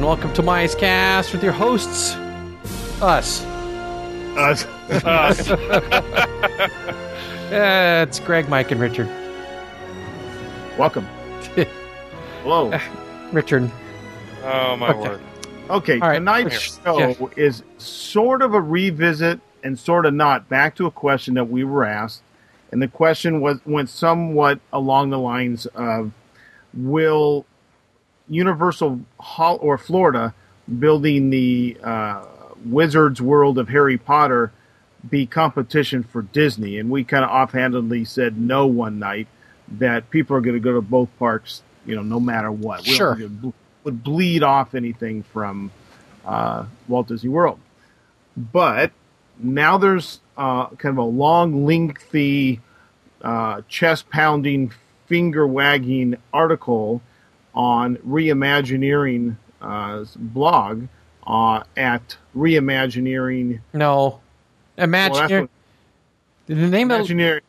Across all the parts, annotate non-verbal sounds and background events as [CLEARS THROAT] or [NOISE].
Hello and welcome to Mice Cast with your hosts, us. Us. Us. [LAUGHS] Uh, it's Greg, Mike, and Richard. Welcome. [LAUGHS] Hello. [LAUGHS] Richard. oh my Okay. word! Okay, All right. tonight's Yeah. show is sort of a revisit and sort of not. Back to a question that we were asked, and the question was went somewhat along the lines of: Will Universal Hall or Florida building the uh, Wizards World of Harry Potter be competition for Disney? And we kind of offhandedly said no one night that people are going to go to both parks, you know, no matter what. We Sure. think it bl- would bleed off anything from uh, Walt Disney World. But now there's uh, kind of a long, lengthy, uh, chest pounding, finger wagging article on Reimagineering uh, blog uh, at Reimagineering. No. Well, Imagineering. what- the name of Imagineering.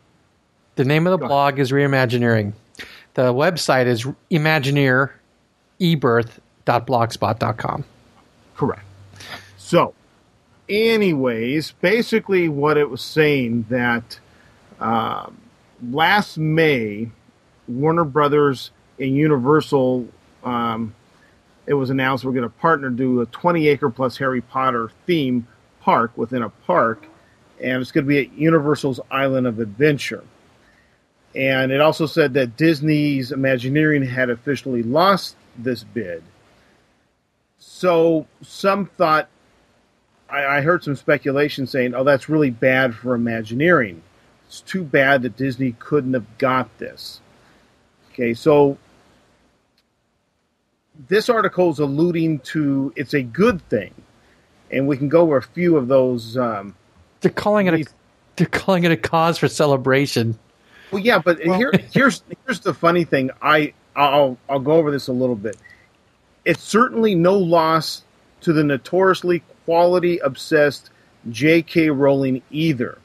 the name of the Go ahead. blog is Reimagineering. The website is imagineerebirth.blogspot.com. Correct. So, anyways, basically what it was saying that um last May, Warner Brothers and Universal, um, it was announced we're going to partner do a 20 acre plus Harry Potter theme park within a park, and it's going to be at Universal's Island of Adventure. And it also said that Disney's Imagineering had officially lost this bid. So some thought, I, I heard some speculation saying, oh, that's really bad for Imagineering. It's too bad that Disney couldn't have got this. Okay, so this article is alluding to it's a good thing. And we can go over a few of those. Um, They're calling it a they're calling it a cause for celebration. Well, yeah, but here, here's [LAUGHS] here's the funny thing. I I'll I'll go over this a little bit. It's certainly no loss to the notoriously quality obsessed J.K. Rowling either.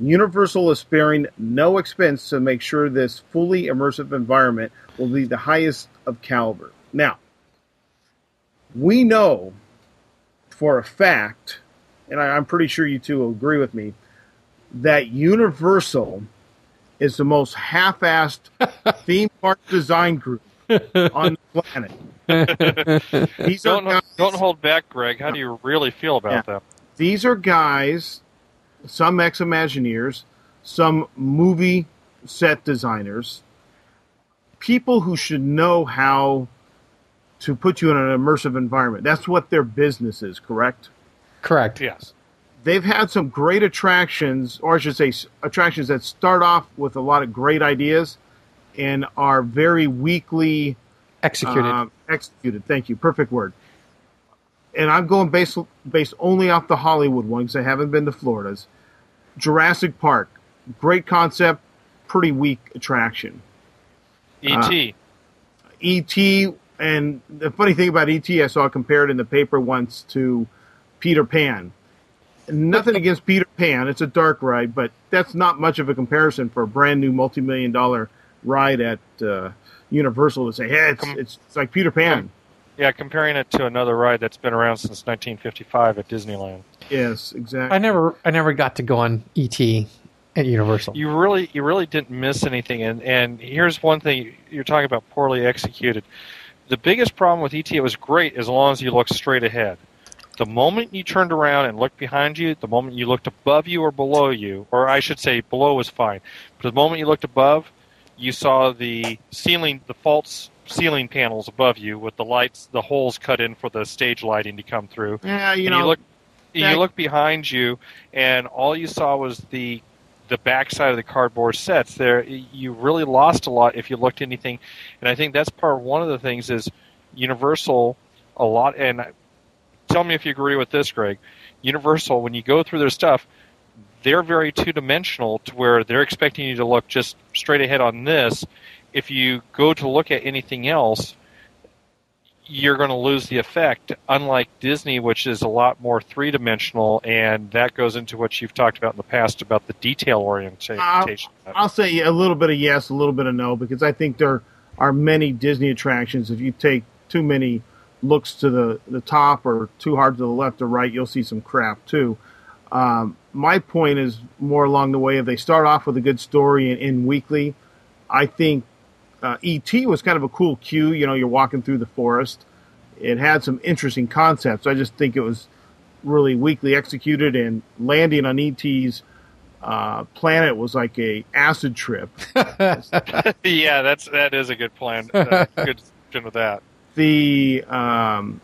Universal is sparing no expense to make sure this fully immersive environment will be the highest of caliber. Now, we know for a fact, and I, I'm pretty sure you two will agree with me, that Universal is the most half-assed [LAUGHS] theme park design group [LAUGHS] on the planet. [LAUGHS] These Don't guys, don't hold back, Greg. How do you really feel about Yeah. them? these are guys, some ex-Imagineers, some movie set designers, people who should know how to put you in an immersive environment. That's what their business is, correct? Correct. Yes. they've had some great attractions, or I should say, attractions that start off with a lot of great ideas and are very weakly Executed. um, executed. Thank you, perfect word. And I'm going based based only off the Hollywood one because I haven't been to Florida's. Jurassic Park, great concept, pretty weak attraction. E.T. E.T. and the funny thing about E.T. I saw compared in the paper once to Peter Pan. Nothing against Peter Pan; it's a dark ride, but that's not much of a comparison for a brand new multi-million dollar ride at uh, Universal to say, "Hey, it's, it's it's like Peter Pan." yeah, comparing it to another ride that's been around since 1955 at Disneyland. Yes, exactly. I never I never got to go on ET at Universal. You really you really didn't miss anything. And and here's one thing you're talking about poorly executed. The biggest problem with ET it was great as long as you looked straight ahead. The moment you turned around and looked behind you, the moment you looked above you or below you, or I should say below was fine, but the moment you looked above, you saw the ceiling, the false ceiling panels above you with the lights, the holes cut in for the stage lighting to come through. Yeah, you And know, you look that- you look behind you and all you saw was the the backside of the cardboard sets there you really lost a lot if you looked anything. And i think that's part of one of the things is universal a lot and tell me if you agree with this greg. Universal when you go through their stuff they're very two dimensional to where they're expecting you to look just straight ahead on this. If you go to look at anything else you're going to lose the effect. Unlike Disney, which is a lot more three dimensional, and that goes into what you've talked about in the past about the detail orientation. I'll say a little bit of yes, a little bit of no, because I think there are many Disney attractions. If you take too many looks to the, the top or too hard to the left or right, you'll see some crap too. Um, my point is more along the way of they start off with a good story in, in weekly. I think uh, ET was kind of a cool cue. You know, you're walking through the forest. It had some interesting concepts. I just think it was really weakly executed, and landing on ET's uh, planet was like a acid trip. [LAUGHS] yeah, that's that is a good plan. Uh, good description of that. The um,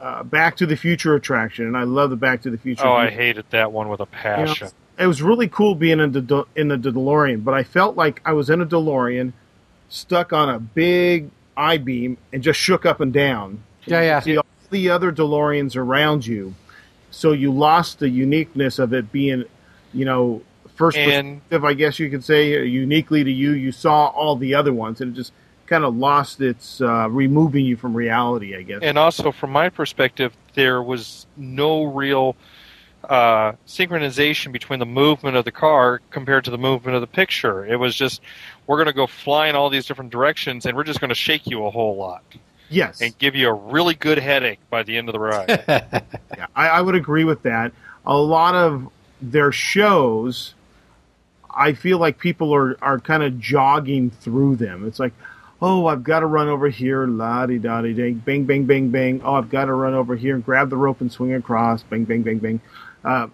uh, Back to the Future attraction, and I love the Back to the Future. Oh, I hated that one with a passion. You know, it was really cool being in the in the DeLorean, but I felt like I was in a DeLorean, stuck on a big I beam, and just shook up and down. Yeah, yeah. See all the other DeLoreans around you, so you lost the uniqueness of it being, you know, first and, perspective. I guess you could say uniquely to you. You saw all the other ones, and it just kind of lost its uh, removing you from reality, I guess. And also, from my perspective, there was no real uh, synchronization between the movement of the car compared to the movement of the picture. It was just we're going to go fly in all these different directions, and we're just going to shake you a whole lot. Yes, and give you a really good headache by the end of the ride. [LAUGHS] yeah, I, I would agree with that. A lot of their shows, I feel like people are are kind of jogging through them. It's like, oh, I've got to run over here, la di da di ding, bang, bang, bang, bang. Oh, I've got to run over here and grab the rope and swing across, bang, bang, bang, bang. Uh,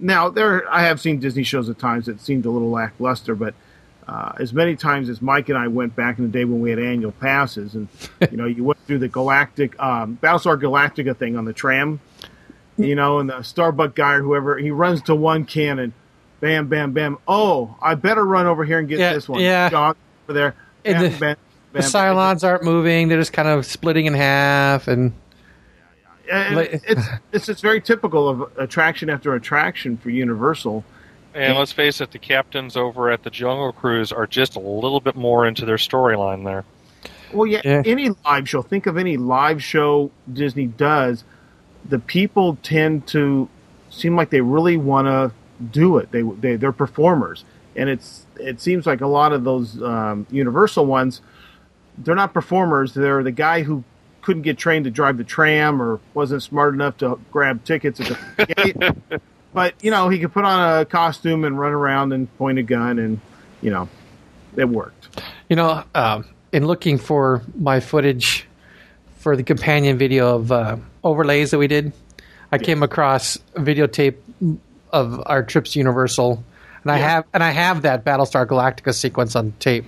now, there, I have seen Disney shows at times that seemed a little lackluster, but uh, as many times as Mike and I went back in the day when we had annual passes, and [LAUGHS] you know, you went through the Galactic um, Battlestar Galactica thing on the tram, you know, and the Starbuck guy or whoever he runs to one cannon, bam, bam, bam. Oh, I better run over here and get yeah, this one. Yeah, Jog over there. Bam, the, bam, the Cylons aren't moving; they're just kind of splitting in half, and, and it's, it's it's very typical of attraction after attraction for Universal. And let's face it, the captains over at the Jungle Cruise are just a little bit more into their storyline there. Well, yeah, yeah, any live show. Think of any live show Disney does. The people tend to seem like they really want to do it. They they they're performers, and it's it seems like a lot of those um, Universal ones they're not performers. They're the guy who couldn't get trained to drive the tram or wasn't smart enough to grab tickets at the [LAUGHS] gate. But you know, he could put on a costume and run around and point a gun, and you know, it worked. You know, um, in looking for my footage for the companion video of uh, overlays that we did, I yeah. came across a videotape of our trips to Universal, and I have and I have that Battlestar Galactica sequence on tape.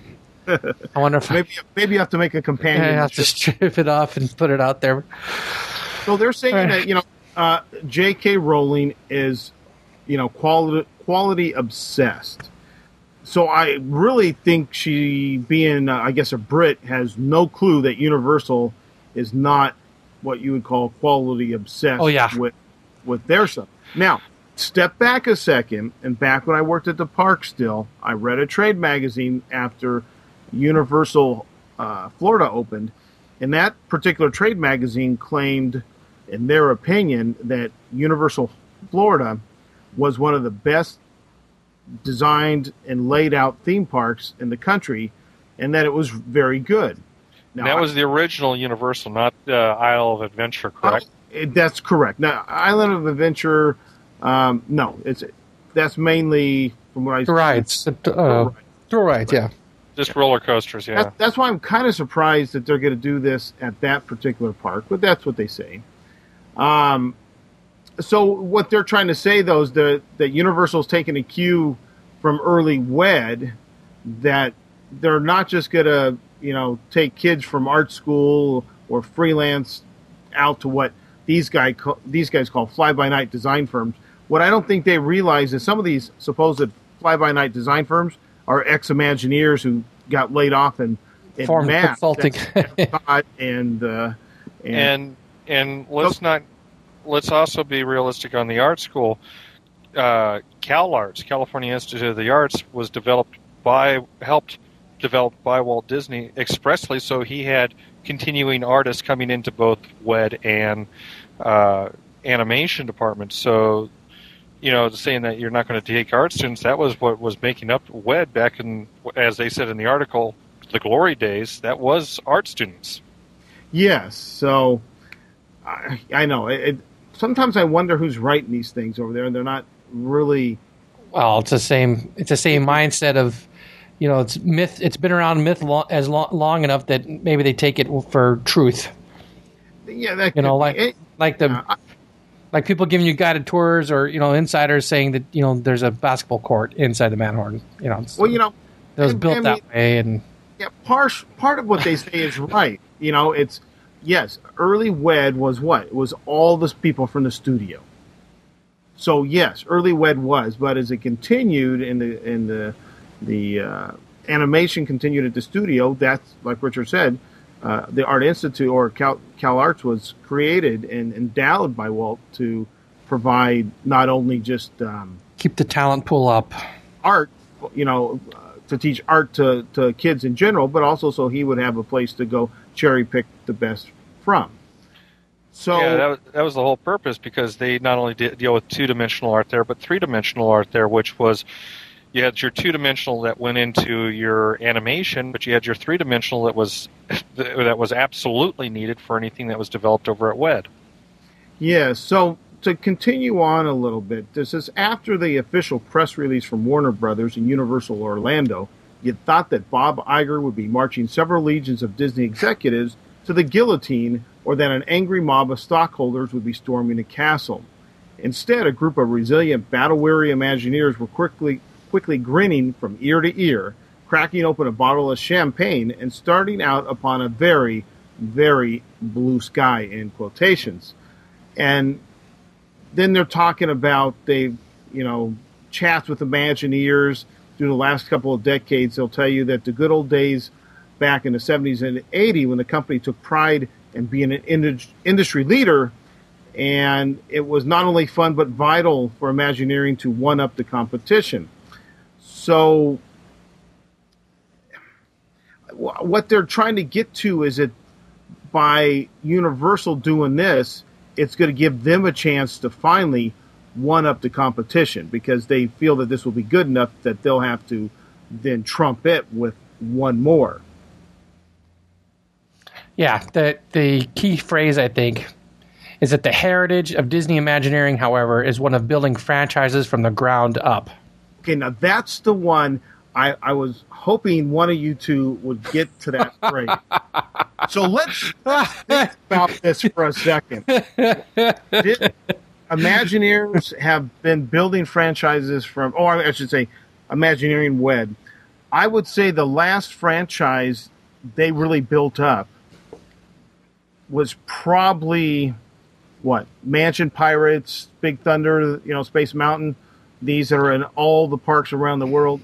I wonder if maybe maybe you have to make a companion. [LAUGHS] I have to strip it off and put it out there. So they're saying that you know uh, J.K. Rowling is you know quality quality obsessed. So I really think she, being uh, I guess a Brit, has no clue that Universal is not what you would call quality obsessed. Oh yeah. with with their stuff. Now step back a second, and back when I worked at the park, still I read a trade magazine after Universal uh, Florida opened, and that particular trade magazine claimed, in their opinion, that Universal Florida was one of the best designed and laid out theme parks in the country, and that it was very good. Now, that was the original Universal, not uh, Isle of Adventure, correct? Uh, that's correct. Now, Island of Adventure, um, no, it's that's mainly from what I rides, uh, rides, yeah. Just roller coasters, yeah. That's, that's why I'm kind of surprised that they're going to do this at that particular park, but that's what they say. Um, so what they're trying to say though is that that Universal's taking a cue from early WED that they're not just going to you know take kids from art school or freelance out to what these guy these guys call fly by night design firms. What I don't think they realize is some of these supposed fly by night design firms are ex Imagineers who got laid off and in Form consulting [LAUGHS] and, uh, and and and let's not let's also be realistic on the art school. Uh, CalArts, California Institute of the Arts, was developed by helped developed by Walt Disney expressly, so he had continuing artists coming into both WED and uh, animation departments. So you know, saying that you're not going to take art students, that was what was making up WED back in, as they said in the article, the glory days. That was art students. Yes. So I, I know it, it. Sometimes I wonder who's writing these things over there, and they're not really. Well, it's the same. It's the same mindset of, you know, it's myth. It's been around myth long, as long, long enough that maybe they take it for truth. Yeah, that You know, like it. like the Uh, like people giving you guided tours or you know insiders saying that you know there's a basketball court inside the Matterhorn. You know, well, you know, it was and- built I that way, and Yeah, part part of what they say is right. You know, it's yes, early wed was what? It was all the people from the studio. So yes, early wed was, but as it continued in the in the the uh, animation continued at the studio, that's like Richard said, uh, the Art Institute or Cal, Cal Arts was created and endowed by Walt to provide not only just um, keep the talent pool up. art, you know, uh, to teach art to, to kids in general, but also so he would have a place to go cherry pick the best from. So yeah, that was, that was the whole purpose because they not only did deal with two dimensional art there, but three dimensional art there, which was you had your two dimensional that went into your animation, but you had your three dimensional that was [LAUGHS] that was absolutely needed for anything that was developed over at WED. Yeah, so to continue on a little bit, this is after the official press release from Warner Brothers and Universal Orlando. You thought that Bob Iger would be marching several legions of Disney executives to the guillotine, or that an angry mob of stockholders would be storming a castle. Instead, a group of resilient, battle-weary Imagineers were quickly, quickly grinning from ear to ear, cracking open a bottle of champagne, and starting out upon a very, very blue sky in quotations and then they're talking about they, you know, chats with Imagineers through the last couple of decades. They'll tell you that the good old days back in the 70s and 80s when the company took pride in being an indus- industry leader, and it was not only fun but vital for Imagineering to one up the competition. So, what they're trying to get to is that by Universal doing this, it's going to give them a chance to finally one up the competition because they feel that this will be good enough that they'll have to then trump it with one more. Yeah, the the key phrase I think is that the heritage of Disney Imagineering, however, is one of building franchises from the ground up. Okay, now that's the one I, I was hoping one of you two would get to that [LAUGHS] phrase. so let's, let's think about this for a second. Did, Imagineers have been building franchises from, or I should say, Imagineering WED. I would say the last franchise they really built up was probably what Mansion Pirates, Big Thunder, you know, Space Mountain. These are in all the parks around the world.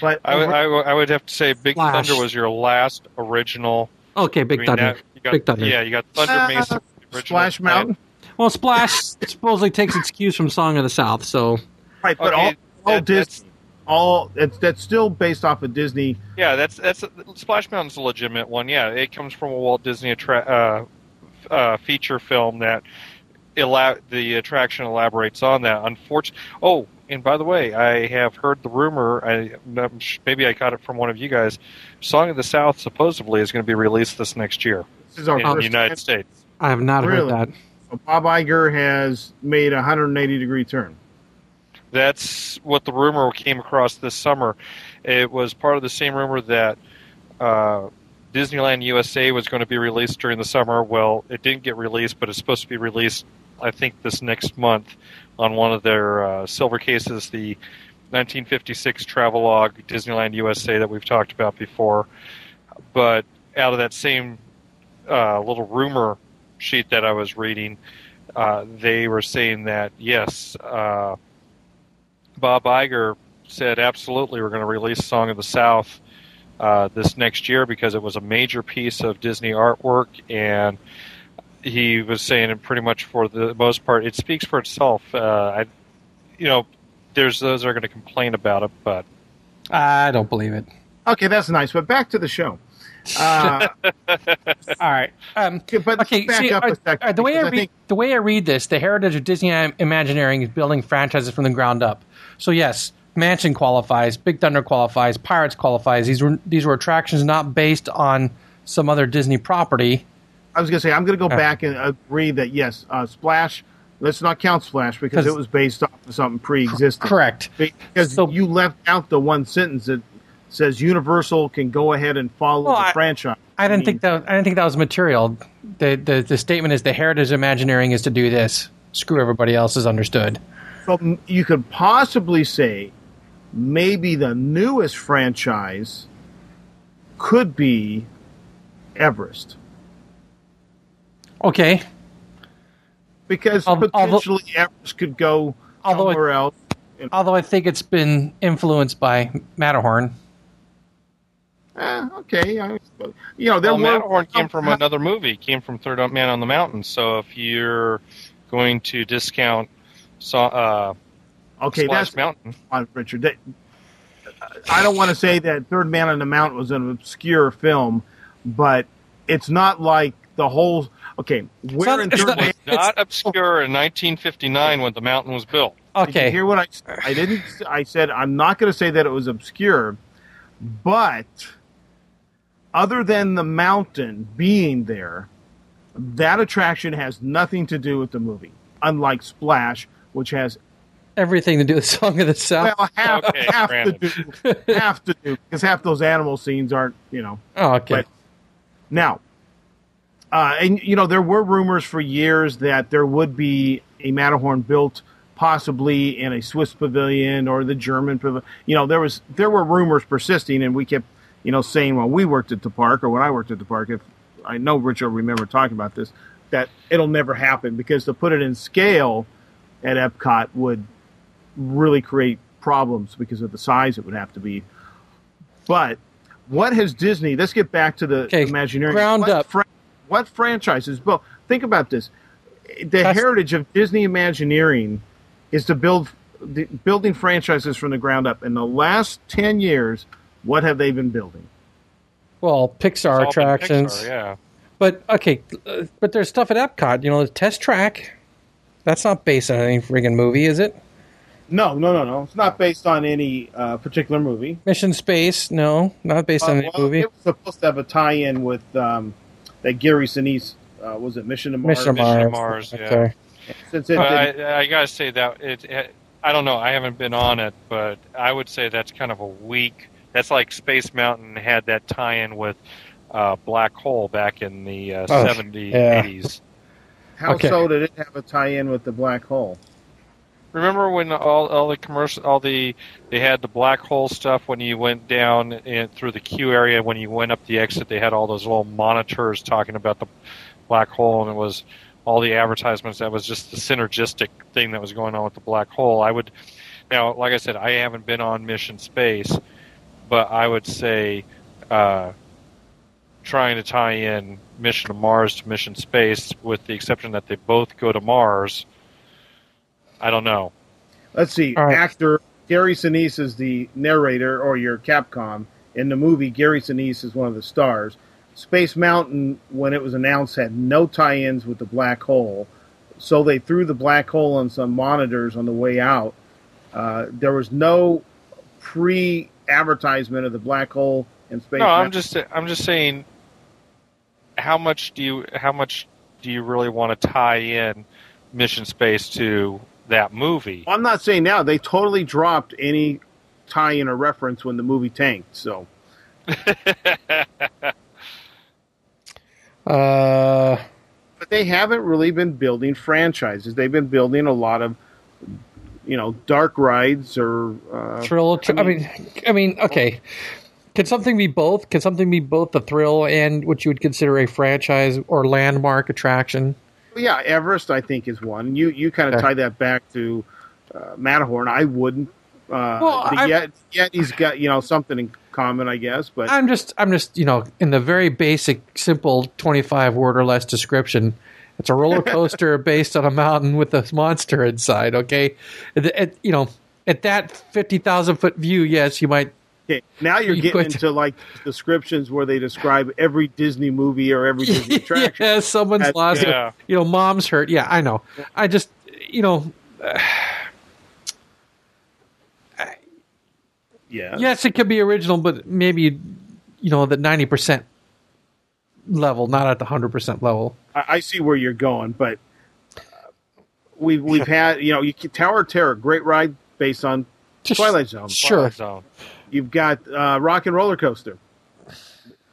But I would, I would- I would have to say Big Flash. Thunder was your last original. Okay, Big I mean, Thunder. that- got- Big Thunder. Yeah, you got Thunder Uh, Mesa. the original Splash plan. Mountain, Well, Splash supposedly takes its cues from Song of the South, so right? But Okay, all, all that- that's- Disney, all it's that's still based off of Disney. Yeah, that's that's Splash Mountain's a legitimate one. Yeah, it comes from a Walt Disney attra- uh, uh, feature film that ela- the attraction elaborates on that. Unfortunately, oh, and by the way, I have heard the rumor. I maybe I got it from one of you guys. Song of the South supposedly is going to be released this next year This is our in the United time. States. I have not Really? heard that. So Bob Iger has made a 180 degree turn. That's what the rumor came across this summer. It was part of the same rumor that uh, Disneyland USA was going to be released during the summer. Well, it didn't get released, but it's supposed to be released, I think, this next month on one of their uh, silver cases, the 1956 Travelogue Disneyland USA that we've talked about before. But out of that same uh, little rumor sheet that I was reading, uh, they were saying that yes, uh, Bob Iger said absolutely we're going to release Song of the South uh, this next year because it was a major piece of Disney artwork, and he was saying it pretty much for the most part it speaks for itself. Uh, I, you know, there's those that are going to complain about it, but I don't believe it. Okay, that's nice. But back to the show. [LAUGHS] Uh, All right. Um, okay, but okay. back see, up uh, a second. uh, the way I because read think the way I read this, the heritage of Disney Imagineering is building franchises from the ground up. So yes, Mansion qualifies, Big Thunder qualifies, Pirates qualifies. These were these were attractions not based on some other Disney property, I was going to say I'm going to go Uh. back and agree that yes, uh, Splash. Let's not count Splash because it was based off of something pre-existing. Correct. Because So- you left out the one sentence that says Universal can go ahead and follow Well, the I- franchise. I didn't mean, think that. I didn't think that was material. The the, the statement is the heritage Imagineering is to do this. Screw everybody else is understood. So you could possibly say maybe the newest franchise could be Everest. Okay. Because Al- although- potentially Everest could go Although it- somewhere else. Although I think it's been influenced by Matterhorn. Eh, okay. I, you know, there Well, Matterhorn came from another movie. Came from Third Man on the Mountain. So if you're going to discount so, uh, Okay, Splash that's Mountain, on Richard. That, I don't want to say that Third Man on the Mountain was an obscure film, but it's not like the whole. Okay, where not- in it's Third not- Man? not obscure in 1959 when the mountain was built. Did you Okay. hear what I? I didn't. I said I'm not going to say that it was obscure, but other than the mountain being there, that attraction has nothing to do with the movie. Unlike Splash, which has Everything to do with [LAUGHS] Song of the South. well half Okay, half to do half to do because half those animal scenes aren't you know oh, okay. but- Now, uh, and you know, there were rumors for years that there would be a Matterhorn built possibly in a Swiss pavilion or the German pavilion. You know, there was there were rumors persisting, and we kept you know saying when we worked at the park or when I worked at the park, if I know Richard remember talking about this, that it'll never happen because to put it in scale at Epcot would really create problems because of the size it would have to be. But what has Disney? Let's get back to the Okay, Imagineering. ground what up. Fra- what franchises? Well, think about this. The That's- heritage of Disney Imagineering is to build the, building franchises from the ground up. In the last ten years, what have they been building? well, Pixar It's all been attractions. Pixar, yeah. But okay, but there's stuff at Epcot. You know, the Test Track. That's not based on any friggin' movie, is it? No, no, no, no. It's not based on any uh, particular movie. Mission Space. No, not based on Uh, any well, movie. It was supposed to have a tie-in with um, that Gary Sinise. Uh, was it Mission to Mars? Mission Mission to Mars. Mars, yeah. Okay. Since it I, I gotta say that it, it. I don't know. I haven't been on it, but I would say that's kind of a weak. That's like Space Mountain had that tie-in with uh, Black Hole back in the uh, Oh, 70s, yeah. 80s. how okay. so did it have a tie-in with the black hole? Remember when all all the commercial, all the they had the black hole stuff when you went down in, through the queue area when you went up the exit, they had all those little monitors talking about the black hole, and it was all the advertisements. That was just the synergistic thing that was going on with the black hole. I would now, like I said, I haven't been on Mission Space, but I would say uh, trying to tie in Mission to Mars to Mission Space, with the exception that they both go to Mars. I don't know. Let's see. All right. Actor Gary Sinise is the narrator, or your Capcom in the movie. Gary Sinise is one of the stars. Space Mountain, when it was announced, had no tie-ins with the black hole, so they threw the black hole on some monitors on the way out. Uh, there was no pre-advertisement of the black hole in Space No, Mountain. I'm just I'm just saying. How much do you how much do you really want to tie in Mission Space to that movie? I'm not saying now they totally dropped any tie-in or reference when the movie tanked. So [LAUGHS] Uh, but they haven't really been building franchises. They've been building a lot of, you know, dark rides or. Uh, thrill. Tr- I mean, I mean, okay. Can something be both? Can something be both a thrill and what you would consider a franchise or landmark attraction? Yeah, Everest I think is one. You you kind of Okay. tie that back to uh, Matterhorn. I wouldn't. Uh, Well, yet yet he's got you know something in common, I guess. But I'm just, I'm just, you know, in the very basic, simple 25 word or less description. It's a roller [LAUGHS] coaster based on a mountain with a monster inside. Okay, at, at- you know, at that 50,000 foot view, yes, you might. Okay, now you're You getting could- into like descriptions where they describe every Disney movie or every [LAUGHS] Disney attraction. yeah, someone's That's- lost. yeah. You know, mom's hurt. Yeah, I know. I just, you know, [SIGHS] Yeah. yes, it could be original, but maybe, you know, the 90% level, not at the hundred percent level. I, I see where you're going, but uh, we've we've had you know you Tower of Terror, great ride based on Twilight Zone. Sure. Twilight Zone. You've got uh, Rock and Roller Coaster,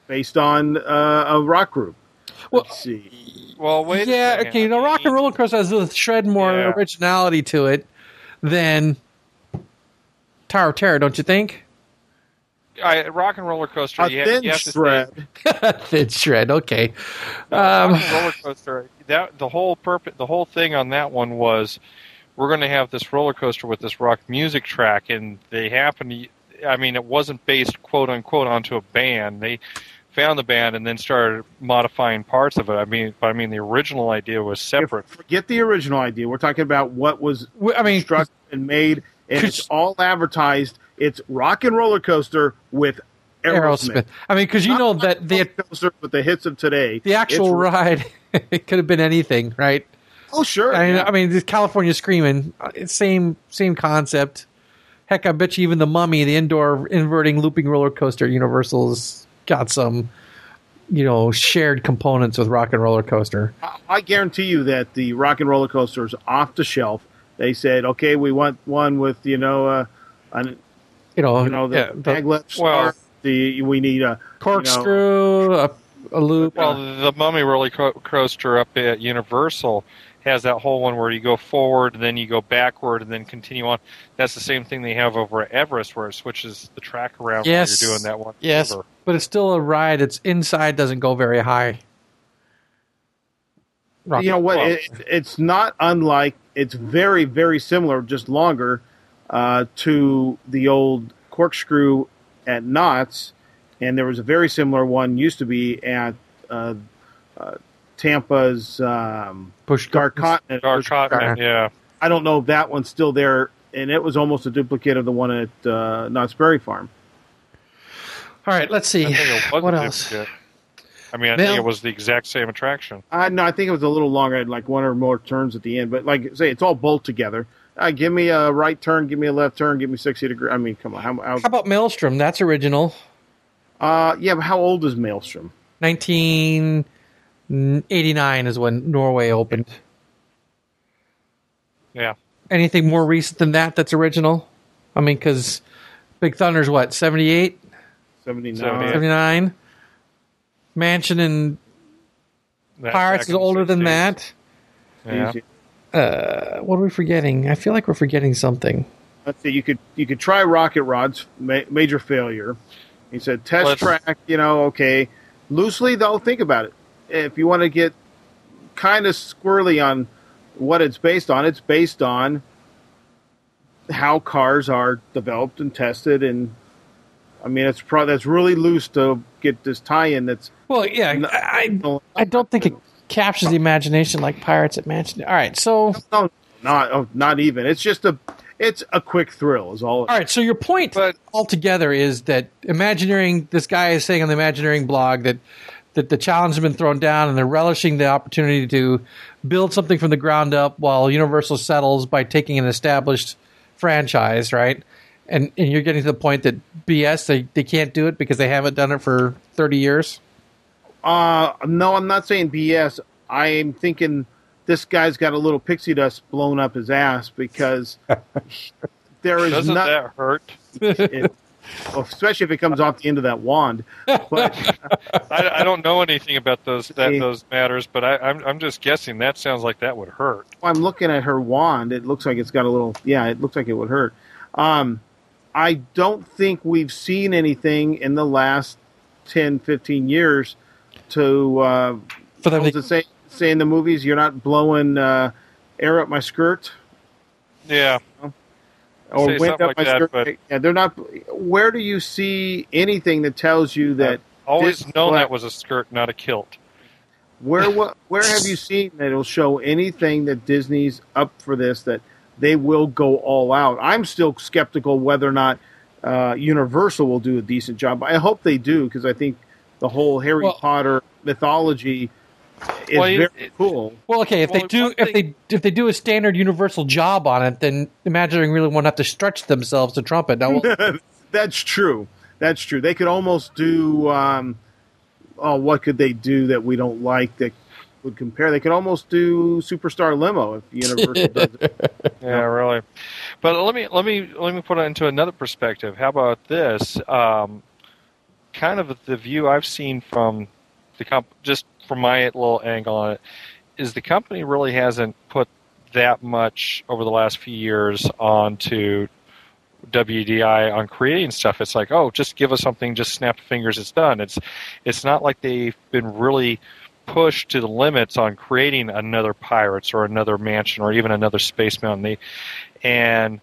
based on uh, a rock group. Well, Let's see. Well, wait. yeah, second. okay. The Rock and Roller Coaster has a shred more Yeah. originality to it than Tower of Terror, don't you think? I, rock and roller coaster. A you, thin you have to shred. [LAUGHS] Thin shred. Okay. rock Um, and roller coaster. That the whole purpose, the whole thing on that one was, we're going to have this roller coaster with this rock music track, and they happen to. I mean, it wasn't based quote unquote onto a band. They found the band and then started modifying parts of it. I mean, but I mean, the original idea was separate. Forget the original idea. We're talking about what was I mean, constructed and made, and it's all advertised. It's Rock and Roller Coaster with Aerosmith. Aerosmith. I mean, because you Not know that the Coaster with the hits of today. the actual ride it [LAUGHS] could have been anything, right? Oh sure. I mean, yeah. I mean, this California Screaming, uh, same same concept. Heck, I bet you even the Mummy, the indoor inverting looping roller coaster, Universal's got some, you know, shared components with Rock and Roller Coaster. I- I guarantee you that the Rock and Roller Coaster is off the shelf. They said, okay, we want one with you know, uh, an, You know, you know, the yeah, the maglev Well- star. The we need a you know, corkscrew, a, a loop. Well, the Mummy roller coaster up at Universal has that whole one where you go forward and then you go backward and then continue on. That's the same thing they have over at Everest, where it switches the track around Yes. while you're doing that one. yes, Over. but it's still a ride. It's inside doesn't go very high. Rock- you know what? It, it's not unlike. It's very very similar, just longer, uh, to the old corkscrew at Knott's, and there was a very similar one used to be at uh, uh, Tampa's um, Busch Dark Continent. Dark Continent, yeah. I don't know if that one's still there, and it was almost a duplicate of the one at uh, Knott's Berry Farm. All right, let's see. I think it was What else? duplicate. I mean, I Now- think it was the exact same attraction. Uh, no, I think it was a little longer, had like one or more turns at the end. But like I say, it's all bolt together. Uh, give me a right turn, give me a left turn, give me sixty degree. I mean, come on, how, how How about Maelstrom? That's original. Uh, yeah, but how old is Maelstrom? 1989 is when Norway opened. Yeah. Anything more recent than that that's original? I mean, because Big Thunder's what, 78, 79. 79? Mansion and That Pirates is in the older than that. Yeah. Uh, what are we forgetting? I feel like we're forgetting something. Let's see. You could you could try Rocket Rods. Ma- major failure. He said test Let's- track. You know, okay. Loosely, though, think about it. If you want to get kind of squirrely on what it's based on, it's based on how cars are developed and tested, and I mean, it's pro- that's really loose to get this tie-in. That's Well, yeah, No, I, no, I don't think it captures the imagination like Pirates at Mansion. All right, so no, not oh, not even. It's just a it's a quick thrill. Is all. All right, so your point But- altogether is that Imagineering, this guy is saying on the Imagineering blog that that the challenge has been thrown down and they're relishing the opportunity to build something from the ground up while Universal settles by taking an established franchise, right? And and you're getting to the point that BS they, they can't do it because they haven't done it for 30 years. Uh, no, I'm not saying BS. I'm thinking this guy's got a little pixie dust blown up his ass because [LAUGHS] there is Doesn't not, that hurt? [LAUGHS] it, well, especially if it comes off the end of that wand. But [LAUGHS] I, I don't know anything about those that See. those matters, but I, I'm I'm just guessing. That sounds like that would hurt. I'm looking at her wand. It looks like it's got a little. Yeah, it looks like it would hurt. Um, I don't think we've seen anything in the last 10, 15 years to uh, For them to, say, say in the movies, you're not blowing uh, air up my skirt. Yeah, or Say wind something up like my that, skirt. but- Yeah, they're not. Where do you see anything that tells you that? always This- known what- that was a skirt, not a kilt. Where what? Where have you [LAUGHS] seen that it'll show anything that Disney's up for this? That they will go all out. I'm still skeptical whether or not uh, Universal will do a decent job. But I hope they do because I think the whole Harry Well- Potter mythology is Well, very it- cool. well, okay, if they do one if they if they do a standard Universal job on it, then Imagineering really won't have to stretch themselves to trump it. Now, [LAUGHS] That's true. That's true. They could almost do um, oh, what could they do that we don't like that would compare? They could almost do Superstar Limo if Universal does it. [LAUGHS] Yeah, really. But let me let me let me put it into another perspective. How about this? Um, kind of the view I've seen from the comp, just from my little angle on it, is the company really hasn't put that much over the last few years onto WDI on creating stuff. It's like, oh, just give us something, just snap fingers, it's done. It's it's not like they've been really pushed to the limits on creating another Pirates or another Mansion or even another Space Mountain. They, and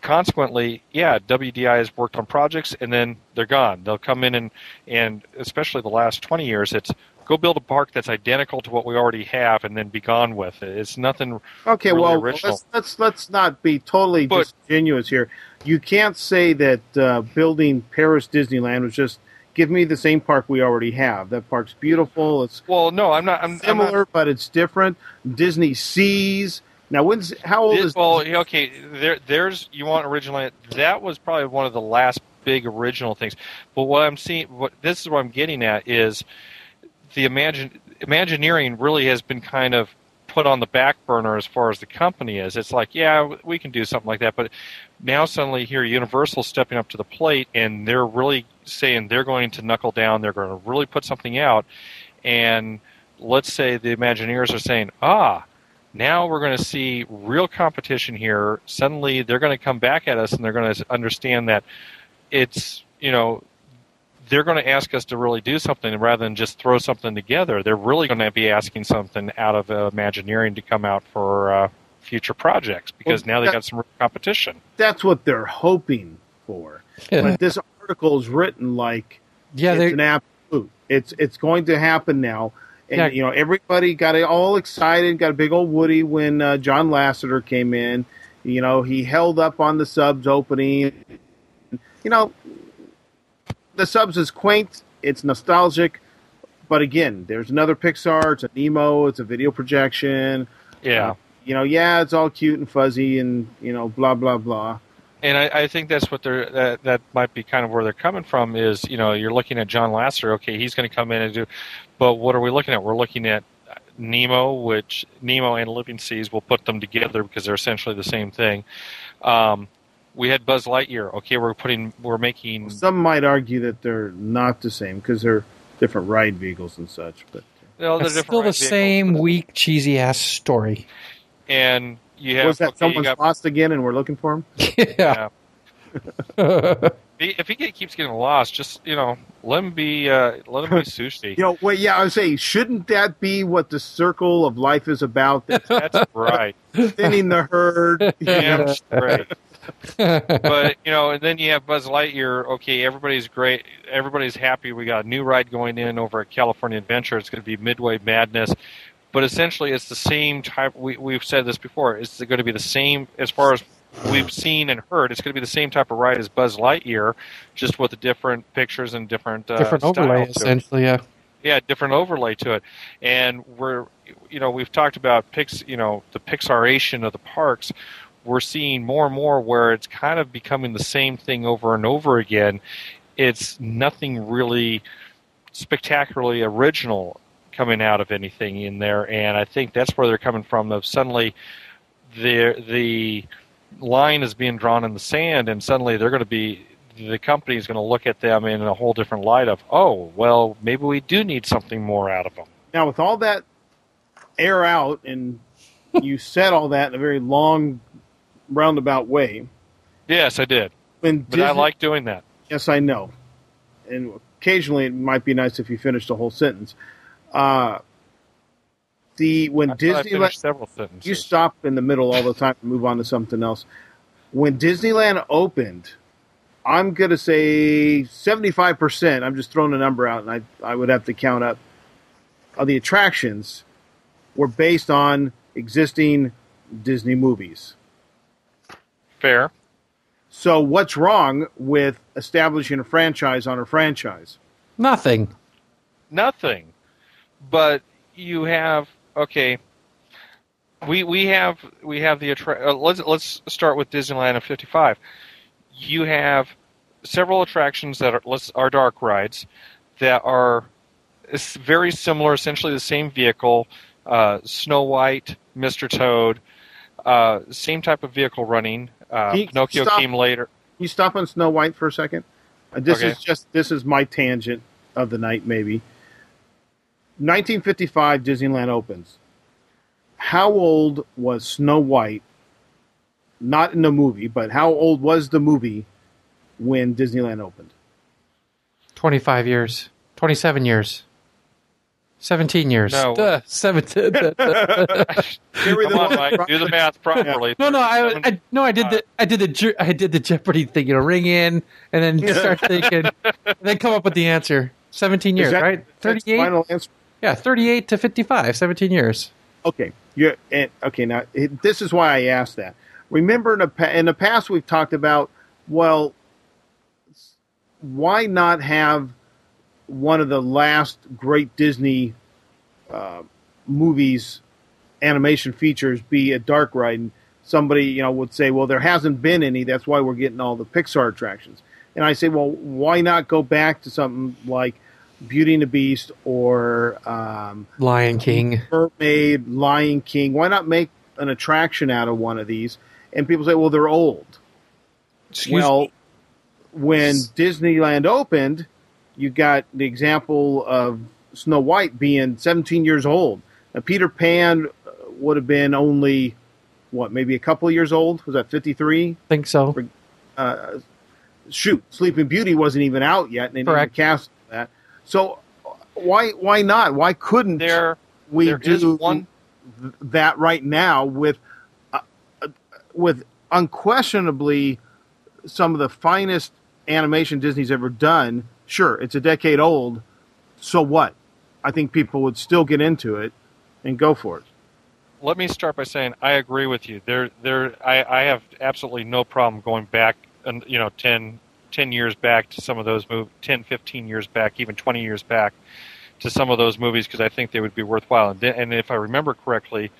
consequently, yeah, WDI has worked on projects and then they're gone. They'll come in and and especially the last twenty years, it's go build a park that's identical to what we already have and then be gone with it. It's nothing. Okay, really well, original. let's, let's let's not be totally But- disingenuous here. You can't say that uh, building Paris Disneyland was just give me the same park we already have. That park's beautiful. It's Well, no, I'm not. I'm, I'm similar, not but it's different. Disney Seas. Now, when's how old This- is? well, okay. There, there's you want original. That was probably one of the last big original things. But what I'm seeing, what this is what I'm getting at is the imagine Imagineering really has been kind of put on the back burner as far as the company is. It's like, yeah, we can do something like that, but now suddenly here Universal stepping up to the plate and they're really saying they're going to knuckle down. They're going to really put something out, and let's say the Imagineers are saying, ah, now we're going to see real competition here. Suddenly, they're going to come back at us and they're going to understand that it's you know they're going to ask us to really do something rather than just throw something together. They're really going to be asking something out of uh, Imagineering to come out for uh, future projects because Well, now they that- got some real competition. that's what they're hoping for. but this article is written like yeah, it's an absolute. It's it's going to happen now. And Yeah. you know, everybody got all excited, got a big old Woody when uh, John Lasseter came in. You know, he held up on the subs opening. You know, the subs is quaint, it's nostalgic, but again, there's another Pixar. It's a Nemo. It's a video projection. Yeah. You know, yeah, it's all cute and fuzzy, and you know, blah blah blah. And I, I think that's what they're that, that might be kind of where they're coming from is you know you're looking at John Lasseter okay he's going to come in and do but what are we looking at we're looking at Nemo which Nemo and Living Seas will put them together because they're essentially the same thing um, we had Buzz Lightyear okay we're putting we're making Some might argue that they're not the same because they're different ride vehicles and such. But well, they're it's still the ride vehicles, same weak, cheesy ass story. and you have was that okay, someone's got- lost again, and we're looking for him? [LAUGHS] yeah. If he- if he keeps getting lost just you know let him be uh, let him be [LAUGHS] sushi You know, wait, yeah, I was saying, shouldn't that be what the circle of life is about? [LAUGHS] That's that's right thinning the herd. Yeah, straight. but you know, and then you have Buzz Lightyear. Okay, everybody's great. Everybody's happy. We got a new ride going in over at California Adventure. It's going to be Midway Madness. But essentially, it's the same type. We, we've said this before. It's going to be the same as far as we've seen and heard. It's going to be the same type of ride as Buzz Lightyear, just with the different pictures and different uh, Different overlay, essentially. Yeah. yeah, different overlay to it. And we're, you know, we've talked about Pix, you know, the Pixaration of the parks. We're seeing more and more where it's kind of becoming the same thing over and over again. It's nothing really spectacularly original coming out of anything in there, and I think that's where they're coming from. Of suddenly, the the line is being drawn in the sand, and suddenly they're going to be the company is going to look at them in a whole different light of, oh, well, maybe we do need something more out of them. Now, with all that air out, and [LAUGHS] you said all that in a very long, roundabout way. Yes, I did, When but I like doing that. Yes, I know. And occasionally, it might be nice if you finish a whole sentence. Uh, the when I Disneyland, several sentences. you stop in the middle all the time and move on to something else. When Disneyland opened, I'm going to say 75%. I'm just throwing a number out, and I, I would have to count up. Of the attractions were based on existing Disney movies. Fair. So, what's wrong with establishing a franchise on a franchise? Nothing. Nothing. But you have okay. We we have we have the attra- uh, let's let's start with Disneyland of 55. You have several attractions that are let's are dark rides that are very similar, essentially the same vehicle. Uh, Snow White, Mr. Toad, uh, same type of vehicle running. Uh, you Pinocchio stop? came later. Can you stop on Snow White for a second? Uh, this Okay. is just this is my tangent of the night, maybe. 1955, Disneyland opens. How old was Snow White? Not in the movie, but how old was the movie when Disneyland opened? 25 years. 27 years. 17 years. No. Duh, [LAUGHS] 17. [LAUGHS] Carry Come on, Mike, do the math properly. No, no, I, I no, I did the I did the Jer- I did the Jeopardy thing, you know, ring in and then start [LAUGHS] thinking, and then come up with the answer. Seventeen years, that- right? Thirty-eight. Final answer. Yeah, thirty-eight to fifty-five. Seventeen years. Okay, and, okay. Now it, this is why I asked that. Remember, in the in the past, we've talked about well, why not have one of the last great Disney uh, movies animation features be a dark ride? And somebody you know would say, well, there hasn't been any. That's why we're getting all the Pixar attractions. And I say, well, why not go back to something like Beauty and the Beast or um, Lion King. Mermaid, Lion King. Why not make an attraction out of one of these? And people say, well, they're old. well, when Disneyland opened, you got the example of Snow White being 17 years old. Now, Peter Pan uh, would have been only, what, maybe a couple of years old? Was that 53? I think so. uh, shoot, Sleeping Beauty wasn't even out yet, and they Correct. didn't cast that. So why why not? Why couldn't There, we there do one. that right now with uh, uh, with unquestionably some of the finest animation Disney's ever done? Sure, it's a decade old. So what? I think people would still get into it and go for it. let me start by saying I agree with you. There, there, I, I have absolutely no problem going back, and you know, 10, 10 years back to some of those movies, 10, 15 years back, even 20 years back to some of those movies because I think they would be worthwhile. And, and if I remember correctly,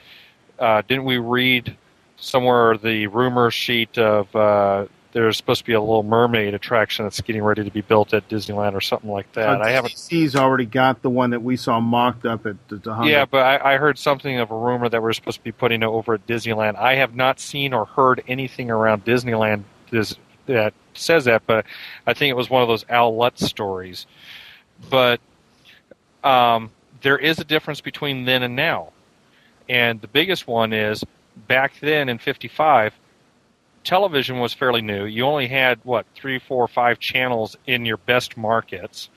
uh, didn't we read somewhere the rumor sheet of uh, there's supposed to be a little mermaid attraction that's getting ready to be built at Disneyland or something like that? Uh, I haven't DC's already got the one that we saw mocked up at the, the Yeah, but I, I heard something of a rumor that we're supposed to be putting over at Disneyland. I have not seen or heard anything around Disneyland this, that says that, but I think it was one of those Al Lutz stories. But um, there is a difference between then and now. And the biggest one is back then in 55, television was fairly new. You only had, what, three, four, five channels in your best markets.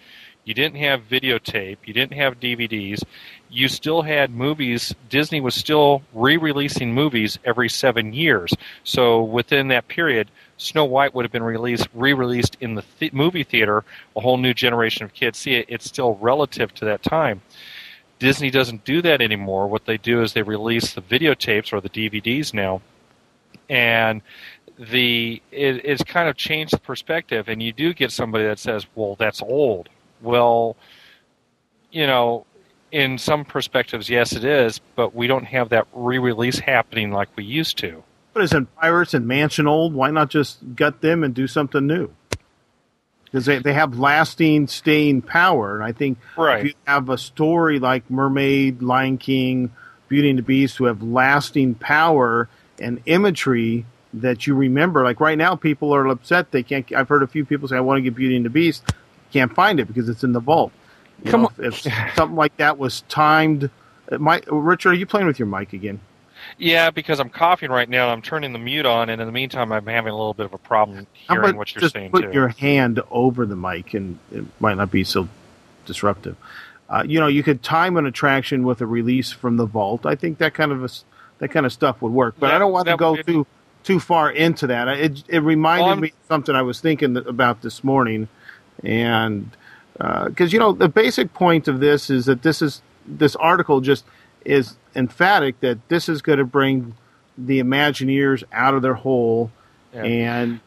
You didn't have videotape. You didn't have DVDs. You still had movies. Disney was still re releasing movies every seven years. So within that period, Snow White would have been released, re released in the th- movie theater. A whole new generation of kids see it. It's still relative to that time. Disney doesn't do that anymore. What they do is they release the videotapes or the DVDs now, and the it, it's kind of changed the perspective. And you do get somebody that says, "Well, that's old." Well, you know, in some perspectives, yes, it is, but we don't have that re-release happening like we used to. But isn't Pirates and Mansion old? Why not just gut them and do something new? Because they, they have lasting, staying power. And I think Right. if you have a story like Mermaid, Lion King, Beauty and the Beast, who have lasting power and imagery that you remember, like right now, people are upset they can't. I've heard a few people say, "I want to get Beauty and the Beast," can't find it because it's in the vault. You Come know, on. if, if something like that was timed. uh, Richard, are you playing with your mic again? Yeah, because I'm coughing right now. I'm turning the mute on, and in the meantime, I'm having a little bit of a problem hearing what you're just saying put too. your hand over the mic, and it might not be so disruptive. Uh, you know, you could time an attraction with a release from the vault. I think that kind of a s that kind of stuff would work. But That- I don't want to go too too far into that. It it reminded Well, me of something I was thinking about this morning, and uh, because you know the basic point of this is that this is this article just is emphatic that this is going to bring the Imagineers out of their hole, Yeah. and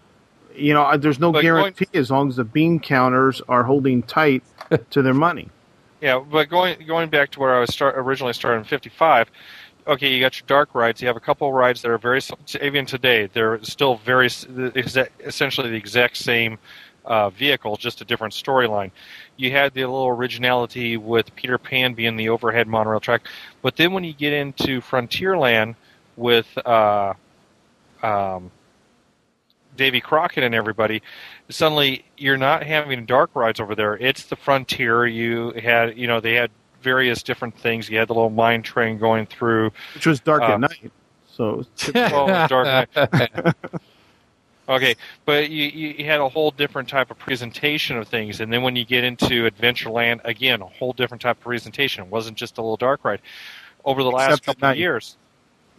you know there's no But going- guarantee as long as the bean counters are holding tight [LAUGHS] to their money. Yeah, but going going back to where I was start, originally started in '55. Okay, you got your dark rides. You have a couple of rides that are very even today. They're still very s- the exact, essentially the exact same uh, vehicle, just a different storyline. You had the little originality with Peter Pan being the overhead monorail track, but then when you get into Frontierland with uh, um, Davy Crockett and everybody, suddenly you're not having dark rides over there. It's the frontier. You had, you know, they had various different things. You had the little mine train going through, which was dark Uh, [LAUGHS] at night. So well, dark night. Okay, but you, you had a whole different type of presentation of things, and then when you get into Adventureland, again, a whole different type of presentation. It wasn't just a little dark ride. Over the last Except couple of years,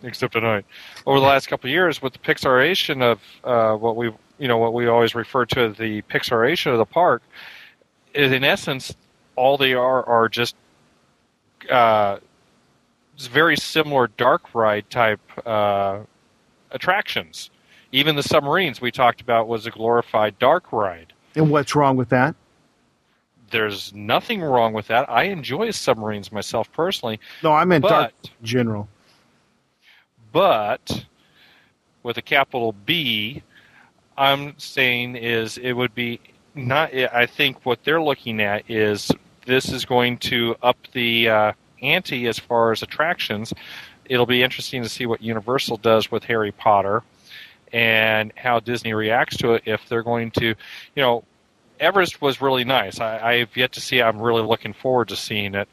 except tonight, over the last couple of years, with the Pixaration of uh, what we, you know, what we always refer to as the Pixaration of the park, is in essence, all they are are just uh, very similar dark ride type uh, attractions. Even the submarines we talked about was a glorified dark ride. and what's wrong with that? There's nothing wrong with that. I enjoy submarines myself personally, No, I meant dark but in general. but with a capital B, I'm saying is it would be not. I think what they're looking at is this is going to up the uh, ante as far as attractions. It'll be interesting to see what Universal does with Harry Potter and how Disney reacts to it. If they're going to, you know, Everest was really nice. I, I've yet to see. I'm really looking forward to seeing it,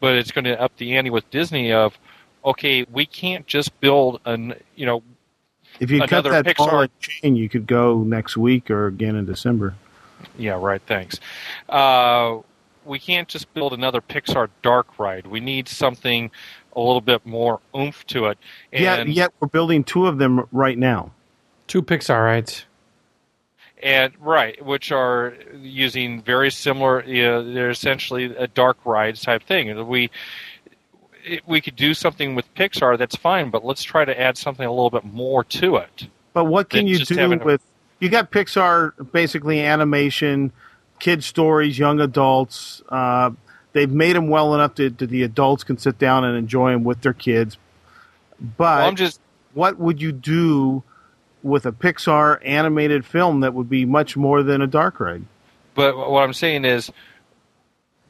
but it's going to up the ante with Disney of okay, we can't just build an you know If you cut that Pixar- chain, you could go next week or again in December. yeah right thanks uh, we can't just build another Pixar dark ride we need something a little bit more oomph to it and yet, yet we're building two of them right now. Two Pixar rides. and right which are using very similar you know, they're essentially a dark ride type thing we we could do something with Pixar that's fine but let's try to add something a little bit more to it But what can you do having with? You got Pixar, basically animation, kid stories, young adults. Uh, they've made them well enough that, that the adults can sit down and enjoy them with their kids. But well, I'm just what would you do with a Pixar animated film that would be much more than a dark ride? But what I'm saying is,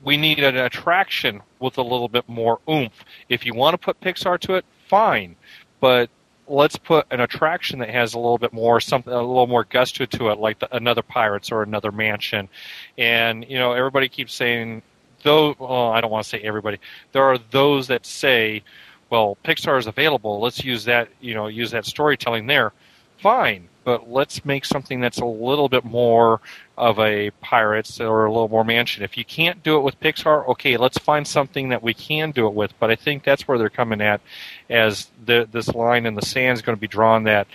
we need an attraction with a little bit more oomph. If you want to put Pixar to it, fine. But let's put an attraction that has a little bit more something, a little more gusto to it, like the, another Pirates or another Mansion. And you know, everybody keeps saying, though. Well, I don't want to say everybody. There are those that say, well, Pixar is available. Let's use that. You know, use that storytelling there. Fine, but let's make something that's a little bit more of a Pirates or a little more Mansion. If you can't do it with Pixar, okay, let's find something that we can do it with. But I think that's where they're coming at, as the, this line in the sand is going to be drawn that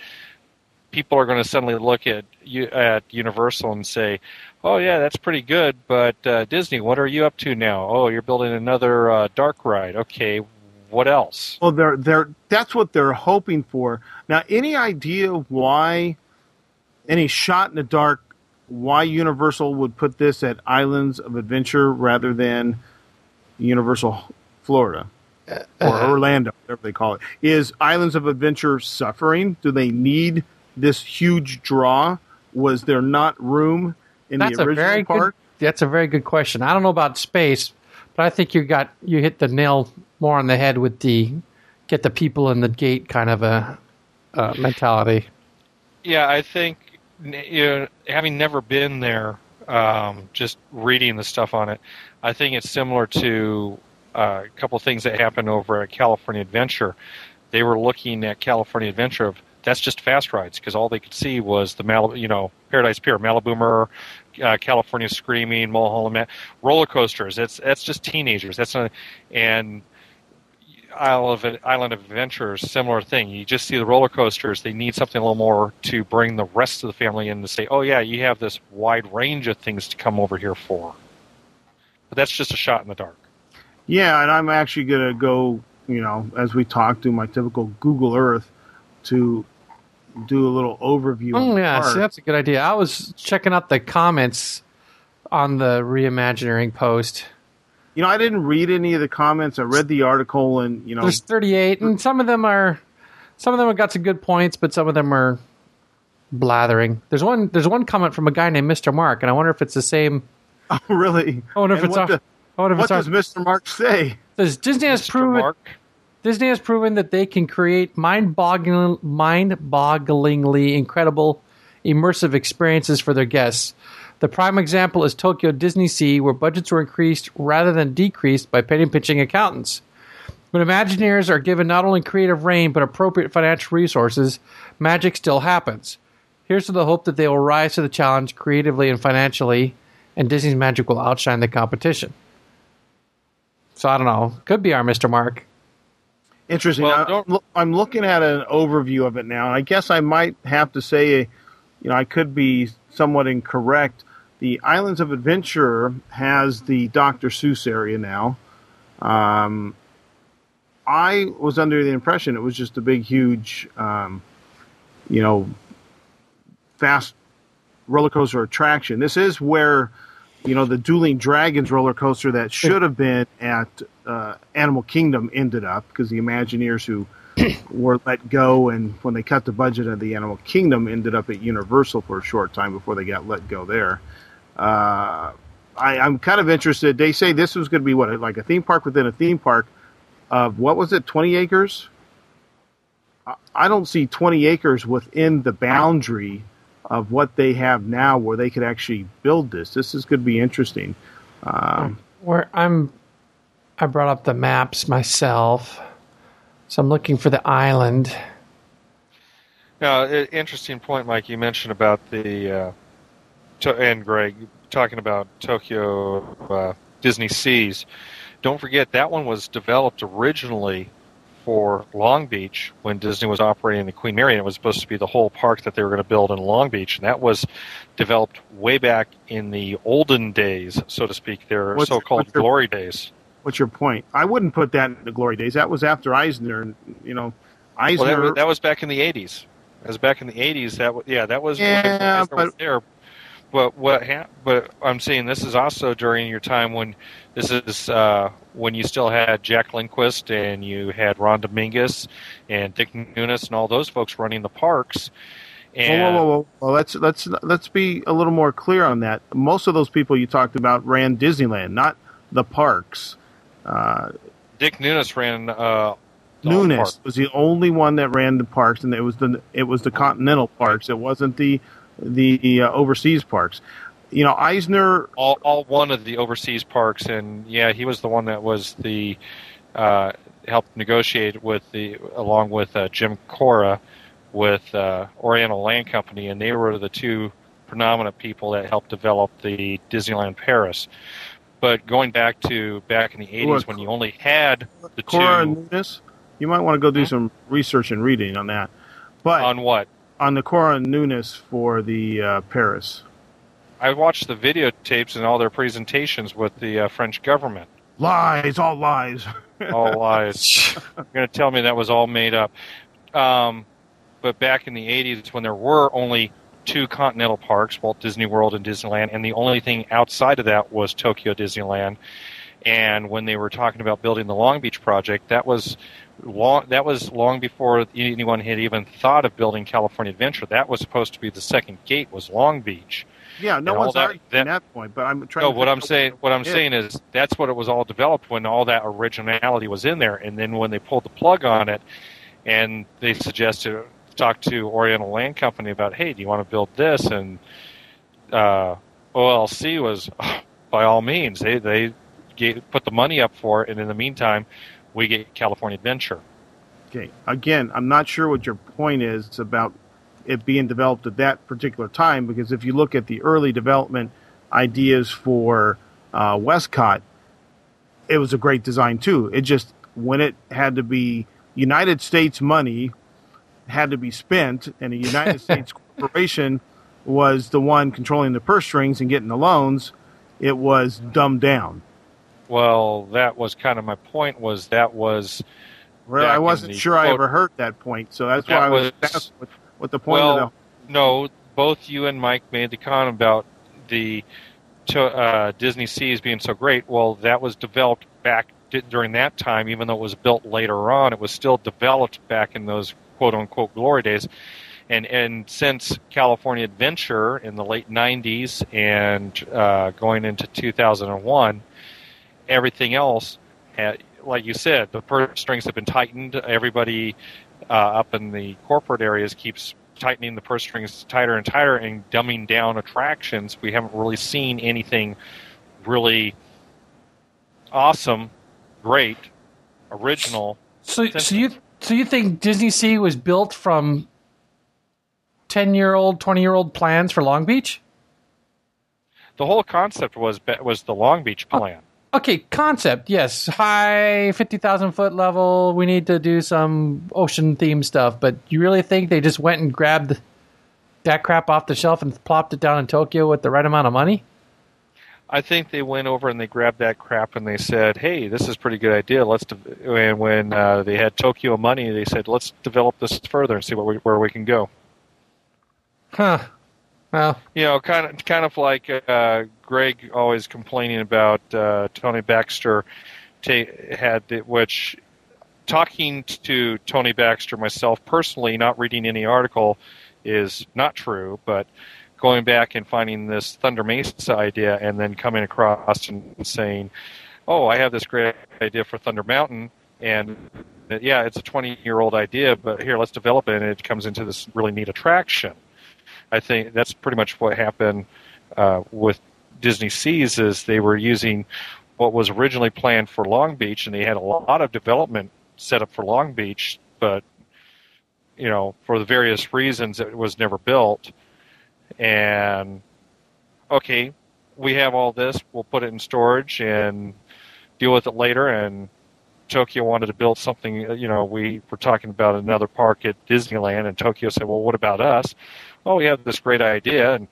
people are going to suddenly look at at Universal and say, "Oh yeah, that's pretty good." But uh, Disney, what are you up to now? Oh, you're building another uh, dark ride. Okay, what else? Well, they're they're that's what they're hoping for. Now, any idea why any shot in the dark why Universal would put this at Islands of Adventure rather than Universal Florida uh, or uh, Orlando, whatever they call it? Is Islands of Adventure suffering? Do they need this huge draw? Was there not room in That's the a original very park? good. That's a very good question. I don't know about space, but I think you got you hit the nail more on the head with the get the people in the gate kind of a uh, mentality. Yeah, I think you know, having never been there, um, just reading the stuff on it, I think it's similar to uh, a couple things that happened over at California Adventure. They were looking at California Adventure of that's just fast rides because all they could see was the Mal- you know Paradise Pier, Maliboomer, uh, California Screaming, Mulholland, roller coasters. That's that's just teenagers. That's not and Isle of Island of Adventure, similar thing. You just see the roller coasters. They need something a little more to bring the rest of the family in to say, "Oh yeah, you have this wide range of things to come over here for." But that's just a shot in the dark. Yeah, and I'm actually going to go, you know, as we talk, do my typical Google Earth to do a little overview. Oh yeah, see, that's a good idea. I was checking out the comments on the reimagining post. You know, I didn't read any of the comments. I read the article, and you know, There's 38, and some of them are some of them have got some good points, but some of them are blathering. There's one. There's one comment from a guy named Mr. Mark, and I wonder if it's the same. [LAUGHS] Oh, really? I wonder if And it's what, our, the- I wonder if what it's our, does Mr. Mark say? Does Disney has Mr. proven Mark, Disney has proven that they can create mind-boggling, mind-bogglingly incredible, immersive experiences for their guests. The prime example is Tokyo Disney Sea, where budgets were increased rather than decreased by penny pinching accountants. When Imagineers are given not only creative reign but appropriate financial resources, magic still happens. Here's to the hope that they will rise to the challenge creatively and financially, and Disney's magic will outshine the competition. So I don't know. Could be our Mr. Mark. Interesting. Well, now, I'm looking at an overview of it now. and I guess I might have to say, you know, I could be somewhat incorrect. The Islands of Adventure has the Dr. Seuss area now. Um, I was under the impression it was just a big, huge, um, you know, fast roller coaster attraction. This is where, you know, the Dueling Dragons roller coaster that should have been at uh, Animal Kingdom ended up because the Imagineers who [CLEARS THROAT] were let go and when they cut the budget of the Animal Kingdom ended up at Universal for a short time before they got let go there. Uh, I, I'm kind of interested. They say this was going to be what, like a theme park within a theme park of what was it, 20 acres? I- I don't see 20 acres within the boundary of what they have now where they could actually build this. This is going to be interesting. Um, where I'm I brought up the maps myself. So I'm looking for the island. Now, interesting point, Mike. You mentioned about the uh, to, and Greg talking about Tokyo uh, Disney Seas. Don't forget that one was developed originally for Long Beach when Disney was operating the Queen Mary, and it was supposed to be the whole park that they were going to build in Long Beach, and that was developed way back in the olden days, so to speak, their What's- so-called what's your- glory days. what's your point? I wouldn't put that in the glory days. That was after Eisner. and You know, Well, Eisner. that, was- that was back in the '80s. That was back in the '80s. That yeah, that was Yeah, Eisner was but- there. But what? Ha- but I'm seeing this is also during your time when this is uh, when you still had Jack Lindquist and you had Ron Dominguez and Dick Nunis and all those folks running the parks. And whoa, whoa, whoa, whoa. Well, let's let's let's be a little more clear on that. Most of those people you talked about ran Disneyland, not the parks. Uh, Dick Nunis ran uh, Nunis was the only one that ran the parks, and it was the it was the continental parks. It wasn't the the uh, overseas parks. You know, Eisner. all, all one of the overseas parks, and yeah, he was the one that was the uh, helped negotiate with the along with uh, Jim Cora with uh, Oriental Land Company, and they were the two predominant people that helped develop the Disneyland Paris. But going back to back in the '80s when you only had the Cora two and Nunis. You might want to go do Hmm? some research and reading on that. But on what on the Cora Nunis for the uh, Paris. I watched the videotapes and all their presentations with the uh, French government. Lies, all lies. [LAUGHS] all lies. You're going to tell me that was all made up. Um, but back in the 80s, when there were only two continental parks, Walt Disney World and Disneyland, and the only thing outside of that was Tokyo Disneyland. And when they were talking about building the Long Beach project, that was long, that was long before anyone had even thought of building California Adventure. That was supposed to be the second gate was Long Beach. Yeah, no And one's that- arguing that- that, point, but I'm trying. No, to what I'm saying, what I'm Yeah. saying is that's what it was all developed when all that originality was in there, and then when they pulled the plug on it, and they suggested talk to Oriental Land Company about, hey, do you want to build this? And uh, OLC was, by all means, they they gave, put the money up for it, and in the meantime, we get California Adventure. Okay, again, I'm not sure what your point is about it being developed at that particular time because if you look at the early development ideas for uh, WestCOT, it was a great design too. It just when it had to be United States money had to be spent, and a United [LAUGHS] States corporation was the one controlling the purse strings and getting the loans. It was dumbed down. Well, that was kind of my point. Was that was Well, I wasn't sure I ever heard that point, so that's That why I was, was- what, what the point well, of the no, both you and Mike made the comment about the to, uh, Disney Seas being so great. Well, that was developed back during that time, even though it was built later on. It was still developed back in those quote unquote glory days. and and since California Adventure in the late '90s and uh, going into 2001, everything else, had, like you said, the purse strings have been tightened. Everybody uh, up in the corporate areas keeps tightening the purse strings tighter and tighter and dumbing down attractions. We haven't really seen anything really awesome, great, original. So, so you so you think Disney Sea was built from ten year old, twenty year old plans for Long Beach? The whole concept was was the Long Beach plan. Okay, concept, yes. High 50,000 foot level. We need to do some ocean theme stuff. But you really think they just went and grabbed that crap off the shelf and plopped it down in Tokyo with the right amount of money? I think they went over and they grabbed that crap and they said, "Hey, this is a pretty good idea. Let's." De-. And when uh, they had Tokyo money, they said, "Let's develop this further and see we, where we can go." Huh. Well, you know, kind of, kind of like uh, Greg always complaining about uh, Tony Baxter had, which talking to Tony Baxter myself personally, not reading any article, is not true. But going back and finding this Thunder Mesa idea, and then coming across and saying, "Oh, I have this great idea for Thunder Mountain," and yeah, it's a 20 year old idea, but here, let's develop it, and it comes into this really neat attraction. I think that's pretty much what happened uh, with Disney sees is they were using what was originally planned for Long Beach, and they had a lot of development set up for Long Beach, but you know, for the various reasons, it was never built. And okay, we have all this. We'll put it in storage and deal with it later. And Tokyo wanted to build something. You know, we were talking about another park at Disneyland, and Tokyo said, "Well, what about us?" Well, we have this great idea. And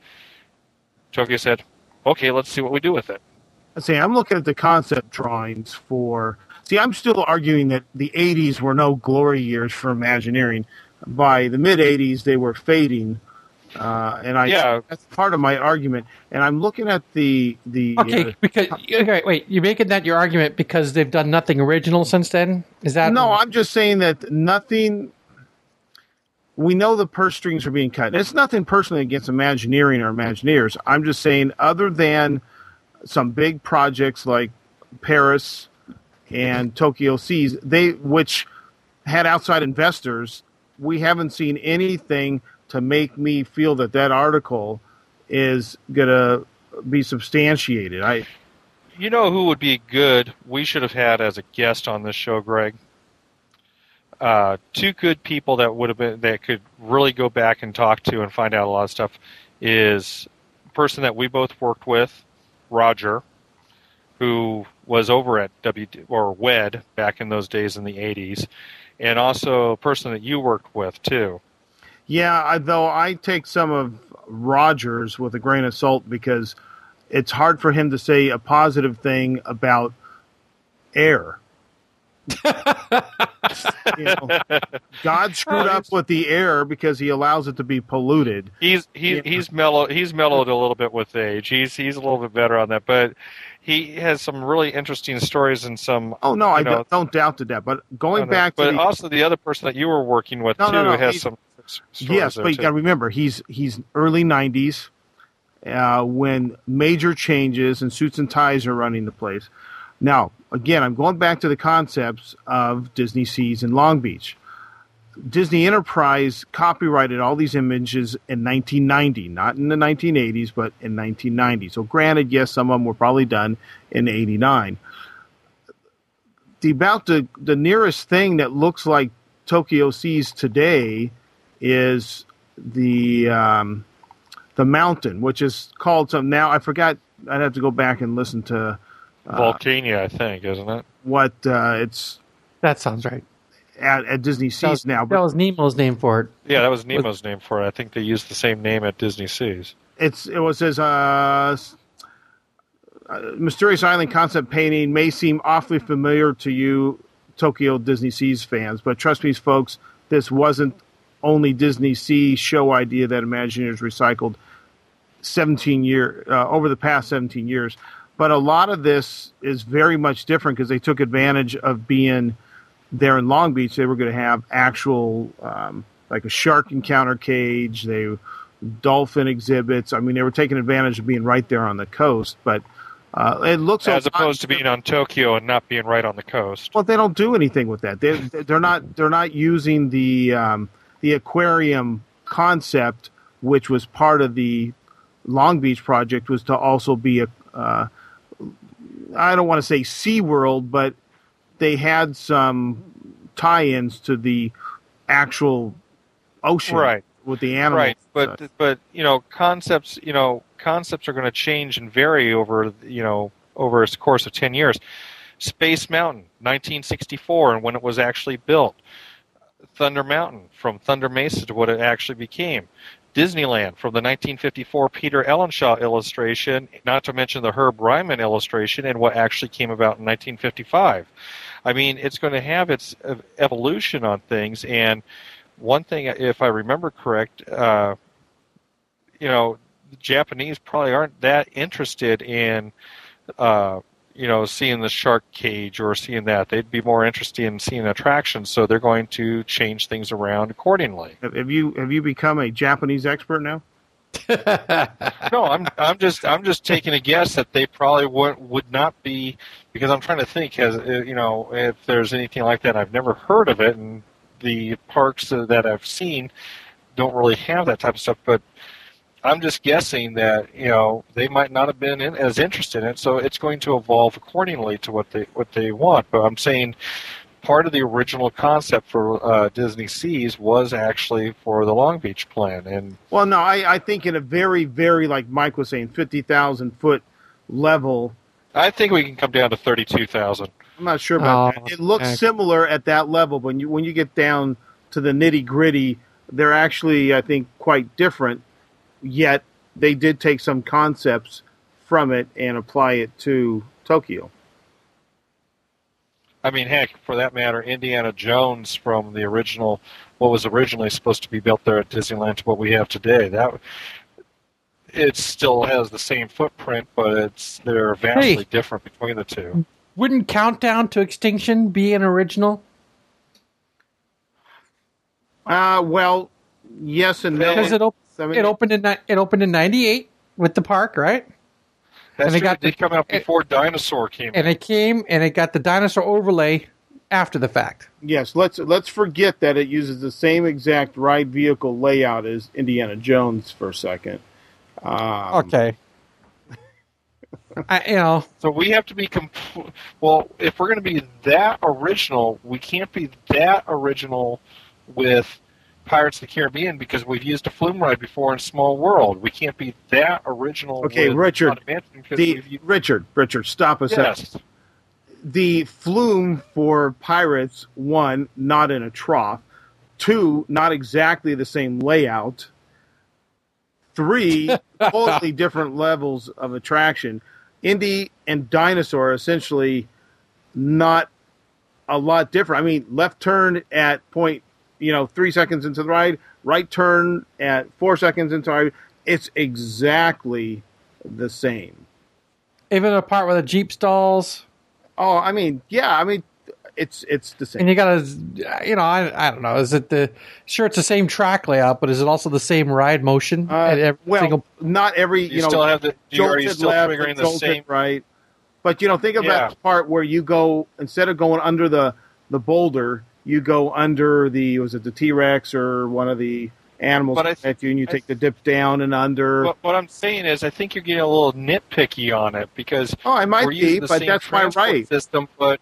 Tokyo said, okay, let's see what we do with it. I say, I'm looking at the concept drawings for. See, I'm still arguing that the 80s were no glory years for Imagineering. By the mid 80s, they were fading. Uh, and I yeah. that's part of my argument. And I'm looking at the the okay uh, because okay wait you're making that your argument because they've done nothing original since then. Is that no? I'm just saying that nothing we know the purse strings are being cut. And it's nothing personally against Imagineering or Imagineers. I'm just saying, other than some big projects like Paris and Tokyo Seas, they which had outside investors, we haven't seen anything to make me feel that that article is going to be substantiated. I, you know, who would be good? We should have had as a guest on this show, Greg uh, two good people that would have been that could really go back and talk to and find out a lot of stuff is a person that we both worked with, Roger, who was over at W or WED back in those days in the '80s, and also a person that you worked with too. Yeah, I, though I take some of Rogers with a grain of salt because it's hard for him to say a positive thing about air [LAUGHS] you know, God screwed up with the air because He allows it to be polluted. He's he, yeah. he's mellow. He's mellowed a little bit with age. He's he's a little bit better on that, but he has some really interesting stories and some. Oh no, I know, don't doubt that. But going back, but the, also the other person that you were working with no, too no, no, has some. Yes, but you got to remember he's he's early '90s uh, when major changes and suits and ties are running the place. Now, again, I'm going back to the concepts of Disney Seas in Long Beach. Disney Enterprise copyrighted all these images in 1990, not in the 1980s, but in 1990. So, granted, yes, some of them were probably done in 89. The about the the nearest thing that looks like Tokyo Seas today is the um, the mountain, which is called some now. I forgot. I'd have to go back and listen to Vulcania, I think, isn't it? What uh, it's that sounds right at, at Disney Seas was, now. But that was Nemo's name for it. Yeah, that was Nemo's name for it. I think they used the same name at Disney Seas. It's it was his uh, uh, mysterious island concept painting may seem awfully familiar to you, Tokyo Disney Seas fans, but trust me, folks, this wasn't only Disney Sea show idea that Imagineers recycled 17 year uh, over the past 17 years. But a lot of this is very much different because they took advantage of being there in Long Beach. They were going to have actual um, like a shark encounter cage. They dolphin exhibits. I mean, they were taking advantage of being right there on the coast, but uh, it looks as opposed to being on Tokyo and not being right on the coast. well, they don't do anything with that. They they're not they're not using the um, the aquarium concept, which was part of the Long Beach project, was to also be a uh, I don't want to say Sea World, but they had some tie-ins to the actual ocean, Right. With the animals, Right, but but you know concepts you know concepts are going to change and vary over you know over a course of ten years. Space Mountain, 1964, and when it was actually built. Thunder Mountain from Thunder Mesa to what it actually became. Disneyland from the 1954 Peter Ellenshaw illustration, not to mention the Herb Ryman illustration, and what actually came about in 1955. I mean, it's going to have its evolution on things, and one thing, if I remember correct, uh, you know, the Japanese probably aren't that interested in, uh, you know, seeing the shark cage or seeing that. They'd be more interested in seeing attractions, so they're going to change things around accordingly. have, you have you become a Japanese expert now? [LAUGHS] no, I'm I'm just I'm just taking a guess that they probably would would not be because I'm trying to think as uh, you know if there's anything like that. I've never heard of it, and the parks that I've seen don't really have that type of stuff. But I'm just guessing that you know they might not have been in, as interested in it, so it's going to evolve accordingly to what they what they want. But I'm saying part of the original concept for uh, Disney Seas was actually for the Long Beach plan, and Well, no, I, I think in a very, very like Mike was saying, fifty thousand foot level. I think we can come down to thirty-two thousand. I'm not sure about Oh, that. It looks heck. similar at that level, but when you when you get down to the nitty gritty, they're actually, I think, quite different. Yet they did take some concepts from it and apply it to Tokyo. I mean, heck, for that matter, Indiana Jones from the original, what was originally supposed to be built there at Disneyland to what we have today. That it still has the same footprint, but it's they're vastly Hey. different between the two. Wouldn't Countdown to Extinction be an original? Uh, well, yes and no. Because it, op- I mean, it opened in it opened in '98 with the park, right? That's And they true, got it did the- come out before Dinosaur came. And it came and it got the dinosaur overlay after the fact. Yes, let's let's forget that it uses the same exact ride vehicle layout as Indiana Jones for a second. Um, Okay. I, you know, [LAUGHS] So we have to be comp- well. If we're going to be that original, we can't be that original with Pirates of the Caribbean because we've used a flume ride before in Small World. We can't be that original. Okay, Richard, Haunted Mansion because The used- Richard, Richard, stop second. yes, The flume for pirates, one, not in a trough. Two, not exactly the same layout. Three, [LAUGHS] totally different levels of attraction. Indy and Dinosaur essentially not a lot different. I mean, left turn at point, you know, three seconds into the ride, right turn at four seconds into the ride. It's exactly the same. even the part where the jeep stalls, Oh, I mean, yeah, I mean, it's it's the same. and you got to, you know, I, I don't know. Is it the sure it's the same track layout, but is it also the same ride motion? Uh, at every well, single- not every you, you, know still have the. You are you jolted still left, triggering the same? right. But you know, think of Yeah. that part where you go instead of going under the the boulder, you go under the was it the T Rex or one of the animals But th- at you, and you I take the dip down and under. What, what I'm saying is, I think you're getting a little nitpicky on it because oh, I might be, but that's my right. system, but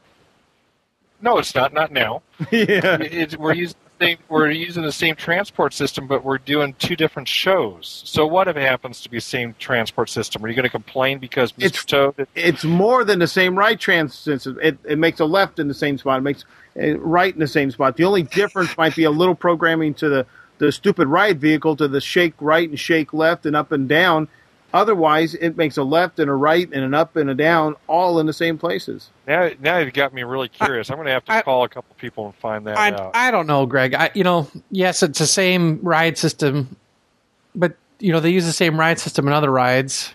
no, it's not. Not now. [LAUGHS] yeah. It's, we're using same. We're using the same transport system, but we're doing two different shows. So what if it happens to be same transport system? Are you going to complain because Mr. It's- Toad? It's more than the same right transit. It, it makes a left in the same spot. It makes a right in the same spot. The only difference might be a little programming to the, the stupid ride vehicle to the shake right and shake left and up and down. Otherwise, it makes a left and a right and an up and a down all in the same places. Now, now you've got me really curious. I'm going to have to I- call a couple people and find that I, out. I don't know, Greg. I, you know, yes, it's the same ride system, but you know they use the same ride system in other rides.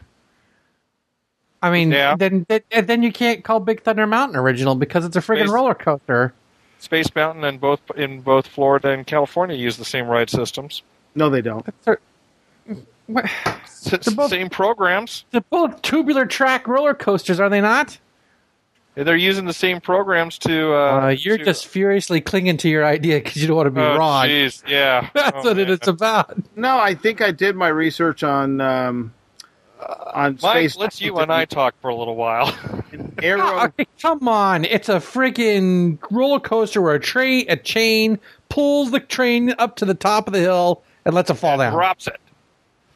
I mean, Yeah. then then, then you can't call Big Thunder Mountain original because it's a friggin' Basi- roller coaster. Space Mountain and both in both Florida and California use the same ride systems. No, they don't. They're. S- both- same programs. They're both tubular track roller coasters, are they not? They're using the same programs to. Uh, Uh, you're to- just furiously clinging to your idea because you don't want to be Oh, wrong. jeez, yeah. [LAUGHS] That's Oh, what man. it's about. No, I think I did my research on um, on Mike, space. let's you and I talk for a little while. [LAUGHS] Arrow. Okay, [LAUGHS] come on. It's a freaking roller coaster where a train, a chain pulls the train up to the top of the hill and lets it fall down. Drops it.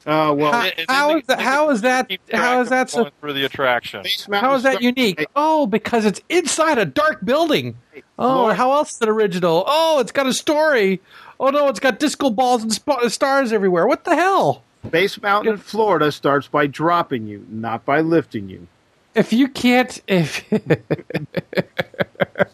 Uh, well, How- And how they- is that- how is that- keep how track is of that so- going through the attraction? How is that unique? Oh, because it's inside a dark building. Oh, Florida- how else is it original? Oh, it's got a story. Oh no, it's got disco balls and sp- stars everywhere. What the hell? Space Mountain in Florida starts by dropping you, not by lifting you. If you can't, if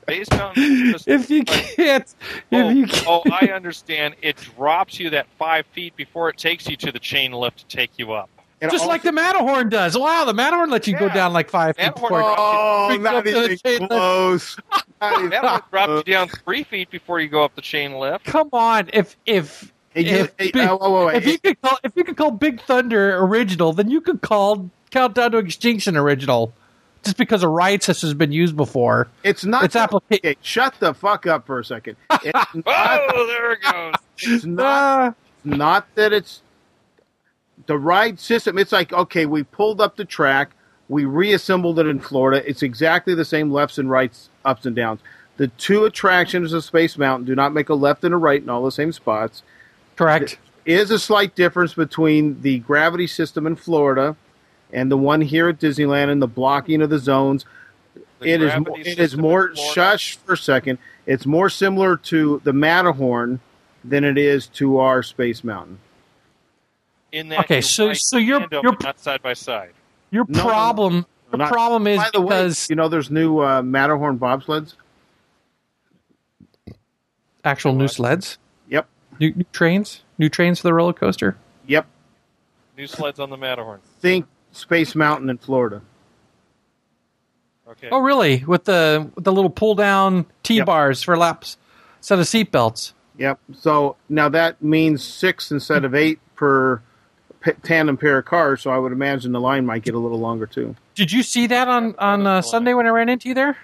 Space Mountain. [LAUGHS] if you can't, oh, if you can't, oh, I understand. It drops you that five feet before it takes you to the chain lift to take you up. And just also- like the Matterhorn does. Wow, the Matterhorn lets you go down like five feet Matterhorn before. it- Oh, not up to the even chain lift. close. [LAUGHS] Not even That would drop close. you down three feet before you go up the chain lift. Come on, if if Hey, if, hey, Big- oh, if you could call if you could call Big Thunder original, then you could call Countdown to Extinction original, just because a ride system has been used before. It's not. It's applica- Okay, shut the fuck up for a second. [LAUGHS] It's not, Oh, there it goes. it's not, Ah, not that it's the ride system. It's like okay, we pulled up the track, we reassembled it in Florida. It's exactly the same lefts and rights, ups and downs. The two attractions of Space Mountain do not make a left and a right in all the same spots. correct. is a slight difference between the gravity system in Florida and the one here at Disneyland and the blocking of the zones. The it is it is more Florida- shush for a second. It's more similar to the Matterhorn than it is to our Space Mountain. In that Okay, so- ride so you're- you're- not side by side. Your No, no, problem, the not- problem is By the because way, you know there's new uh, Matterhorn bobsleds. actual new sleds, Yep, new, new trains, new trains for the roller coaster. yep. New sleds on the Matterhorn. Think Space Mountain in Florida. Okay. Oh, really? With the with the little pull down T bars for laps, set of seat belts. Yep. So now that means six instead of eight per p- tandem pair of cars. So I would imagine the line might get a little longer too. Did you see that on on uh, Sunday when I ran into you there?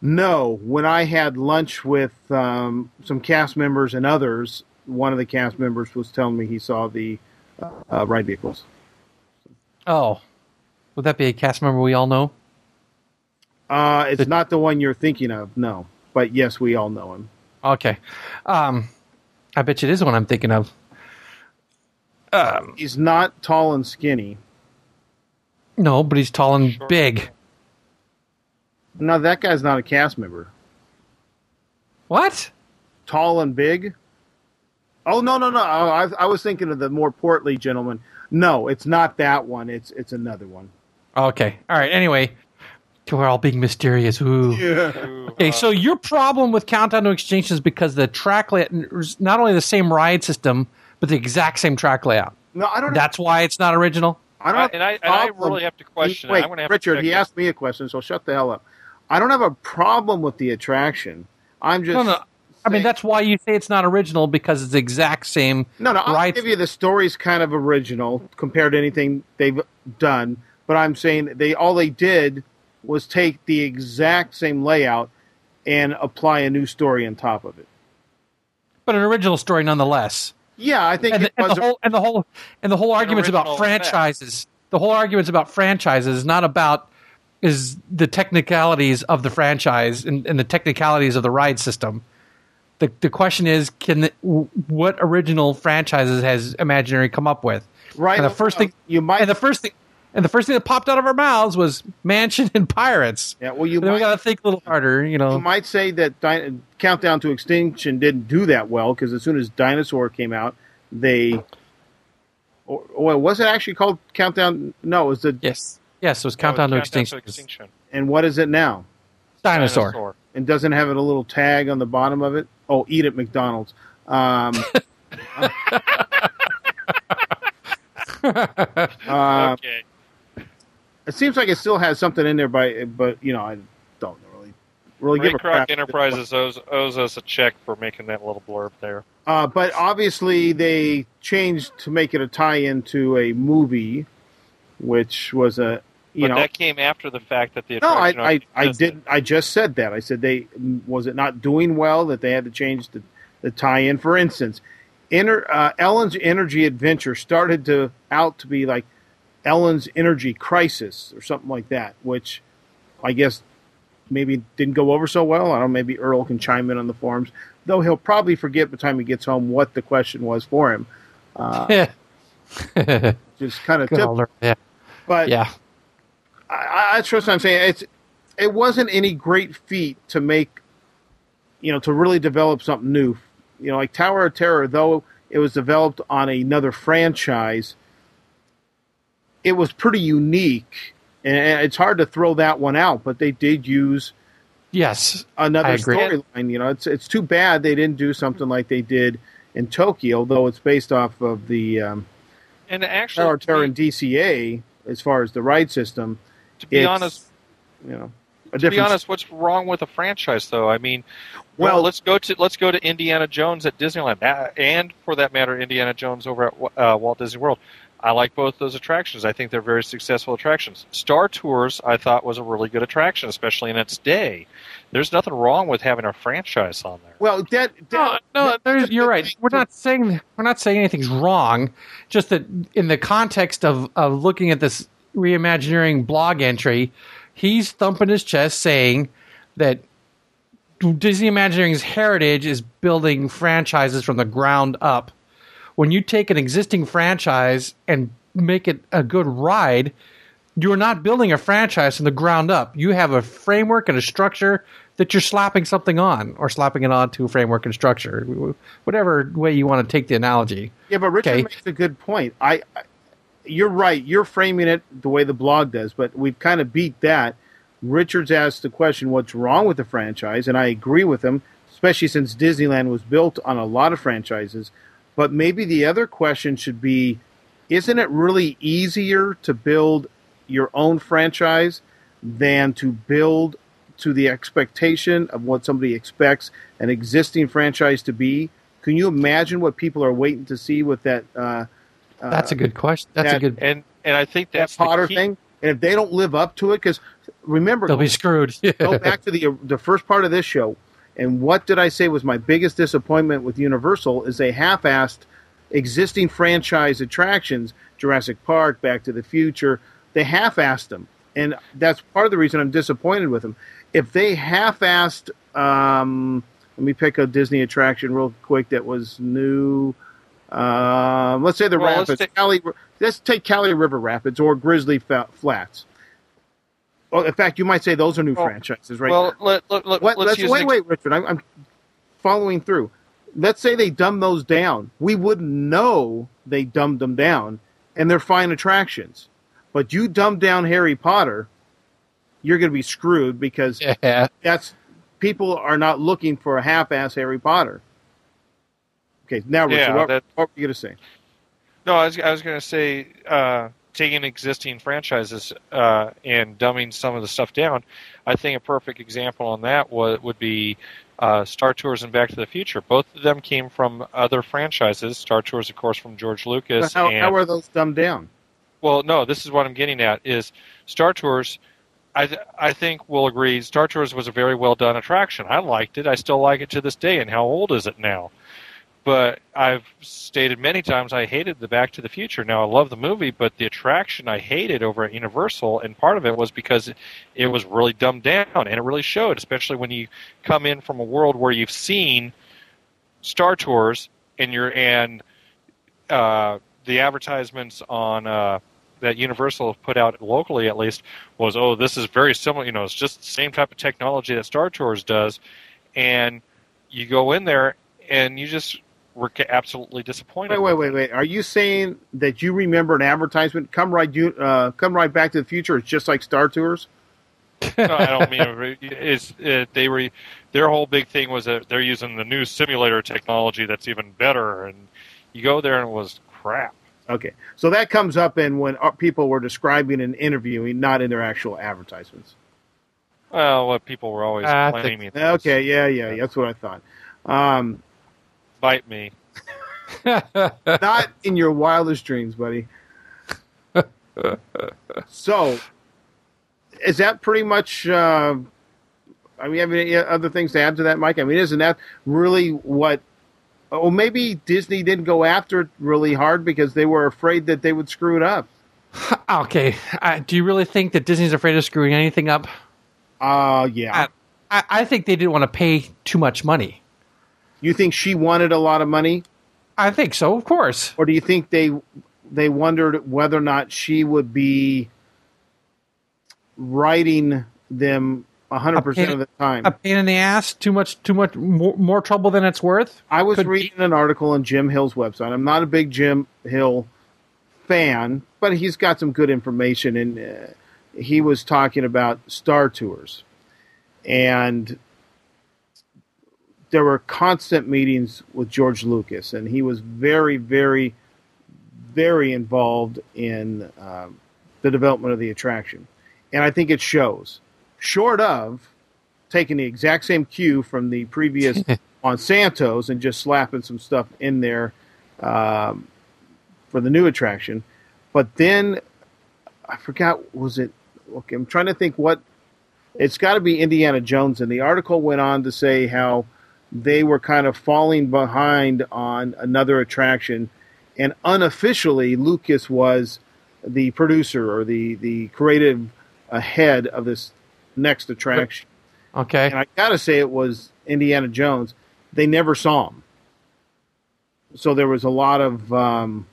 No, when I had lunch with um, some cast members and others, one of the cast members was telling me he saw the uh, ride vehicles. Oh, would that be a cast member we all know? Uh, it's The- not the one you're thinking of, no. But yes, we all know him. Okay, um, I bet you it is the one I'm thinking of. Um, He's not tall and skinny. no, but he's tall and Short. big. No, that guy's not a cast member. What? Tall and big. Oh no no no! I, I was thinking of the more portly gentleman. No, it's not that one. It's it's another one. Okay, all right. Anyway, we're all being mysterious. Ooh. Ooh, Okay, uh, so your problem with Countdown to Extinction is because the track layout is not only the same ride system, but the exact same track layout. No, I don't. That's why it's not original. I don't. I- and I- a and I really have to question it. Wait, I'm have Richard. check he this. asked me a question, so shut the hell up. I don't have a problem with the attraction. I'm just No, no. I mean, that's why you say it's not original because it's the exact same. no, no. I'll ride- give you the story's kind of original compared to anything they've done, but I'm saying they all they did was take the exact same layout and apply a new story on top of it. but an original story nonetheless. Yeah, I think And, it and was. the whole and the whole and the whole argument's about original effect. franchises. The whole argument's about franchises, is not about is the technicalities of the franchise and, and the technicalities of the ride system. The the question is, can the, what original franchises has Imaginary come up with? right. and the first thing- you might. And the first thing and the first thing that popped out of our mouths was Mansion and Pirates. yeah, well, you And then we got to think a little harder, you know. you might say that Di- Countdown to Extinction didn't do that well because as soon as Dinosaur came out, they. Or, or was it actually called Countdown? No, it was the. yes, yes. It was no, Countdown to Countdown Extinction. Extinction. And what is it now? Dinosaur. and doesn't have it a little tag on the bottom of it. Oh, eat at McDonald's. Um, [LAUGHS] uh, okay. it seems like it still has something in there, by but you know I don't really really give a Ray crap. Enterprises owes, owes us a check for making that little blurb there. Uh, but obviously, they changed to make it a tie-in to a movie, which was a you But know. that came after the fact that the no, I, I, already I existed. did. I just said that. I said they was it not doing well that they had to change the, the tie-in. For instance, Ener, uh, Ellen's Energy Adventure started to out to be like Ellen's Energy Crisis or something like that, which I guess maybe didn't go over so well. I don't know. Maybe Earl can chime in on the forums, though he'll probably forget by the time he gets home what the question was for him. Uh, [LAUGHS] just kind of Good tip, yeah. but Yeah. I, I, that's what I'm saying. It's it wasn't any great feat to make, you know, to really develop something new. You know, like Tower of Terror, though it was developed on another franchise, it was pretty unique, and it's hard to throw that one out. But they did use Yes. another storyline. You know, it's it's too bad they didn't do something like they did in Tokyo, though it's based off of the um, And actually, Tower of Terror be- in DCA as far as the ride system. To be honest, you know, a to be honest, what's wrong with a franchise though? I mean, Well- well, let's go to let's go to Indiana Jones at Disneyland, uh, and for that matter, Indiana Jones over at uh, Walt Disney World. I like both those attractions. I think they're very successful attractions. Star Tours, I thought, was a really good attraction, especially in its day. There's nothing wrong with having a franchise on there. Well, that, No, that no, that- there's, you're right. We're not saying we're not saying anything's wrong. Just that in the context of of looking at this reimagineering blog entry, he's thumping his chest saying that Disney Imagineering's heritage is building franchises from the ground up. When you take an existing franchise and make it a good ride, you're not building a franchise from the ground up. You have a framework and a structure that you're slapping something on, or slapping it onto a framework and structure, whatever way you want to take the analogy. Yeah, but Richard Okay. makes a good point. I, I, you're right. You're framing it the way the blog does, but we've kind of beat that. Richard's asked the question, "What's wrong with the franchise?" And I agree with him, especially since Disneyland was built on a lot of franchises. But maybe the other question should be, isn't it really easier to build your own franchise than to build to the expectation of what somebody expects an existing franchise to be? Can you imagine what people are waiting to see with that uh, That's a good question. That's a good. And and I think that that's the Potter thing? And if they don't live up to it, because remember, They'll be screwed. [LAUGHS] go back to the the first part of this show. And what did I say was my biggest disappointment with Universal is they half-assed existing franchise attractions, Jurassic Park, Back to the Future. They half-assed them, and that's part of the reason I'm disappointed with them. If they half-assed, um, let me pick a Disney attraction real quick that was new. Um, let's say the Well, let's Rapids. take- Kali, let's take Kali River Rapids or Grizzly Flats. Well, in fact, you might say those are new Well- franchises, right? Well, let, let, let, let's let's wait, wait, Richard. I'm, I'm following through. Let's say they dumb those down. We wouldn't know they dumbed them down, and they're fine attractions. But you dumb down Harry Potter, you're going to be screwed because [LAUGHS] yeah. that's people are not looking for a half-ass Harry Potter. Okay, now Richard, Yeah, what, that- what were you going to say? No, I was, I was going to say uh, taking existing franchises uh, and dumbing some of the stuff down. I think a perfect example on that would, would be uh, Star Tours and Back to the Future. Both of them came from other franchises. Star Tours, of course, from George Lucas. how, and, how are those dumbed down? well, no, this is what I'm getting at. Is Star Tours? I th- I think we'll agree. Star Tours was a very well done attraction. I liked it. I still like it to this day. And how old is it now? But I've stated many times I hated the Back to the Future. Now I love the movie, but the attraction I hated over at Universal, and part of it was because it was really dumbed down, and it really showed, especially when you come in from a world where you've seen Star Tours and you're and uh, the advertisements on uh, that Universal put out locally, at least, was oh, this is very similar. You know, it's just the same type of technology that Star Tours does, and you go in there and you just were ca- absolutely disappointed. Wait, wait, wait, wait. Are you saying that you remember an advertisement? Come ride, you, uh, come ride Back to the Future. It's just like Star Tours. no, I don't mean it's it, they were their whole big thing was that they're using the new simulator technology that's even better, and you go there and it was crap. Okay, so that comes up in when uh, people were describing and interviewing, not in their actual advertisements. Well, what people were always I blaming think- me. for Okay, yeah, yeah, that's what I thought. Um, Bite me. [LAUGHS] not in your wildest dreams, buddy. [LAUGHS] so, is that pretty much? Uh, I mean, have any other things to add to that, Mike? I mean, isn't that really what? Oh, maybe Disney didn't go after it really hard because they were afraid that they would screw it up. [LAUGHS] okay, uh, do you really think that Disney's afraid of screwing anything up? Uh yeah. I, I, I think they didn't want to pay too much money. You think she wanted a lot of money, I think so, of course. or do you think they they wondered whether or not she would be writing them hundred A percent pain- of the time? A pain in the ass, too much, too much, more, more trouble than it's worth. I was Could reading an article on Jim Hill's website. I'm not a big Jim Hill fan, but he's got some good information, and uh, he was talking about Star Tours, and there were constant meetings with George Lucas, and he was very, very, very involved in um, the development of the attraction, and I think it shows. Short of taking the exact same cue from the previous [LAUGHS] Monsanto's and just slapping some stuff in there um, for the new attraction. But then I forgot was it okay, I'm trying to think what it's got to be Indiana Jones and the article went on to say how they were kind of falling behind on another attraction and unofficially Lucas was the producer or the the creative head of this next attraction Okay. and I gotta say it was Indiana Jones. They never saw him, so there was a lot of, um,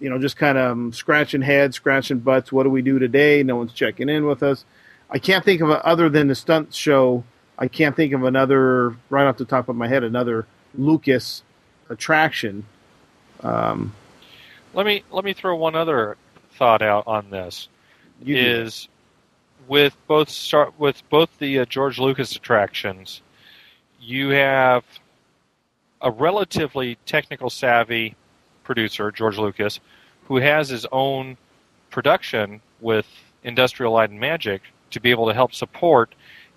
you know, just kind of scratching heads, scratching butts. What do we do today? No one's checking in with us. I can't think of a, other than the stunt show. I can't think of another right off the top of my head another Lucas attraction. Um, Let me let me throw one other thought out on this. is with both Star, with both the uh, George Lucas attractions, you have a relatively technical savvy producer, George Lucas, who has his own production with Industrial Light and Magic to be able to help support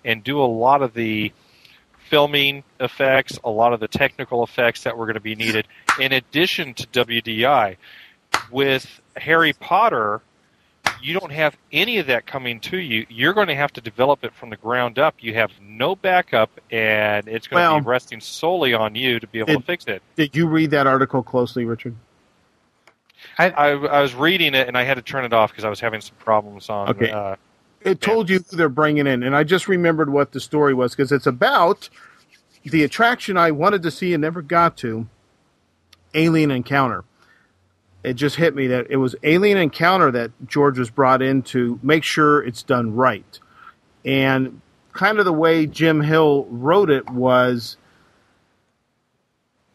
and do a lot of the filming effects, a lot of the technical effects that were going to be needed, in addition to WDI. With Harry Potter, you don't have any of that coming to you. You're going to have to develop it from the ground up. You have no backup, and it's going Well- to be resting solely on you to be able It- to fix it. Did you read that article closely, Richard? I, I was reading it, and I had to turn it off because I was having some problems on. Okay. Uh, it told you who they're bringing in, and I just remembered what the story was because it's about the attraction I wanted to see and never got to, Alien Encounter. It just hit me that it was Alien Encounter that George was brought in to make sure it's done right, and kind of the way Jim Hill wrote it was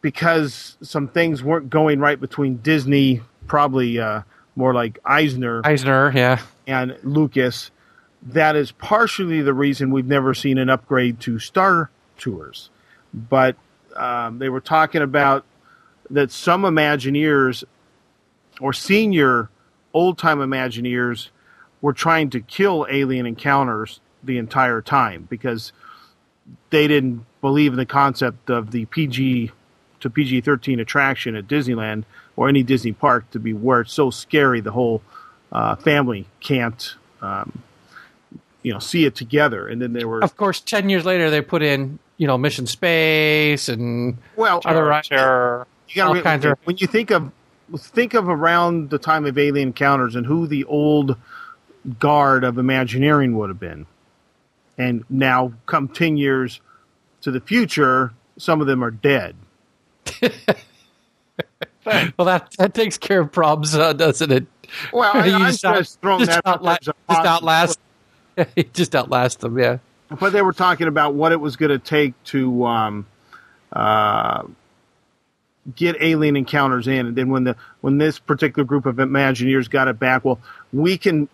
because some things weren't going right between Disney, probably uh, more like Eisner Eisner, yeah. and Lucas, that is partially the reason we've never seen an upgrade to Star Tours. But um, they were talking about that some Imagineers or senior old time Imagineers were trying to kill alien encounters the entire time because they didn't believe in the concept of the PG to PG 13 attraction at Disneyland or any Disney park to be where it's so scary the whole uh, family can't um, you know see it together. And then there were Of course, ten years later, they put in you know Mission Space and well other terror. you gotta all re- kinds of- when you think of think of around the time of alien encounters and who the old guard of imagineering would have been. And now come 10 years to the future some of them are dead. [LAUGHS] Well, that that takes care of problems, uh, doesn't it? well [LAUGHS] I, You i'm just throwing just that out there outla- as a just outlast, [LAUGHS] possibility. just outlasts them. Yeah. but they were talking about what it was going to take to um, uh, get alien encounters in, and then when the when this particular group of Imagineers got it back, well, we can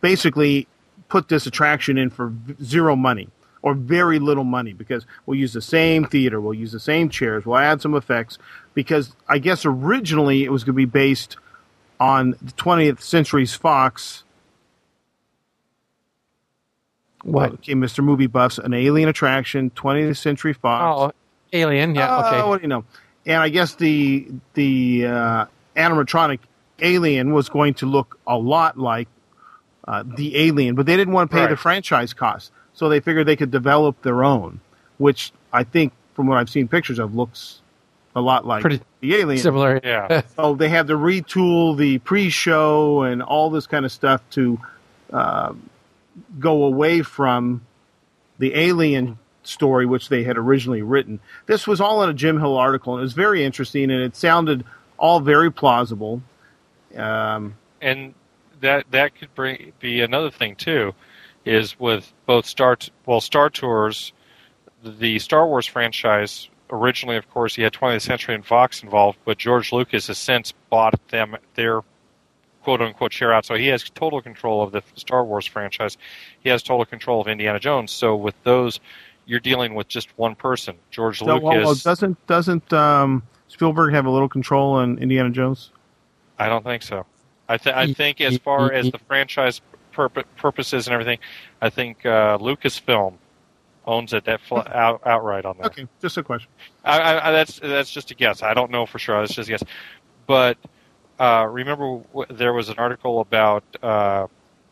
basically put this attraction in for zero money or very little money because we'll use the same theater, we'll use the same chairs, we'll add some effects because I guess originally it was going to be based on the 20th Century's Fox What? Okay, Mr. Movie Buffs, an alien attraction, 20th Century Fox. Oh, Alien. Yeah. Uh, okay. What do you know? And I guess the the uh, animatronic alien was going to look a lot like uh, the alien, but they didn't want to pay the franchise cost, so they figured they could develop their own, which I think, from what I've seen pictures of, looks a lot like Pretty the alien. Similar. Yeah. [LAUGHS] So they had to retool the pre-show and all this kind of stuff to uh, go away from the alien story, which they had originally written. This was all in a Jim Hill article, and it was very interesting, and it sounded all very plausible. Um, and that that could bring be another thing too, is with both Star well Star Tours, the Star Wars franchise. Originally, of course, he had 20th Century and Fox involved, but George Lucas has since bought them their quote unquote share out. So he has total control of the Star Wars franchise. He has total control of Indiana Jones. So with those, you're dealing with just one person, George so, Lucas. well, well, doesn't doesn't um, Spielberg have a little control on Indiana Jones? I don't think so. I, th- I think as far as the franchise purpo- purposes and everything, I think uh, Lucasfilm owns it that fl- out, outright on that. Okay, just a question. I, I, I, that's that's just a guess. I don't know for sure. That's just a guess. But uh, remember, w- there was an article about uh,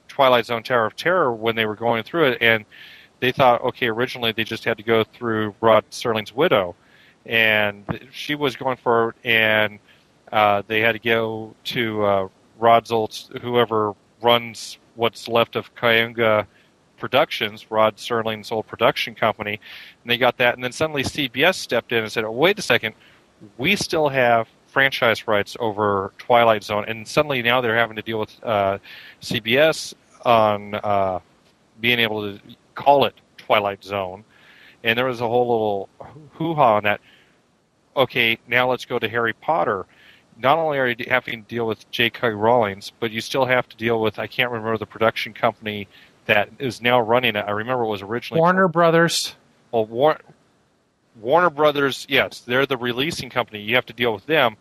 Twilight Zone: Tower of Terror when they were going through it, and they thought, okay, originally they just had to go through Rod Serling's widow, and she was going for, and uh, they had to go to uh, Rod Zoltz, whoever runs what's left of Cayuga Productions, Rod Serling's old production company, and they got that. And then suddenly CBS stepped in and said, oh, "Wait a second, we still have franchise rights over Twilight Zone." And suddenly now they're having to deal with uh, CBS on uh, being able to call it Twilight Zone. And there was a whole little hoo ha on that. Okay, now let's go to Harry Potter. Not only are you having to deal with J.K. Rowling's, but you still have to deal with I can't remember the production company that is now running it. I remember it was originally Warner Brothers. well, War- Warner Brothers, yes, they're the releasing company. You have to deal with them,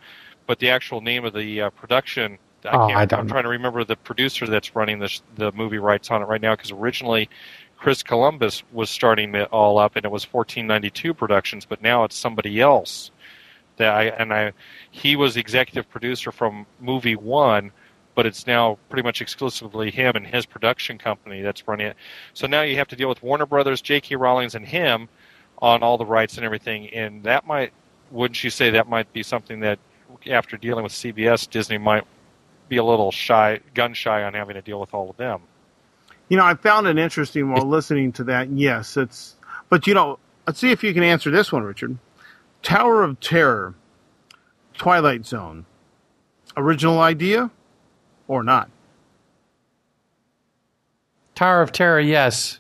but the actual name of the uh, production, I Oh, can't. I don't am know. trying to remember the producer that's running the the movie rights on it right now because originally Chris Columbus was starting it all up, and it was 1492 Productions, but now it's somebody else. That I and I, he was executive producer from movie one, but it's now pretty much exclusively him and his production company that's running it. So now you have to deal with Warner Brothers, J.K. Rowling's, and him on all the rights and everything. And that might, wouldn't you say, that might be something that after dealing with CBS, Disney might be a little shy, gun shy on having to deal with all of them. You know, I found it interesting while listening to that. Yes, it's. But you know, let's see if you can answer this one, Richard. Tower of Terror, Twilight Zone, original idea or not? Tower of Terror. Yes.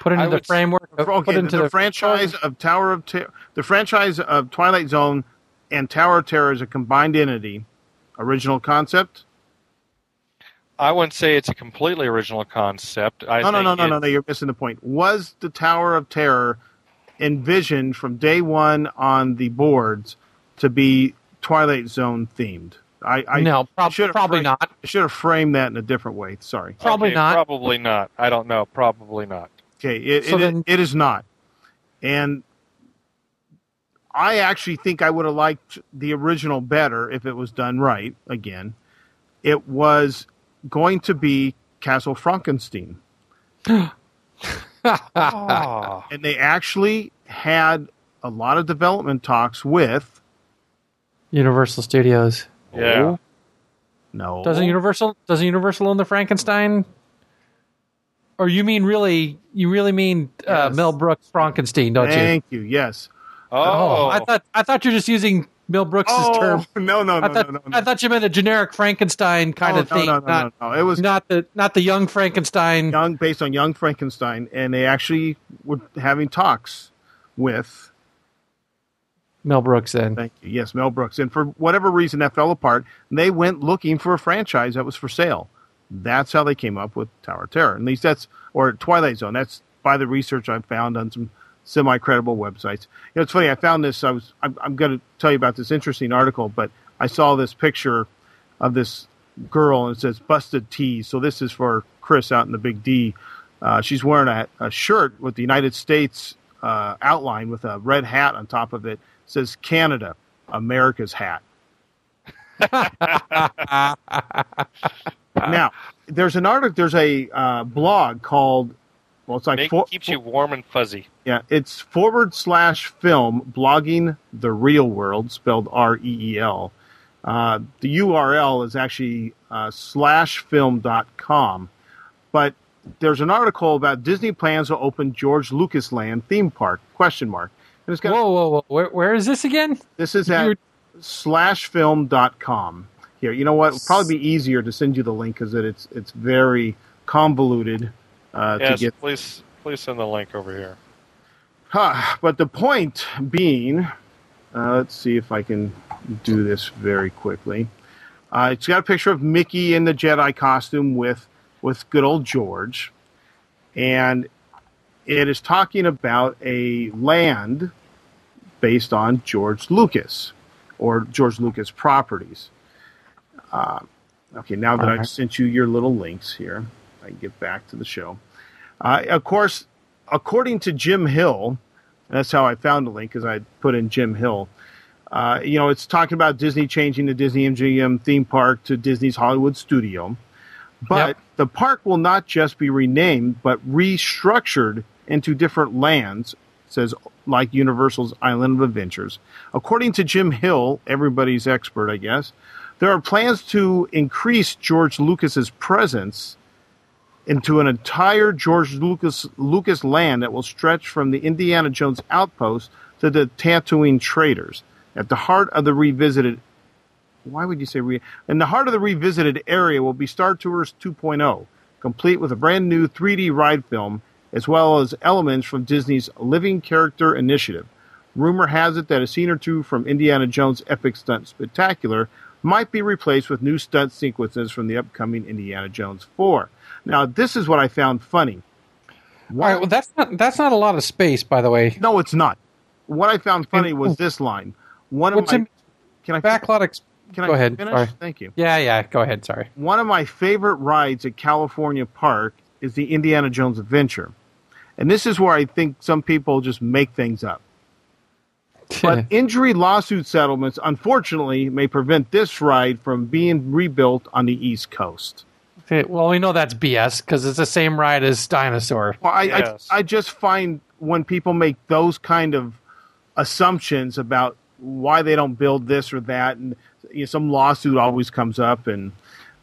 Put into I the framework. of- Okay, put the, into the the franchise of Tower of Terror, the franchise of Twilight Zone and Tower of Terror is a combined entity. Original concept? I wouldn't say it's a completely original concept. I no, no, think no, no, it- no, no. You're missing the point. Was the Tower of Terror envisioned from day one on the boards to be Twilight Zone themed? I, I no, prob- should've probably framed- not. I should have framed that in a different way. Sorry. Probably okay, not. Probably not. I don't know. Probably not. Okay, it, So it, then- it is not. And I actually think I would have liked the original better if it was done right. Again, it was going to be Castle Frankenstein. [LAUGHS] And they actually had a lot of development talks with Universal Studios. yeah. no Doesn't Universal doesn't Universal own the Frankenstein? Or you mean really you really mean uh, Yes. Mel Brooks Frankenstein, don't you? thank you yes Oh, I thought I thought you were just using Mel Brooks' oh term. no [LAUGHS] no no I thought no, no, no. I thought you meant a generic Frankenstein kind Oh, of no, thing, no, no, not no, no. it was not the not the young Frankenstein. young based on young frankenstein and they actually were having talks with Mel Brooks then. thank you yes mel brooks and for whatever reason that fell apart they went looking for a franchise that was for sale that's how they came up with tower terror at least that's or twilight zone that's by the research i've found on some semi-credible websites you know it's funny i found this i was i'm, I'm going to tell you about this interesting article but i saw this picture of this girl and it says busted T." so this is for chris out in the big d Uh, she's wearing a, a shirt with the United States uh, outline with a red hat on top of it. it says Canada, America's hat. Now, there's an article, there's a uh, blog called, well, it's like Make, for- keeps you warm and fuzzy. yeah, it's forward slash film blogging the real world, spelled R E E L. Uh, the URL is actually uh, slash film.com. But there's an article about Disney plans to open George Lucas Land theme park, question mark. And it's got, Whoa, whoa, whoa! Where, where is this again? this is at you- slashfilm.com. Here, you know what? It'll probably be easier to send you the link because it's, it's very convoluted uh, to get please, please send the link over here. Huh, but the point being, uh, let's see if I can do this very quickly. Uh, it's got a picture of Mickey in the Jedi costume with with good old George, and it is talking about a land based on George Lucas or George Lucas properties. Uh, okay, now that I've sent you your little links here, I can get back to the show. Uh, of course, according to Jim Hill, that's how I found the link because I put in Jim Hill. Uh, you know, it's talking about Disney changing the Disney MGM theme park to Disney's Hollywood Studio. But Yep. the park will not just be renamed, but restructured into different lands, says like Universal's Island of Adventures. According to Jim Hill, everybody's expert, I guess, there are plans to increase George Lucas's presence into an entire George Lucas Lucas land that will stretch from the Indiana Jones outpost to the Tatooine traders. At the heart of the revisited why would you say re in the heart of the revisited area will be Star Tours 2.0, complete with a brand new 3D ride film as well as elements from Disney's Living Character Initiative. Rumor has it that a scene or two from Indiana Jones' Epic Stunt Spectacular might be replaced with new stunt sequences from the upcoming Indiana Jones 4. Now, this is what I found funny. All right. Well, that's not that's not a lot of space, by the way. No, it's not. What I found funny was this line. One of What's my in can I backlot? Ex- can I go ahead. finish? Sorry. Thank you. Yeah, yeah. Go ahead. Sorry. One of my favorite rides at California Park is the Indiana Jones Adventure. And this is where I think some people just make things up. But injury lawsuit settlements, unfortunately, may prevent this ride from being rebuilt on the East Coast. Okay, well, we know that's BS because it's the same ride as Dinosaur. Well, I, Yes. I, I just find when people make those kind of assumptions about why they don't build this or that, and you know, some lawsuit always comes up, and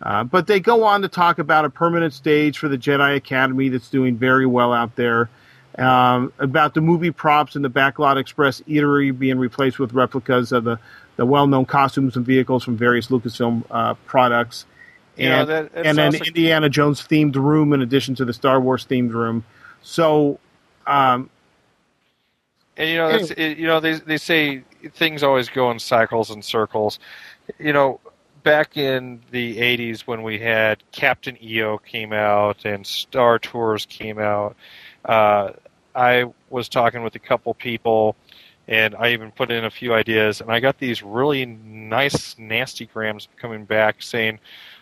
uh, but they go on to talk about a permanent stage for the Jedi Academy that's doing very well out there. Um, about the movie props in the Backlot Express Eatery being replaced with replicas of the, the well-known costumes and vehicles from various Lucasfilm uh, products, and, that- that and an Indiana Jones themed room in addition to the Star Wars themed room. So, um, And you know, that's, you know, they they say things always go in cycles and circles. You know, back in the '80s when we had Captain EO came out and Star Tours came out, uh, I was talking with a couple people, and I even put in a few ideas, and I got these really nice nasty grams coming back saying.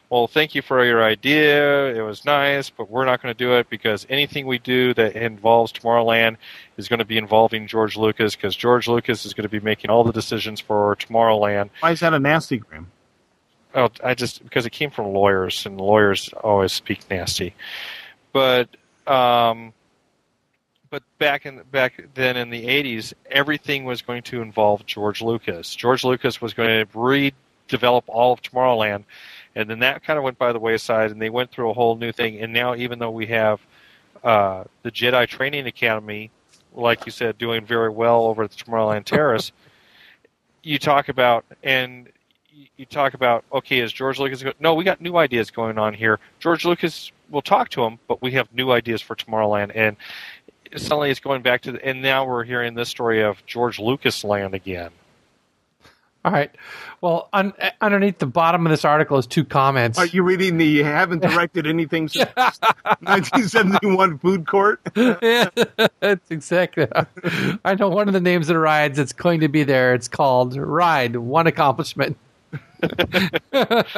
Well, thank you for your idea. It was nice, but we're not going to do it because anything we do that involves Tomorrowland is going to be involving George Lucas because George Lucas is going to be making all the decisions for Tomorrowland. why is that a nasty gram? Oh, I just because it came from lawyers and lawyers always speak nasty. But um, but back in back then in the '80s, everything was going to involve George Lucas. George Lucas was going to redevelop all of Tomorrowland, and then that kind of went by the wayside, and they went through a whole new thing. And now, even though we have uh, the Jedi Training Academy, like you said, doing very well over at the Tomorrowland Terrace, you talk about and you- you talk about okay, is George Lucas? Go- no, we got new ideas going on here. George Lucas will talk to him, but we have new ideas for Tomorrowland, and suddenly it's going back to the, and now we're hearing this story of George Lucas Land again. All right. Well, un- underneath the bottom of this article is two comments. Are you reading the you haven't directed anything since [LAUGHS] 1971 food court? [LAUGHS] yeah, that's exactly. I know one of the names of the rides that's going to be there. It's called Ride One Accomplishment. It's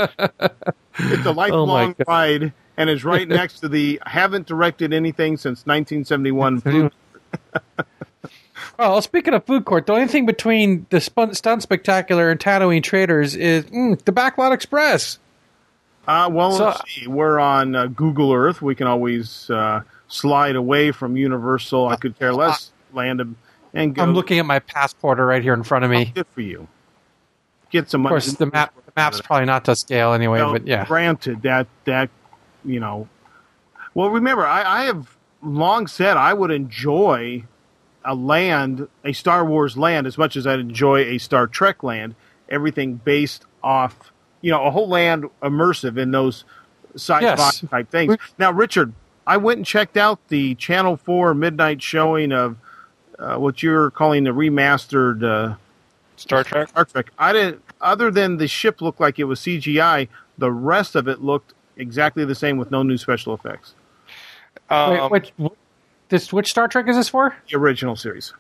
a [LAUGHS] Oh lifelong God. ride and is right next to the haven't directed anything since 1971 food. Well, speaking of food court, the only thing between the Stunt Spectacular and Tatooine Traders is mm, the Backlot Express. Uh, well, So- let's see. We're on uh, Google Earth. We can always uh, slide away from Universal. I could care less land and, and go. I'm looking at my PassPorter right here in front of me. Good for you. Get some Of course, the map the map's probably not to scale anyway, Well, but yeah. Granted, that that you know. Well, remember, I, I have long said I would enjoy a land, a Star Wars land, as much as I'd enjoy a Star Trek land. Everything based off, you know, a whole land immersive in those sci-fi Yes. type things. Now, Richard, I went and checked out the Channel Four midnight showing of uh, what you're calling the remastered. Uh, Star Trek. Star Trek. I didn't. Other than the ship looked like it was CGI, the rest of it looked exactly the same with no new special effects. Um, Wait, which, this, which Star Trek is this for? The original series.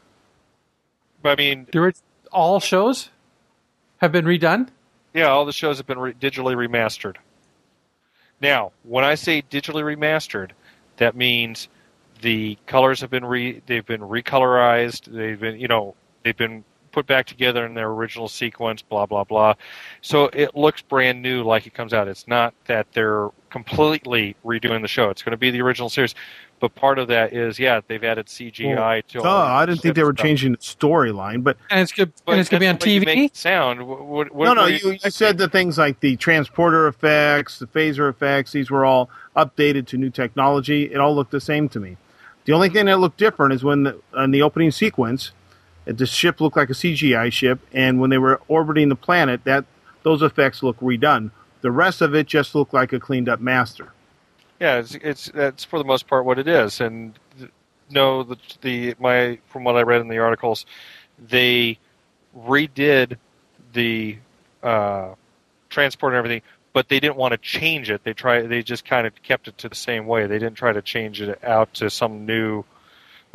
but I mean, The orig- all shows have been redone? yeah, all the shows have been re- digitally remastered. Now, when I say digitally remastered, that means the colors have been re they've been recolorized. They've been you know they've been put back together in their original sequence. Blah blah blah. So it looks brand new, like it comes out. It's not that they're completely redoing the show. It's going to be the original series. But part of that is, yeah, they've added CGI to. Oh, I didn't think they were stuff. changing the storyline, but And it's good. But and it's going to be on that's you TV. make it sound. What, what, what no, no. You, you said the things like the transporter effects, the phaser effects. These were all updated to new technology. It all looked the same to me. The only thing that looked different is when the, in the opening sequence, the ship looked like a CGI ship, and when they were orbiting the planet, that those effects look redone. The rest of it just looked like a cleaned up master. Yeah, it's it's that's for the most part what it is. And no, the the my from what I read in the articles, they redid the uh, transport and everything, but they didn't want to change it. They try they just kind of kept it to the same way. They didn't try to change it out to some new.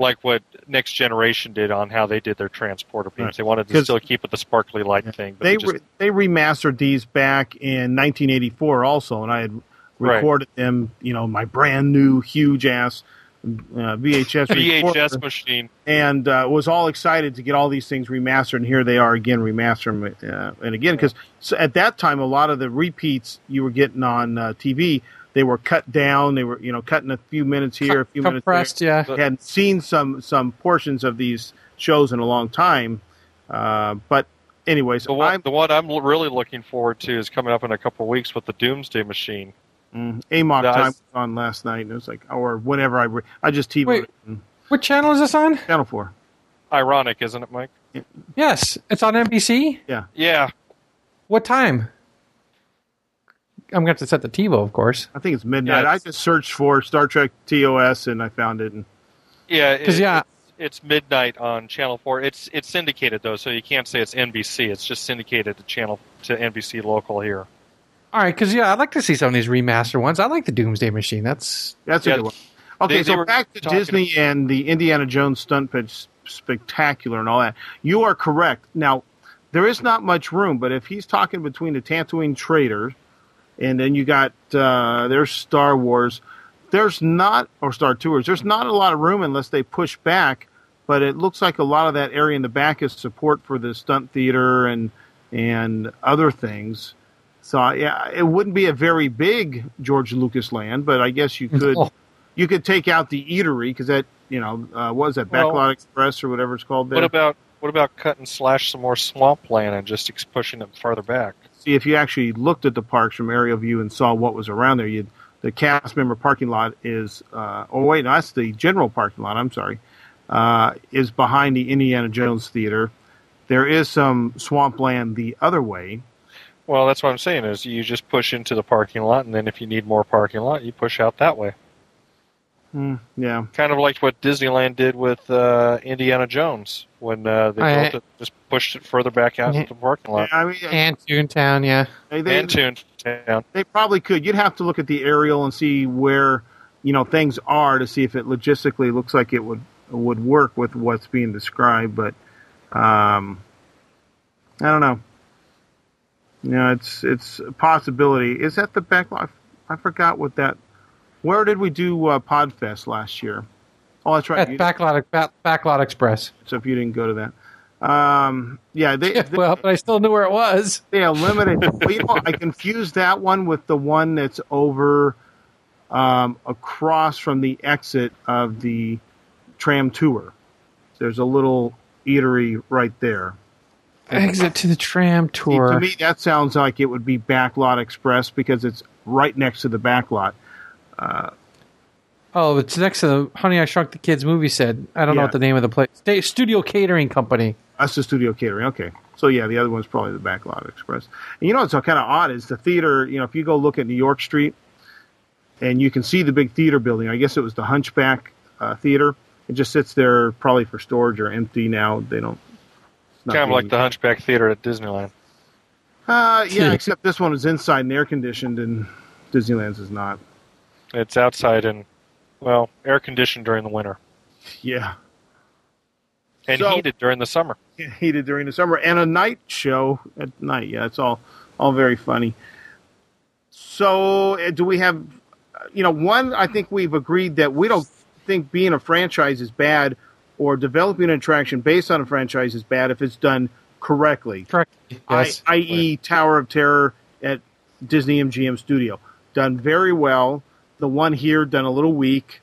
Like what Next Generation did on how they did their transporter beams, Right. they wanted to still keep it the sparkly light thing. But They just, re- they remastered these back in 1984 also, and I had Right. recorded them. You know, my brand new huge ass uh, VHS. [LAUGHS] VHS machine. and uh, was all excited to get all these things remastered. And here they are again, remastered uh, and again because so at that time a lot of the repeats you were getting on uh, TV they were cut down. They were you know cutting a few minutes here, a few minutes Compressed, yeah. there. Hadn't seen some some portions of these shows in a long time, uh, but anyways, The one, I'm the one I'm really looking forward to is coming up in a couple of weeks with the Doomsday Machine. mm, Amok Does- time was on last night, and it was like or whenever I re- I just TV Wait. What channel is this on? Channel Four. Ironic, isn't it, Mike? Yes, it's on NBC. Yeah. Yeah, What time? I'm going to have to set the TiVo, of course. I think it's midnight. Yeah, I just searched for Star Trek TOS and I found it. And yeah. 'Cause, it- yeah. it's, it's midnight on Channel Four. It's it's syndicated though, so you can't say it's NBC. It's just syndicated to channel to NBC local here. All right, because yeah, I'd like to see some of these remaster ones. I like the Doomsday Machine. That's That's a Yeah, good one. Okay, they- they so were back to talking- Disney and the Indiana Jones stunt pitch spectacular and all that. You are correct. Now, there is not much room, but if he's talking between the Tatooine Trader and then you got uh, there's Star Wars, there's not or Star Tours. There's not a lot of room unless they push back. But it looks like a lot of that area in the back is support for the stunt theater and and other things. So yeah, it wouldn't be a very big George Lucas land, but I guess you could Oh. you could take out the eatery because that you know uh, what was that Well- Backlot Express or whatever it's called there. What about what about cut and slash some more swamp land and just ex- pushing it farther back? See if you actually looked at the parks from aerial view and saw what was around there. You the cast member parking lot is uh, oh wait, no, that's the general parking lot. I'm sorry, uh, is behind the Indiana Jones Theater. There is some swampland the other way. Well, that's what I'm saying is you just push into the parking lot, and then if you need more parking lot, you push out that way. Hmm, yeah, Kind of like what Disneyland did with uh, Indiana Jones when uh, they I- it, just pushed it further back out into the parking lot. I mean, and Toontown, yeah. they, they, And Toontown. They probably could. You'd have to look at the aerial and see where you know things are to see if it logistically looks like it would would work with what's being described. But um, I don't know. You know, it's it's a possibility. Is that the backlot? I forgot what that Where did we do uh, Podfest last year? Oh, that's right. At Backlot, Back, Backlot Express. so if you didn't go to that, um, yeah, they, [LAUGHS] they well, but I still knew where it was. [LAUGHS] they eliminated. well, you know, I confused that one with the one that's over um, across from the exit of the tram tour. There's a little eatery right there. Exit to the tram See, tour. to me, that sounds like it would be Backlot Express because it's right next to the backlot. Oh, it's next to the Honey I Shrunk the Kids movie set. I don't know what the name of the place. Sta- Studio Catering Company. That's the studio catering. Okay. So yeah, the other one's probably the Backlot Express. And you know what's kind of odd is the theater. You know, if you go look at New York Street, and you can see the big theater building. I guess it was the Hunchback uh, Theater. It just sits there probably for storage or empty now. They don't. Kind of being- like the Hunchback Theater at Disneyland. Uh, yeah, Yeah. [LAUGHS] except this one is inside and air conditioned, and Disneyland's is not. It's outside and, well, air conditioned during the winter Yeah. and So- heated during the summer. heated during the summer and a night show at night. Yeah, it's all all very funny. So, uh, do we have uh, you know, one I think we've agreed that we don't think being a franchise is bad or developing an attraction based on a franchise is bad if it's done correctly. Correct. Yes. I, i.e., Tower of Terror at Disney MGM Studio. Done very well. The one here done a little weak,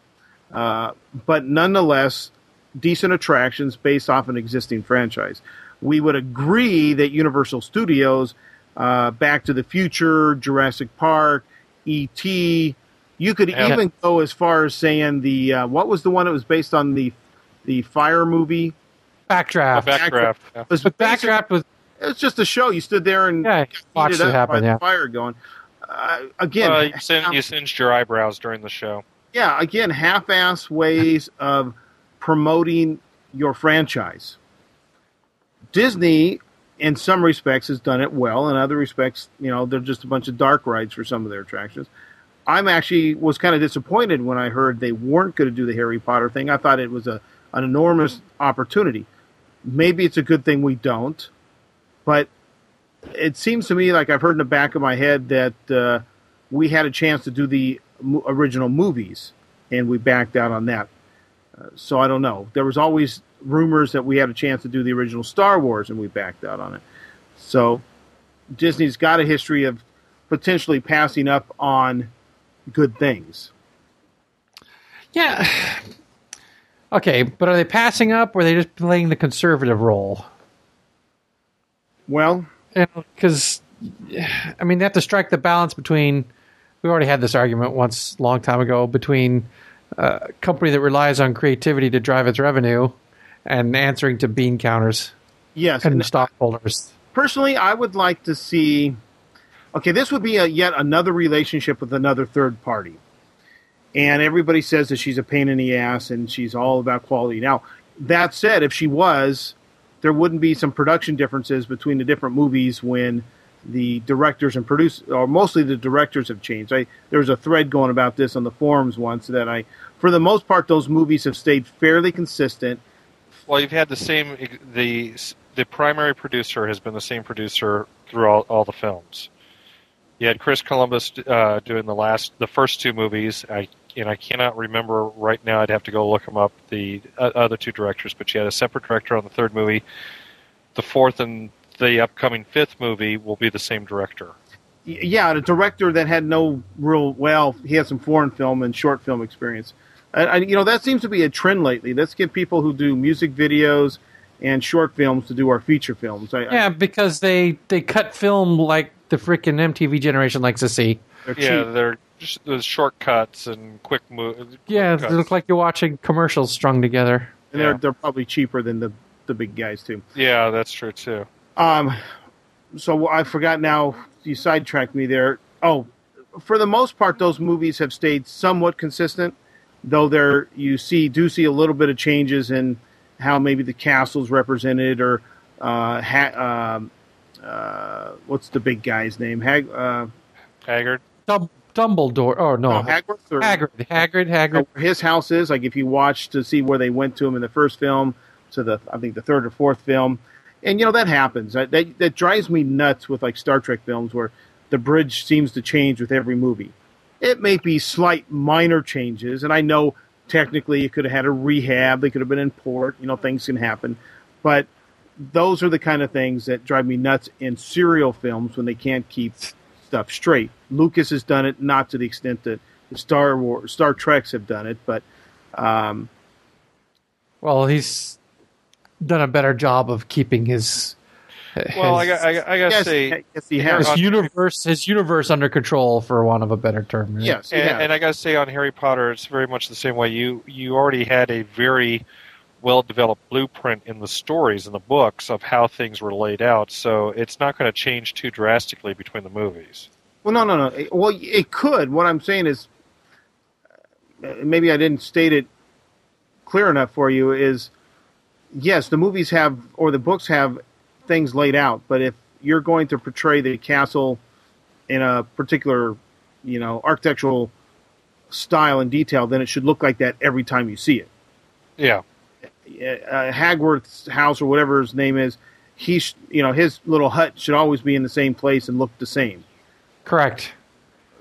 uh, but nonetheless, decent attractions based off an existing franchise. We would agree that Universal Studios, uh, Back to the Future, Jurassic Park, E.T., you could Yeah. even go as far as saying the uh, what was the one that was based on the the fire movie? Backdraft. The backdraft. yeah. It was but Backdraft was it's just a show. You stood there and Yeah, watched heated it happen, by the yeah. fire going. Uh, again, Uh, you, sin- you singed your eyebrows during the show. yeah, again, half-ass ways of promoting your franchise. Disney, in some respects, has done it well. In other respects, you know, they're just a bunch of dark rides for some of their attractions. I'm actually was kind of disappointed when I heard they weren't going to do the Harry Potter thing. I thought it was a an enormous opportunity. Maybe it's a good thing we don't, but it seems to me like I've heard in the back of my head that uh, we had a chance to do the original movies and we backed out on that. Uh, so I don't know. There was always rumors that we had a chance to do the original Star Wars and we backed out on it. So Disney's got a history of potentially passing up on good things. Yeah. Okay, but are they passing up or are they just playing the conservative role? Well, Because, I mean, they have to strike the balance between. We already had this argument once, a long time ago, between uh, a company that relies on creativity to drive its revenue and answering to bean counters yes. and and stockholders. personally, I would like to see. Okay, this would be a, yet another relationship with another third party, and everybody says that she's a pain in the ass and she's all about quality. Now, that said, if she was, there wouldn't be some production differences between the different movies when the directors and produce or mostly the directors have changed. I there was a thread going about this on the forums once that I, for the most part, those movies have stayed fairly consistent. Well, you've had the same. The the primary producer has been the same producer through all, all the films. You had Chris Columbus uh, doing the last, the first two movies. I and I cannot remember right now. I'd have to go look them up. The uh, other two directors, but you had a separate director on the third movie. The fourth and the upcoming fifth movie will be the same director. Yeah, the director that had no real well, he had some foreign film and short film experience. And, and, you know that seems to be a trend lately. Let's get people who do music videos and short films to do our feature films. I, I- Yeah, because they, they cut film like the freaking MTV generation likes to see. they're Yeah, cheap. they're just those shortcuts and quick moves. Yeah, they look like you're watching commercials strung together. and they're yeah. they're probably cheaper than the the big guys too. Yeah, that's true too. Um, so I forgot now. You sidetracked me there. Oh, for the most part, those movies have stayed somewhat consistent, though there you see do see a little bit of changes in how maybe the castle's represented or uh, ha- um, uh, what's the big guy's name? Hag- uh, Haggard. Dum- Dumbledore. Oh, no. oh, Hagrid. Or, Hagrid. Hagrid. Hagrid. where his house is. Like if you watch to see where they went to him in the first film to the I think the third or fourth film, and you know that happens. That that, that drives me nuts with like Star Trek films where the bridge seems to change with every movie. It may be slight minor changes, and I know technically it could have had a rehab, they could have been in port, you know, things can happen. But those are the kind of things that drive me nuts in serial films when they can't keep stuff straight. Lucas has done it, not to the extent that the Star Wars, Star Treks have done it, but um, Well, he's done a better job of keeping his Well, I, his, got- I, I gotta yes, say, yes, he has. his universe his universe under control, for want of a better term. right? Yes, and, and I gotta say on Harry Potter, it's very much the same way. You you already had a very well developed blueprint in the stories and the books of how things were laid out, so it's not going to change too drastically between the movies. Well, no, no, no. Well, it could. What I'm saying is, uh, maybe I didn't state it clear enough for you. Is yes, the movies have or the books have things laid out, but if you're going to portray the castle in a particular, you know, architectural style and detail, then it should look like that every time you see it. Yeah, uh, Hagworth's house or whatever his name is, he, sh- you know, his little hut should always be in the same place and look the same. correct.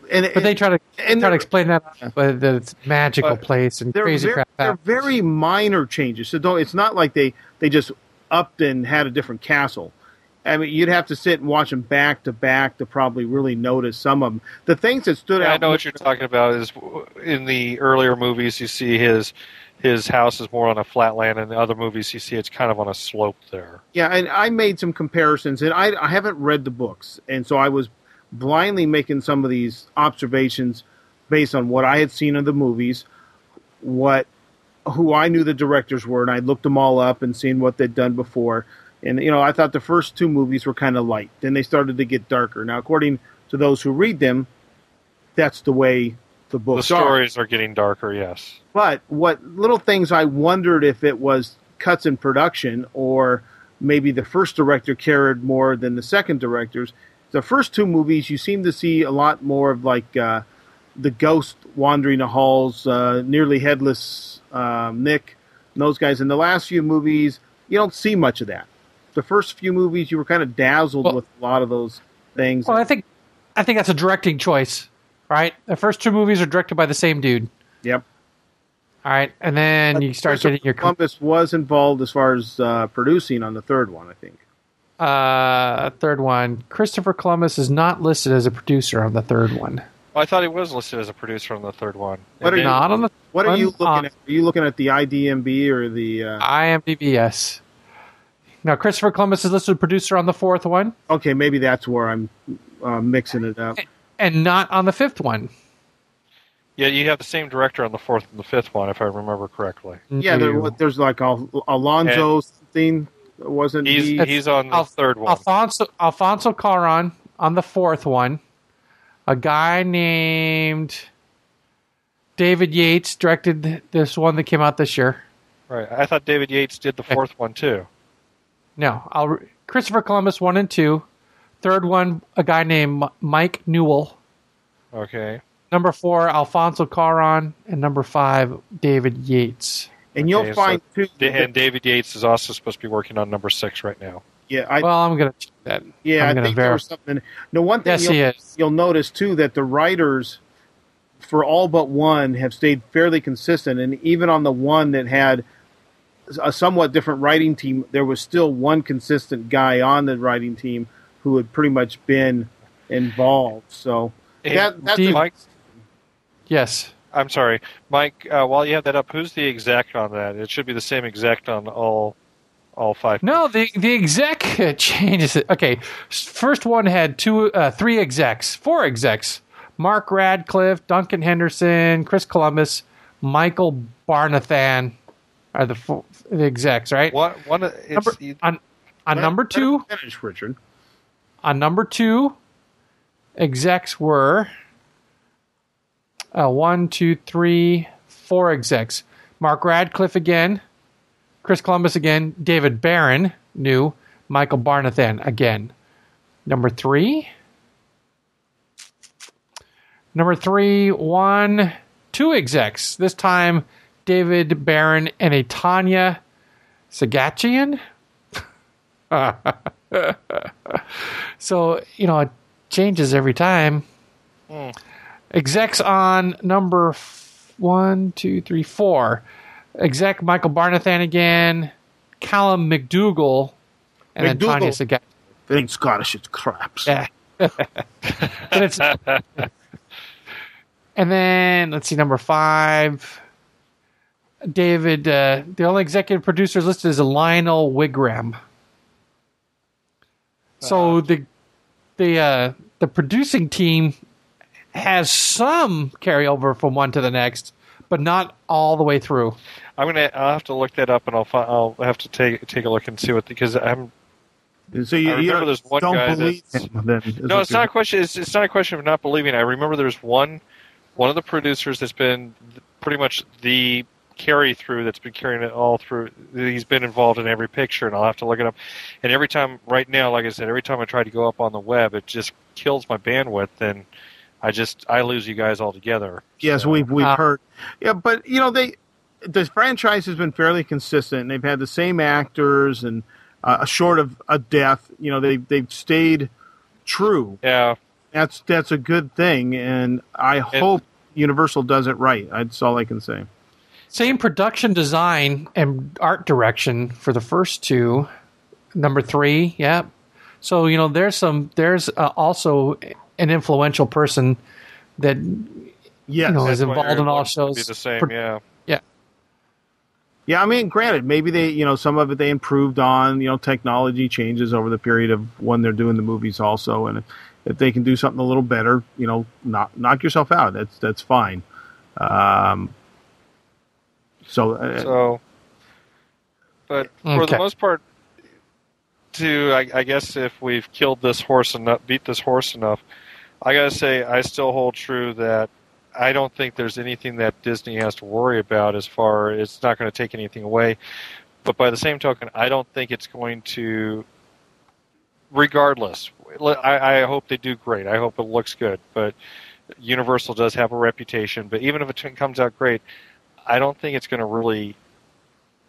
And But they try to and try to explain that but that it's magical But place and they're crazy very, crap. they're very minor changes. So don't. It's not like they they just upped and had a different castle. I mean, you'd have to sit and watch them back to back to probably really notice some of them. The things that stood I out. I know what you're talking about. Is in the earlier movies you see his his house is more on a flat land, and the other movies you see it's kind of on a slope there. Yeah, and I made some comparisons, and I, I haven't read the books, and so I was blindly making some of these observations based on what I had seen in the movies, what who I knew the directors were, and I looked them all up and seen what they'd done before. And you know, I thought the first two movies were kind of light. Then they started to get darker. Now, according to those who read them, that's the way the The books are. stories are getting darker. Yes. But what little things I wondered if it was cuts in production or maybe the first director cared more than the second directors. The first two movies, you seem to see a lot more of like uh, the ghost wandering the halls, uh, nearly headless um, Nick, and those guys. In the last few movies, you don't see much of that. The first few movies, you were kind of dazzled Well- with a lot of those things. Well, I think I think that's a directing choice, right? The first two movies are directed by the same dude. yep. All right, and then you start getting your Columbus was involved as far as uh, producing on the third one, I think. uh, third one. Christopher Columbus is not listed as a producer on the third one. Well, I thought he was listed as a producer on the third one. What are then- Not on the What are you looking on at? Are you looking at the IDMB or the? Uh, IMDb, yes. Now Christopher Columbus is listed as a producer on the fourth one, okay, maybe that's where I'm uh, mixing it up. And not on the fifth one. Yeah, you have the same director on the fourth and the fifth one, if I remember correctly. Yeah, there, mm-hmm. there's like Al- Alonzo something. Wasn't He's he? he's on the Al- third one. Alfonso Alfonso Cuarón on the fourth one. A guy named David Yates directed this one that came out this year. Right. I thought David Yates did the fourth one too. No, I'll, Christopher Columbus one and two. Third one, a guy named Mike Newell. Okay. Number four, Alfonso Cuarón, and number five, David Yates. and you'll Okay, so find too. Da- And David Yates is also supposed to be working on number six right now. yeah, I, Well, I'm gonna check that. yeah, I'm I gonna think there verify. was something. No, one thing Yes, you'll, he is. you'll notice too that the writers for all but one have stayed fairly consistent, and even on the one that had a somewhat different writing team, there was still one consistent guy on the writing team who had pretty much been involved. So Hey, that, that's Steve- a- Mike, Yes. I'm sorry, Mike. Uh, while you have that up, who's the exec on that? It should be the same exec on all all five. No, the the exec [LAUGHS] changes it. Okay, first one had two, uh, three execs, four execs: Mark Radcliffe, Duncan Henderson, Chris Columbus, Michael Barnathan are the four, the execs, right? One one. It's Number, on on Let- number two, finish, Richard. On number two, execs were uh, one, two, three, four execs. Mark Radcliffe again, Chris Columbus again, David Barron, new, Michael Barnathan again. Number three. Number three, one, two execs. This time, David Barron and a Tanya Seghatchian. [LAUGHS] [LAUGHS] so, you know, it changes every time. Hmm. Execs on number f- one, two, three, four. Exec Michael Barnathan again, Callum McDougall, and then McDougall. Tanya Sagat. Ain't Scottish, it's craps. Yeah. [LAUGHS] it's, [LAUGHS] and then let's see, number five. David, uh, the only executive producer listed is Lionel Wigram. So the the uh, the producing team has some carryover from one to the next, but not all the way through. I'm gonna. I'll have to look that up, and I'll. Fi- I'll have to take take a look and see what because I'm. So you, I you remember there's one don't guy believe that's- him. Then, No, it's not a question. It's, it's not a question of not believing. I remember there's one one of the producers that's been pretty much the carry through that's been carrying it all through. He's been involved in every picture, and I'll have to look it up. And every time, right now, like I said, every time I try to go up on the web, it just kills my bandwidth, and I just I lose you guys altogether. Yes, So- we've we've Ah. heard. Yeah, but you know they the franchise has been fairly consistent. They've had the same actors and uh, short of a death, you know they they've stayed true. Yeah, That's that's a good thing, and I hope Universal does it right. That's all I can say. Same production design and art direction for the first two. Number three, yeah. So you know, there's some. There's uh, also an influential person that Yes. You know, is involved in all shows. the same, Pro- yeah. yeah. Yeah, I mean, granted, maybe they, you know, some of it they improved on, you know, technology changes over the period of when they're doing the movies also, and if, if they can do something a little better, you know, knock knock yourself out. That's that's fine. Um, so, uh, So, but for Okay. the most part, to I, I guess if we've killed this horse enough, beat this horse enough, I gotta say I still hold true that I don't think there's anything that Disney has to worry about as far it's not going to take anything away. But by the same token, I don't think it's going to. Regardless, I, I hope they do great. I hope it looks good, but Universal does have a reputation. But even if it comes out great, I don't think it's going to really,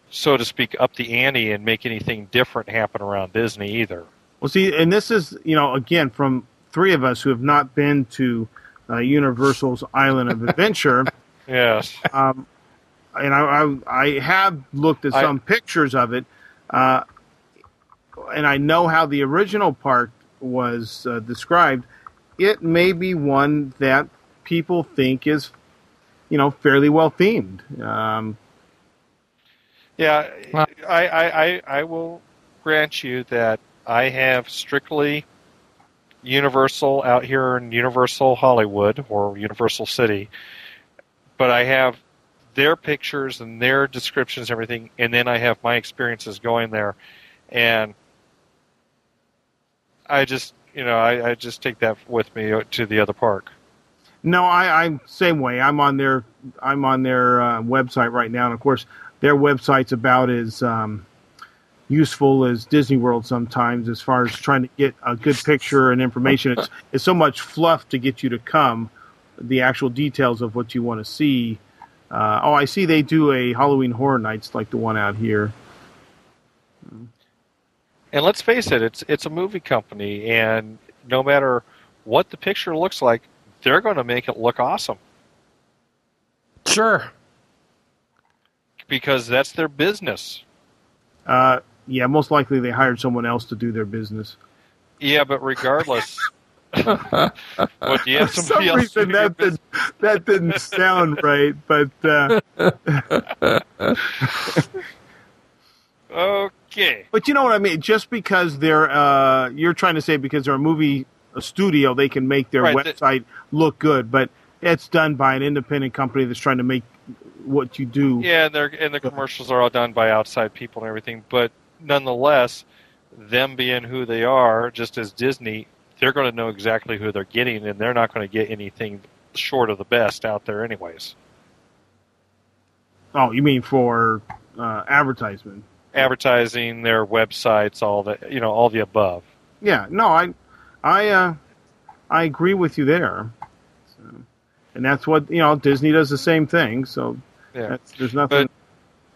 so to speak, up the ante and make anything different happen around Disney either. well, see, and this is, you know, again from three of us who have not been to uh, Universal's Island of Adventure. [LAUGHS] Yes. um, and I, I, I have looked at I- some pictures of it, uh, and I know how the original park was uh, described. It may be one that people think is, you know, fairly well themed. Um, Yeah, I, I, I, I will grant you that I have strictly Universal out here in Universal Hollywood or Universal City, but I have their pictures and their descriptions, and everything, and then I have my experiences going there, and I just, you know, I, I just take that with me to the other park. No, I, I'm same way. I'm on their I'm on their uh, website right now, and of course, their website's about as um, useful as Disney World sometimes, as far as trying to get a good picture and information. It's [LAUGHS] it's so much fluff to get you to come. The actual details of what you want to see. Uh, oh, I see they do a Halloween Horror Nights like the one out here. And let's face it, it's it's a movie company, and no matter what the picture looks like, they're going to make it look awesome sure. because that's their business. Uh, yeah, most likely they hired someone else to do their business. Yeah, but regardless, [LAUGHS] what do you have For some else reason that didn't, that didn't sound [LAUGHS] right, but uh, [LAUGHS] Okay. but you know what I mean. Just because they're uh, you're trying to say because they're a movie a studio, they can make their Right, the- website look good, but it's done by an independent company that's trying to make what you do. Yeah, and, they're, and the commercials are all done by outside people and everything, but nonetheless, them being who they are, just as Disney, they're going to know exactly who they're getting, and they're not going to get anything short of the best out there, anyways. Oh, you mean for uh, advertisement? Advertising, their websites, all the you know, all the above. Yeah, no, I, I, uh, I agree with you there. So, and that's what you know. Disney does the same thing. So Yeah. that's, there's nothing. But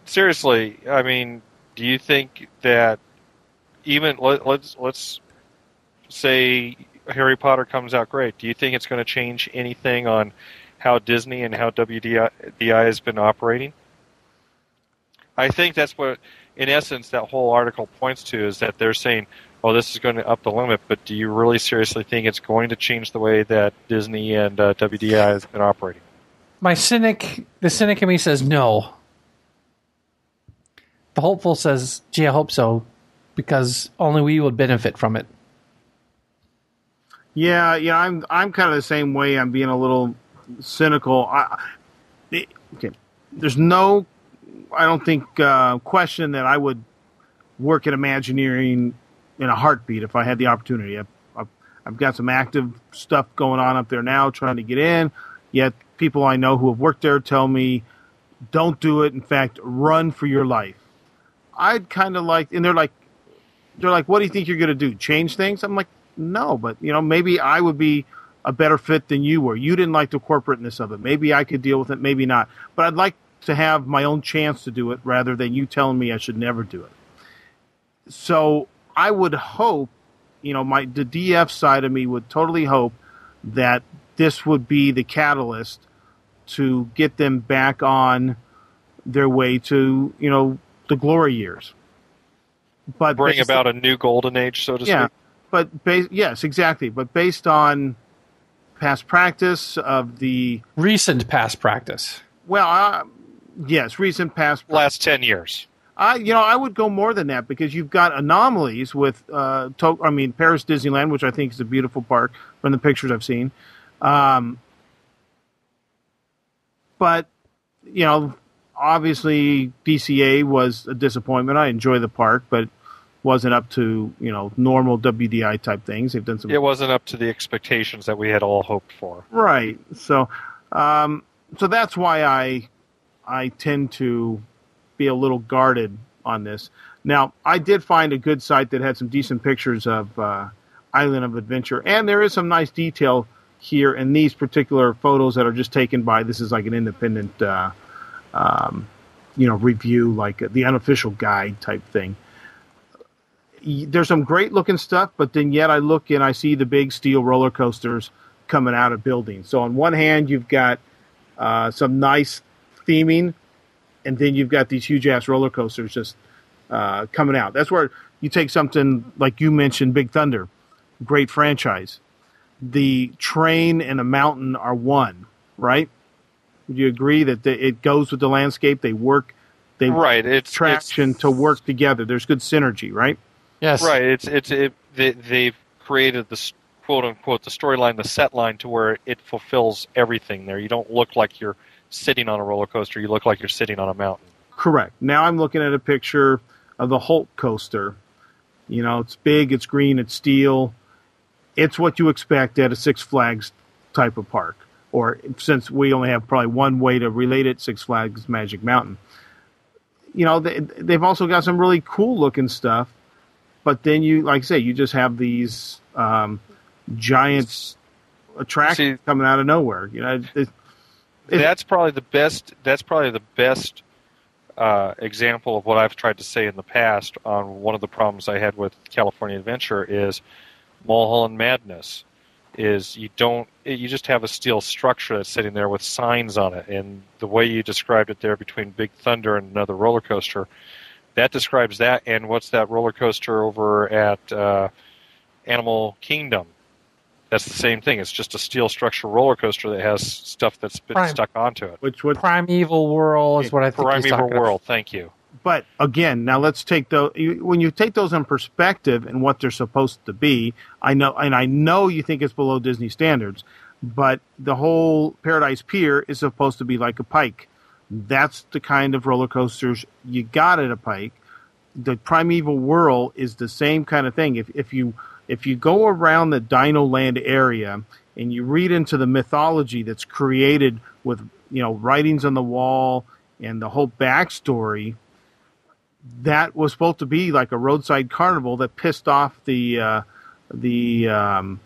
seriously, I mean, do you think that even let, let's let's say Harry Potter comes out great. Do you think it's going to change anything on how Disney and how WDI has been operating? I think that's what, in essence, that whole article points to is that they're saying, "Oh, this is going to up the limit," but do you really seriously think it's going to change the way that Disney and uh, WDI has been operating? My cynic, the cynic in me says no. The hopeful says, "Gee, I hope so," because only we would benefit from it. Yeah, yeah, I'm I'm kind of the same way. I'm being a little cynical. I, okay, there's no, I don't think uh, question that I would work at Imagineering in a heartbeat if I had the opportunity. I've, I've, I've got some active stuff going on up there now, trying to get in. Yet people I know who have worked there tell me, don't do it. In fact, run for your life. I'd kind of like, and they're like, they're like, what do you think you're going to do? Change things? I'm like, no, but you know, maybe I would be a better fit than you were. You didn't like the corporateness of it. Maybe I could deal with it, maybe not. But I'd like to have my own chance to do it rather than you telling me I should never do it. So I would hope, you know, my the DF side of me would totally hope that this would be the catalyst to get them back on their way to, you know, the glory years. But bring about a new golden age, so to yeah, speak. But ba- yes, exactly. But based on past practice of the recent past practice. Well, uh, yes, recent past last ten years. I, you know, I would go more than that because you've got anomalies with, uh, to- I mean, Paris Disneyland, which I think is a beautiful park from the pictures I've seen. Um, but you know, obviously DCA was a disappointment. I enjoy the park, but wasn't up to you know normal WDI type things. They've done some. It wasn't up to the expectations that we had all hoped for. Right. So, um, so that's why I I tend to be a little guarded on this. Now, I did find a good site that had some decent pictures of uh, Island of Adventure, and there is some nice detail here in these particular photos that are just taken by. This is like an independent, uh, um, you know, review, like the unofficial guide type thing there's some great looking stuff, but then yet I look and I see the big steel roller coasters coming out of buildings. So on one hand, you've got uh, some nice theming, and then you've got these huge ass roller coasters just uh, coming out. That's where you take something like you mentioned, Big Thunder, great franchise. The train and the mountain are one, right? Would you agree that the, it goes with the landscape? They work, they right. It's traction it's, to work together. There's good synergy, right? Yes. Right. It's it's it, they, they've created the quote unquote the storyline, the set line to where it fulfills everything there. You don't look like you're sitting on a roller coaster. You look like you're sitting on a mountain. Correct. Now I'm looking at a picture of the Hulk coaster. You know, it's big, it's green, it's steel. It's what you expect at a Six Flags type of park. Or since we only have probably one way to relate it, Six Flags Magic Mountain. You know, they, they've also got some really cool looking stuff but then you, like I say, you just have these um, giant attractions coming out of nowhere. You know, it, it, that's probably the best. That's probably the best uh, example of what I've tried to say in the past on one of the problems I had with California Adventure is Mulholland Madness. Is you don't you just have a steel structure that's sitting there with signs on it, and the way you described it there between Big Thunder and another roller coaster that describes that. And what's that roller coaster over at uh, Animal Kingdom? That's the same thing. It's just a steel structure roller coaster that has stuff that's been Prime. stuck onto it. Which would Primeval Whirl is what I think. Primeval Whirl. About. Thank you. But again, now let's take those. When you take those in perspective and what they're supposed to be, I know, and I know you think it's below Disney standards, but the whole Paradise Pier is supposed to be like a pike that's the kind of roller coasters you got at a Pike. The Primeval Whirl is the same kind of thing. If if you if you go around the Dino Land area and you read into the mythology that's created with you know writings on the wall and the whole backstory, that was supposed to be like a roadside carnival that pissed off the uh, the um,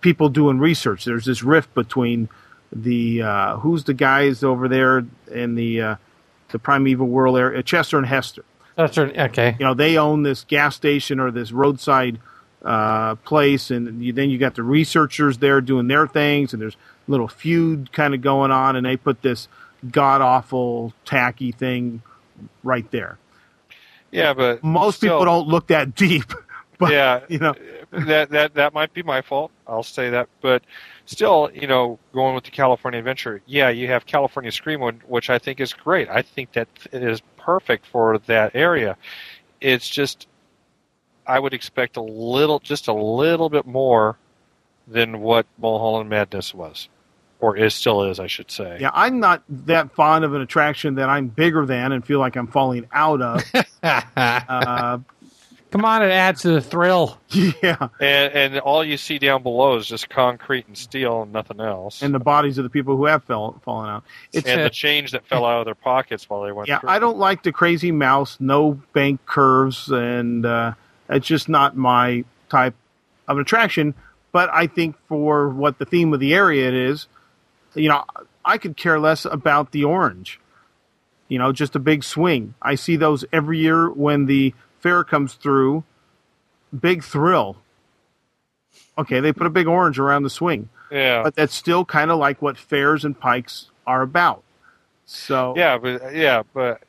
people doing research. There's this rift between the uh, who's the guys over there in the uh, the Primeval Whirl area, Chester and Hester. Chester, okay. You know they own this gas station or this roadside uh, place, and you, then you got the researchers there doing their things, and there's a little feud kind of going on, and they put this god awful tacky thing right there. Yeah, but Most still- people don't look that deep, [LAUGHS] but yeah, you know, that that that might be my fault. I'll say that, but still, you know, going with the California Adventure, yeah, you have California Screamin', which I think is great. I think that it is perfect for that area. It's just I would expect a little, just a little bit more than what Mulholland Madness was, or is still is, I should say. yeah, I'm not that fond of an attraction that I'm bigger than and feel like I'm falling out of. [LAUGHS] uh, Come on, it adds to the thrill. yeah, And and all you see down below is just concrete and steel and nothing else. and the bodies of the people who have fell, fallen out. It's and the change that fell out of their pockets while they went yeah, through. I don't like the crazy mouse, no bank curves, and uh, it's just not my type of an attraction. But I think for what the theme of the area it is, you know, I could care less about the orange. You know, just a big swing. I see those every year when the fair comes through. Big thrill. Okay, they put a big orange around the swing, Yeah. but that's still kind of like what fairs and pikes are about. So Yeah, but yeah, but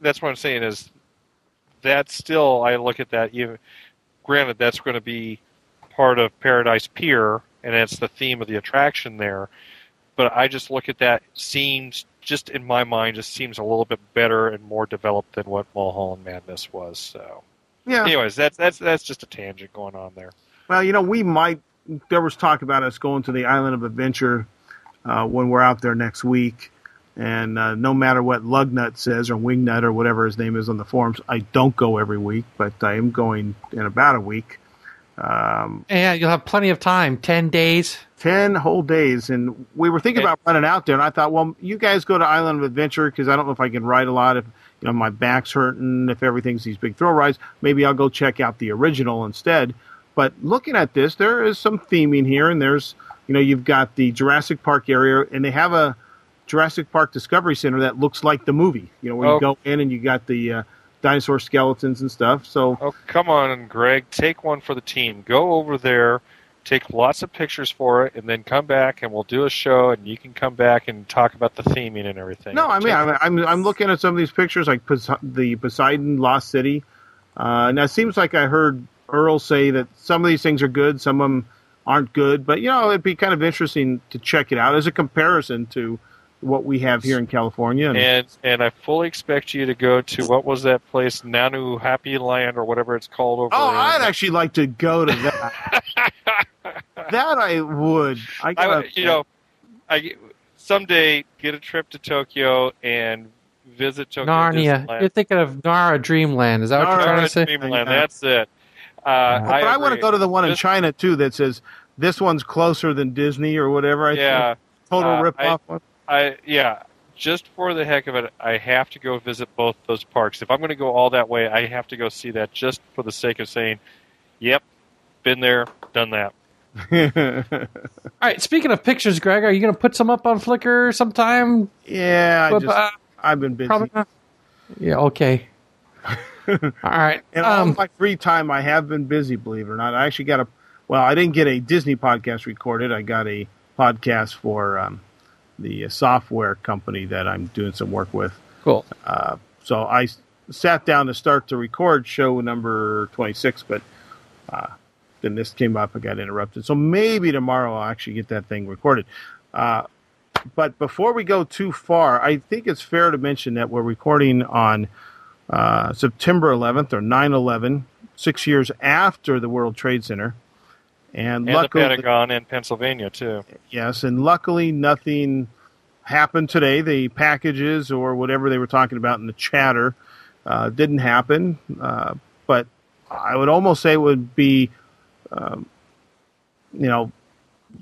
that's what I'm saying is that still I look at that even granted that's going to be part of Paradise Pier and it's the theme of the attraction there. But I just look at that seems just in my mind just seems a little bit better and more developed than what Mulholland Madness was. So yeah, anyways, that's that's that's just a tangent going on there. Well, you know, we might. There was talk about us going to the Island of Adventure uh, when we're out there next week, and uh, no matter what Lugnut says or Wingnut or whatever his name is on the forums, I don't go every week, but I am going in about a week. Um, Yeah, you'll have plenty of time. Ten days. ten whole days, and we were thinking Okay. about running out there, and I thought, well, you guys go to Island of Adventure because I don't know if I can ride a lot. If you know my back's hurting, if everything's these big thrill rides, maybe I'll go check out the original instead. But looking at this, there is some theming here, and there's you know you've got the Jurassic Park area, and they have a Jurassic Park Discovery Center that looks like the movie. You know, where Oh. you go in and you got the uh, dinosaur skeletons and stuff. So Oh, come on, Greg. Take one for the team. Go over there, take lots of pictures for it, and then come back and we'll do a show and you can come back and talk about the theming and everything. No, I mean, I'm, I'm, I'm looking at some of these pictures, like Pos- the Poseidon Lost City. Uh, now, it seems like I heard Earl say that some of these things are good, some of them aren't good. But, you know, it'd be kind of interesting to check it out as a comparison to what we have here in California. And, and and I fully expect you to go to what was that place, Nanu Happy Land or whatever it's called over oh, in- I'd actually like to go to that. [LAUGHS] that I would. I, I gotta, would- you know, I someday get a trip to Tokyo and visit Tokyo Narnia. Disneyland. You're thinking of Nara Dreamland. Is that what you're trying to say? Nara Dreamland, Yeah. that's it. Uh, but I, want to go to the one in Just- China, too, that says this one's closer than Disney or whatever. I Yeah, Total uh, rip-off one. I yeah. Just for the heck of it, I have to go visit both those parks. If I'm going to go all that way, I have to go see that just for the sake of saying, "Yep, been there, done that." [LAUGHS] All right. Speaking of pictures, Greg, are you going to put some up on Flickr sometime? yeah, I But, just, uh, I've been busy. probably not. Yeah. Okay. [LAUGHS] All right. And all Um, my free time, I have been busy. Believe it or not, I actually got a. Well, I didn't get a Disney podcast recorded. I got a podcast for um, the software company that I'm doing some work with. cool. Uh, so I sat down to start to record show number 26, but uh, then this came up. and got interrupted. So maybe tomorrow I'll actually get that thing recorded. Uh, but before we go too far, I think it's fair to mention that we're recording on uh, September 11th or 9 11, six years after the World Trade Center. And, And luckily, the Pentagon and Pennsylvania too. Yes, and luckily nothing happened today. The packages or whatever they were talking about in the chatter uh, didn't happen. Uh, but I would almost say it would be, um, you know,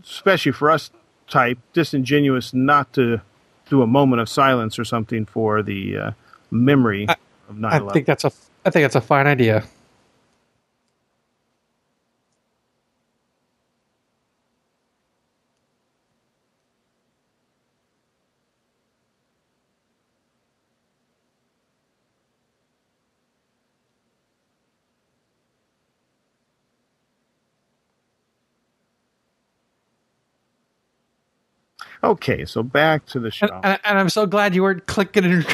especially for us type, disingenuous not to do a moment of silence or something for the uh, memory of 9 I think that's a. I think that's a fine idea. Okay, so back to the show. and, and I'm so glad you weren't clicking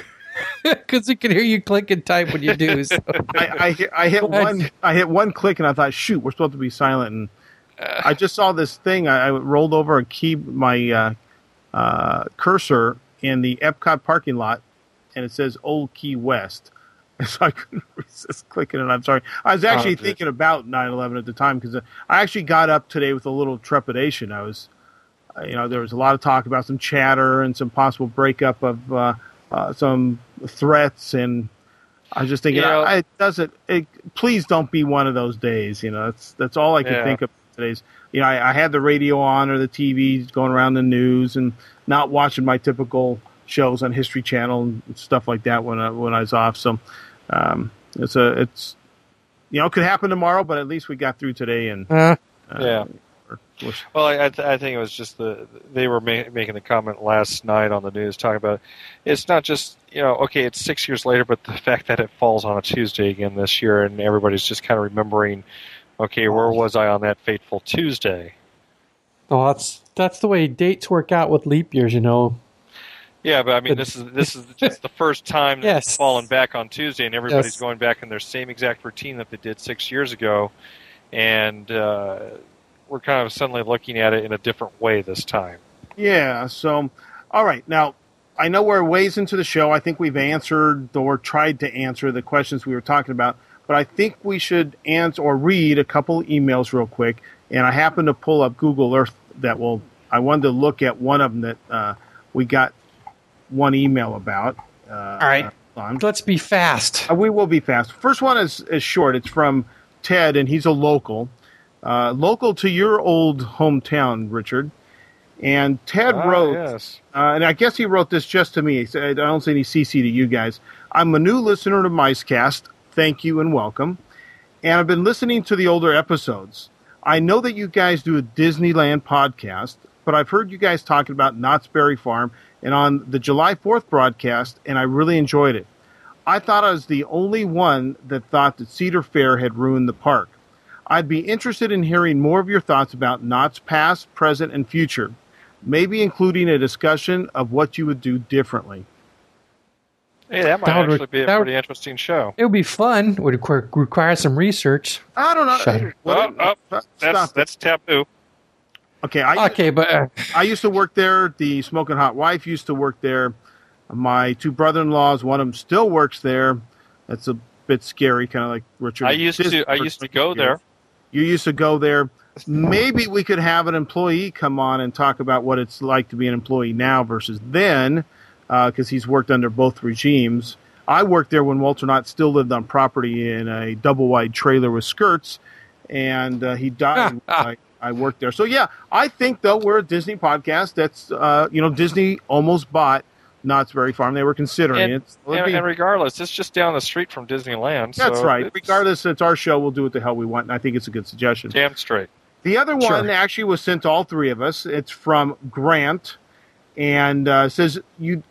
because we can hear you click and type when you do. [LAUGHS] So. I, I, hit- I hit one. I hit one click, and I thought, shoot, we're supposed to be silent. And I just saw this thing. I, I rolled over a key, my uh, uh, cursor in the Epcot parking lot, and it says Old Key West. And [LAUGHS] so I couldn't [LAUGHS] resist clicking it. I'm sorry. I was actually Oh, thinking about 9/11 at the time because I actually got up today with a little trepidation. I was, uh, you know, there was a lot of talk about some chatter and some possible breakup of uh, uh, some threats, and I was just thinking, You know- I, it doesn't. It, please don't be one of those days. You know, that's that's all I can Yeah. think of today's. You know, I, I had the radio on or the TV going around the news, and not watching my typical shows on History Channel and stuff like that when I, when I was off. So um, it's a it's you know it could happen tomorrow, but at least we got through today, and Uh, uh, Yeah. Well, I, I, th- I think it was just the they were ma- making the comment last night on the news talking about it's not just you know okay it's six years later, but the [LAUGHS] fact that it falls on a Tuesday again this year, and everybody's just kind of remembering, okay, where was I on that fateful Tuesday? well, that's that's the way dates work out with leap years. You know, Yeah, but I mean this is this is just the first time that Yes. it's fallen back on Tuesday, and everybody's Yes. going back in their same exact routine that they did six years ago, and uh, we're kind of suddenly looking at it in a different way this time. Yeah. So, all right. Now, I know we're ways into the show. I think we've answered or tried to answer the questions we were talking about, but I think we should answer or read a couple emails real quick. And I happened to pull up Google Earth that will. I wanted to look at one of them that uh, we got one email about. Uh, all right. On. let's be fast. Uh, we will be fast. First one is, is short. It's from Ted, and he's a local, uh, local to your old hometown, Richard. And Ted Ah, wrote, yes. uh, and I guess he wrote this just to me. I don't see any CC to you guys. I'm a new listener to Micecast. Thank you and welcome. And I've been listening to the older episodes. I know that you guys do a Disneyland podcast, but I've heard you guys talking about Knott's Berry Farm and on the July 4th broadcast, and I really enjoyed it. I thought I was the only one that thought that Cedar Fair had ruined the park. I'd be interested in hearing more of your thoughts about Knott's past, present, and future, maybe including a discussion of what you would do differently. Hey, that might That would- actually be a that would- pretty interesting show. It would be fun. It Would require, require some research. I don't know. Shudder. What- Oh, oh, stop That's that's taboo. okay. I, Okay, but uh, I used to work there. The smoking hot wife used to work there. My two brother-in-laws, one of them still works there. That's a bit scary, kind of like Richard. I used to I used to go you. there. You used to go there. Maybe we could have an employee come on and talk about what it's like to be an employee now versus then, because he's worked under both regimes. I worked there when Walter Knott still lived on property in a double wide trailer with skirts, and uh, he died. [LAUGHS] I, I worked there. So yeah, I think though we're a Disney podcast. That's uh, you know Disney almost bought Knott's Berry Farm. They were considering And, it. And, be- and regardless, it's just down the street from Disneyland. that's so right. it's Regardless, it's our show. We'll do what the hell we want, and I think it's a good suggestion. damn straight. The other Sure. one actually was sent to all three of us. It's from Grant, and uh, says you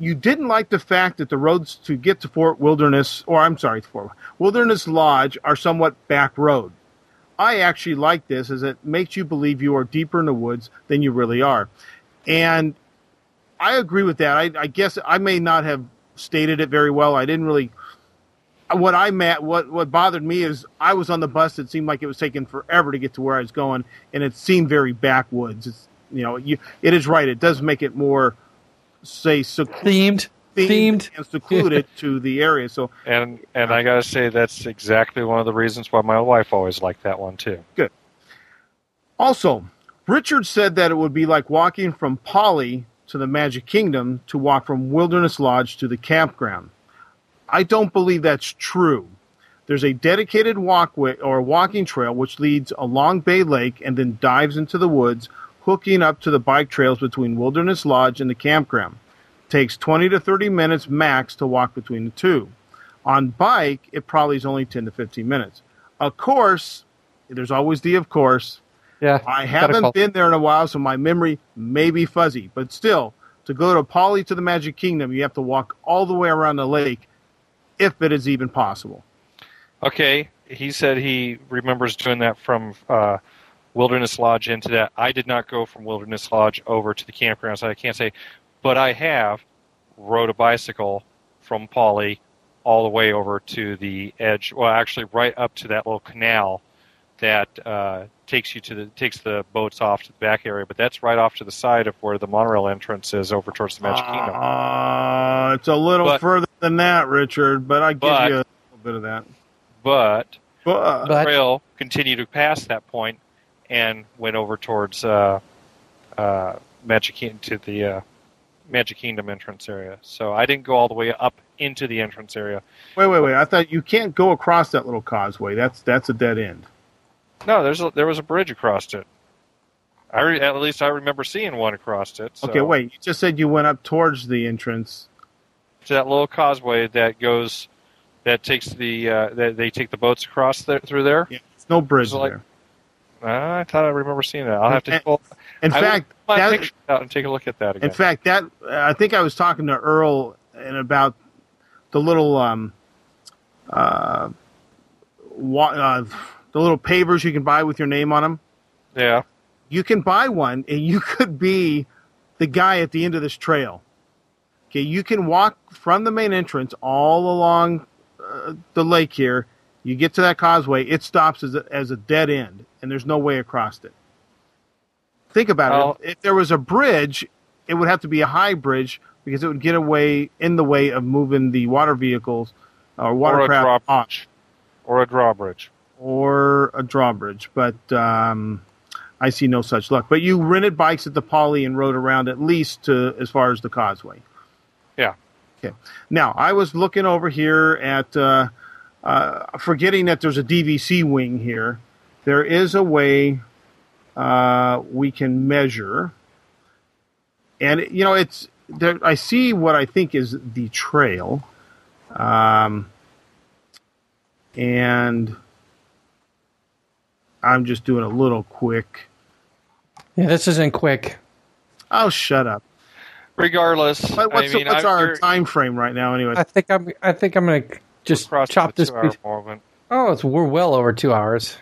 you didn't like the fact that the roads to get to Fort Wilderness, or I'm sorry, Fort Wilderness Lodge, are somewhat back road. I actually like this, as it makes you believe you are deeper in the woods than you really are, and I agree with that. I, I guess I may not have stated it very well. I didn't really what I met, what what bothered me is I was on the bus. It seemed like it was taking forever to get to where I was going, and it seemed very backwoods. It's you know, you it is right. It does make it more, say, secluded, themed, themed. and secluded [LAUGHS] to the area. So And and I gotta say that's exactly one of the reasons why my wife always liked that one too. Good. Also, Richard said that it would be like walking from Poly to the Magic Kingdom to walk from Wilderness Lodge to the campground. I don't believe that's true. There's a dedicated walkway or walking trail which leads along Bay Lake and then dives into the woods, hooking up to the bike trails between Wilderness Lodge and the campground. takes 20 to 30 minutes max to walk between the two. On bike, it probably is only 10 to 15 minutes. Of course, there's always the of course. Yeah, I haven't been there in a while, so my memory may be fuzzy. But still, to go to Poly to the Magic Kingdom, you have to walk all the way around the lake, if it is even possible. Okay, he said he remembers doing that from uh, Wilderness Lodge into that. I did not go from Wilderness Lodge over to the campground, so I can't say, but I have rode a bicycle from Poly all the way over to the edge. Well, actually, right up to that little canal that uh, takes you to the takes the boats off to the back area. But that's right off to the side of where the monorail entrance is, over towards the Magic Kingdom. Uh, it's a little But- further than that, Richard, but I give But- you a little bit of that. But But, But- trail continued to pass that point and went over towards uh, uh, Magic Kingdom to the uh, Magic Kingdom entrance area. So I didn't go all the way up into the entrance area. wait, wait, wait. I thought you can't go across that little causeway. That's that's a dead end. No, there's a, there was a bridge across it. I re- at least I remember seeing one across it. So Okay, wait. You just said you went up towards the entrance. to that little causeway that goes that takes the uh, that they take the boats across there through there. Yeah, there's no bridge It's like- there. Uh, I thought I remember seeing that. I'll have to pull In I fact, that, picture out and take a look at that again. in fact, that I think I was talking to Earl and about the little um, uh, wa- uh, the little pavers you can buy with your name on them. yeah. you can buy one and you could be the guy at the end of this trail. Okay, you can walk from the main entrance all along uh, the lake here. You get to that causeway, it stops as a, as a dead end, and there's no way across it. Think about Well- it. If there was a bridge, it would have to be a high bridge because it would get away in the way of moving the water vehicles or Or a watercraft drawbridge. Or a drawbridge. Or a drawbridge, but um, I see no such luck. But you rented bikes at the Poly and rode around at least to as far as the causeway. Yeah. Okay. Now I was looking over here at uh, uh, forgetting that there's a DVC wing here. There is a way uh, we can measure, and you know it's there. I see what I think is the trail, um, and I'm just doing a little quick. Yeah, this isn't quick. Oh, shut up! Regardless, What- What's, I mean, what's I, our time frame right now? Anyway, I think I'm. I think I'm gonna just chop this. Piece. Oh, it's we're well over two hours.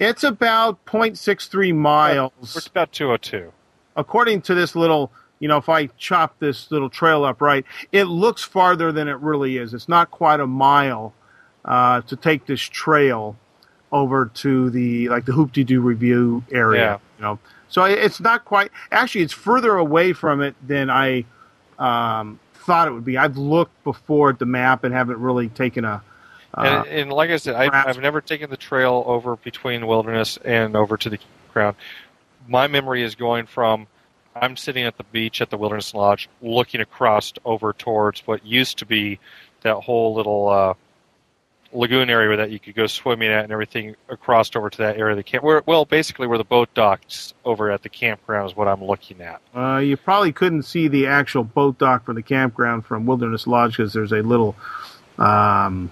it's about 0.63 We're miles, about 202. according to this little. You know, if I chop this little trail up right, it looks farther than it really is. It's not quite a mile uh, to take this trail over to the like the Hoop Doo review area. Yeah. You know, so it's not quite. Actually, it's further away from it than I um, thought it would be. I've looked before at the map and haven't really taken a. Uh, and, and like I said, I, I've never taken the trail over between wilderness and over to the campground. My memory is going from I'm sitting at the beach at the Wilderness Lodge, looking across over towards what used to be that whole little uh, lagoon area that you could go swimming at and everything across over to that area of the camp. Where, well, basically where the boat docks over at the campground is what I'm looking at. Uh, you probably couldn't see the actual boat dock for the campground from Wilderness Lodge because there's a little, um,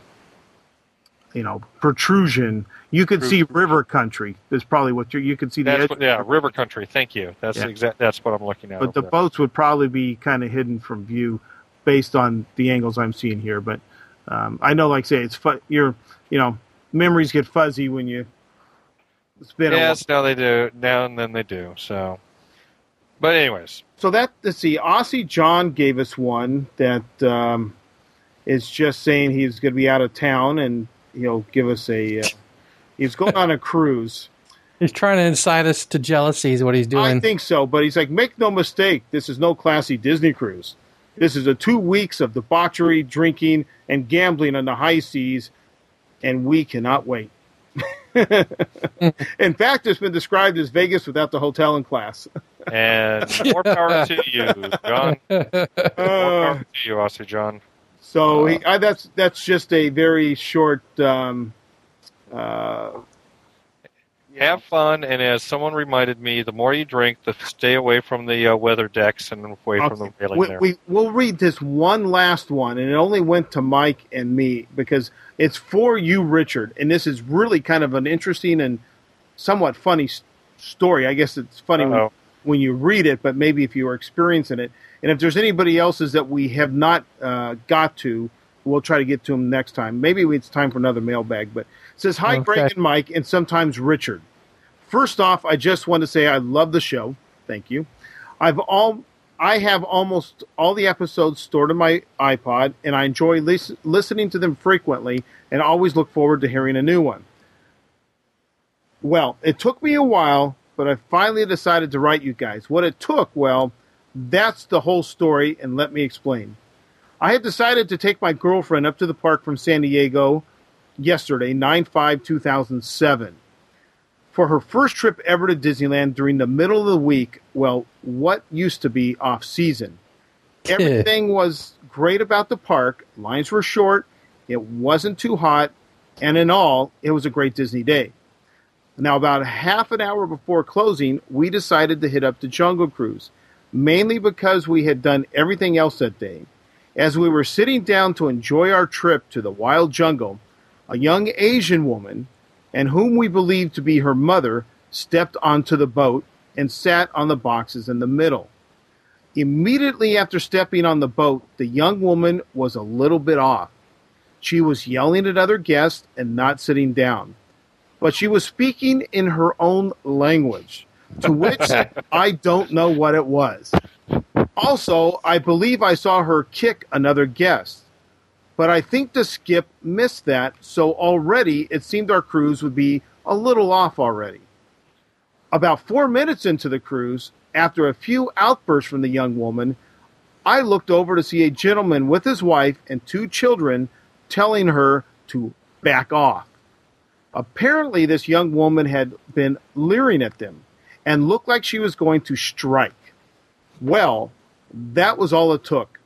you know, protrusion. You could see river country. Is probably what you you could see the That's edge. what, yeah, river country. Thank you. That's Yeah. exact. That's what I'm looking at. but the there. boats would probably be kind of hidden from view based on the angles I'm seeing here. But um, I know, like I say, it's fu- your you know memories get fuzzy when you. It's been a. Yes, now they do. Now and then they do. So, but anyways, so that let's see, Aussie John gave us one that um, is just saying he's going to be out of town and he'll give us a. Uh, he's going on a [LAUGHS] cruise. He's trying to incite us to jealousy. Is what he's doing. I think so, but he's like, make no mistake, this is no classy Disney cruise. This is a two weeks of debauchery, drinking, and gambling on the high seas, and we cannot wait. [LAUGHS] In fact, it's been described as Vegas without the hotel in class. [LAUGHS] and more power to you, John. [LAUGHS] More power to you, Aussie John. So he, I, that's that's just a very short. Um, uh, Have fun, and as someone reminded me, the more you drink, the stay away from the uh, weather decks and away from the railing we, there. we we'll read this one last one, and it only went to Mike and me because it's for you, Richard, and this is really kind of an interesting and somewhat funny s- story. I guess it's funny when, when you read it, but maybe if you are experiencing it, and if there's anybody else's that we have not uh, got to, we'll try to get to them next time. Maybe it's time for another mailbag, but it says hi, Okay. Greg and Mike, and sometimes Richard. First off, I just want to say I love the show. Thank you. I've all I have almost all the episodes stored in my iPod, and I enjoy lis- listening to them frequently, and always look forward to hearing a new one. Well, it took me a while, but I finally decided to write you guys. What it took, well, that's the whole story, and let me explain. I had decided to take my girlfriend up to the park from San Diego yesterday, 9 5 2007 for her first trip ever to Disneyland during the middle of the week, well, what used to be off season. [LAUGHS] Everything was great about the park. Lines were short, it wasn't too hot, and in all, it was a great Disney day. Now, about half an hour before closing, we decided to hit up the Jungle Cruise, mainly because we had done everything else that day. As we were sitting down to enjoy our trip to the wild jungle, a young Asian woman and whom we believed to be her mother, stepped onto the boat and sat on the boxes in the middle. Immediately after stepping on the boat, the young woman was a little bit off. She was yelling at other guests and not sitting down. But she was speaking in her own language, to which [LAUGHS] I don't know what it was. Also, I believe I saw her kick another guest but I think the skip missed that, so already it seemed our cruise would be a little off already. About four minutes into the cruise, after a few outbursts from the young woman, I looked over to see a gentleman with his wife and two children telling her to back off. Apparently, this young woman had been leering at them and looked like she was going to strike. Well, that was all it took.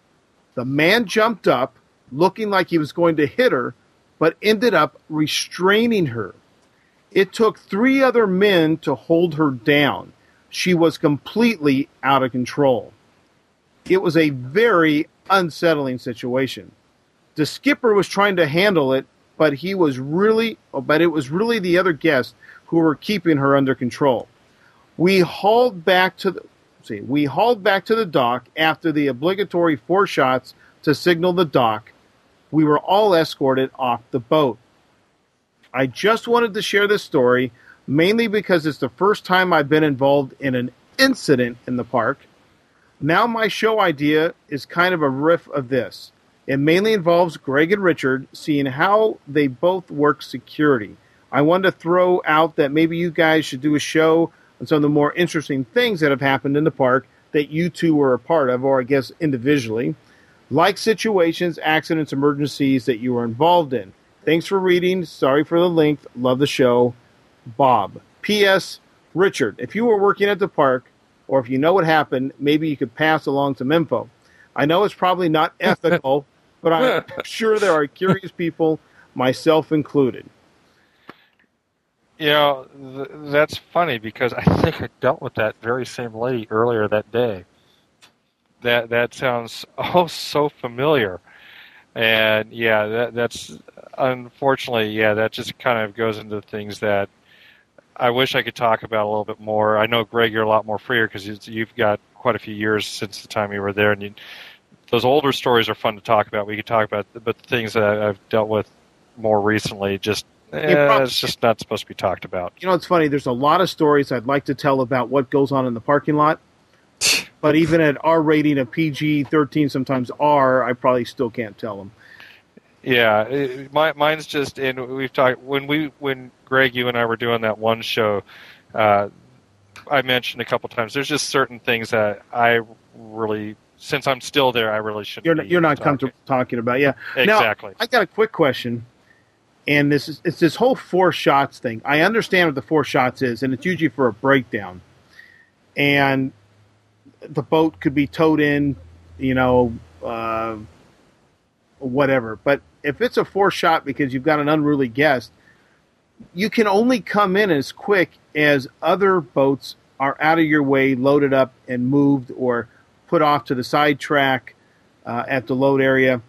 The man jumped up, looking like he was going to hit her, but ended up restraining her. It took three other men to hold her down. She was completely out of control. It was a very unsettling situation. The skipper was trying to handle it, but he was really but it was really the other guests who were keeping her under control. We hauled back to the we hauled back to the dock after the obligatory four shots to signal the dock we were all escorted off the boat. I just wanted to share this story mainly because it's the first time I've been involved in an incident in the park. Now, my show idea is kind of a riff of this. It mainly involves Greg and Richard seeing how they both work security. I wanted to throw out that maybe you guys should do a show on some of the more interesting things that have happened in the park that you two were a part of, or I guess individually like situations, accidents, emergencies that you were involved in. Thanks for reading. Sorry for the length. Love the show. Bob. P.S. Richard, if you were working at the park, or if you know what happened, maybe you could pass along some info. I know it's probably not [LAUGHS] ethical, but I'm [LAUGHS] sure there are curious people, myself included. You know, th- that's funny because I think I dealt with that very same lady earlier that day that that sounds [LAUGHS] oh so familiar. And yeah, that that's unfortunately, yeah, that just kind of goes into things that I wish I could talk about a little bit more. I know Greg, you're a lot more freer because you've got quite a few years since the time you were there, and you, those older stories are fun to talk about. We could talk about, but the things that I've dealt with more recently, just eh, probably, it's just not supposed to be talked about. You know, it's funny. There's a lot of stories I'd like to tell about what goes on in the parking lot, [LAUGHS] but even at our rating of PG thirteen, sometimes R, I probably still can't tell them. Yeah, it, my, mine's just, and we've talked when we when Greg, you and I were doing that one show. Uh, I mentioned a couple times. There's just certain things that I really, since I'm still there, I really shouldn't. You're not, you're not comfortable talking about. Yeah, exactly. Now, I got a quick question, and this is it's this whole four shots thing. I understand what the four shots is, and it's usually for a breakdown. And the boat could be towed in, you know, uh, whatever. But if it's a four shot because you've got an unruly guest, you can only come in as quick as other boats are out of your way, loaded up, and moved or put off to the side track uh, at the load area.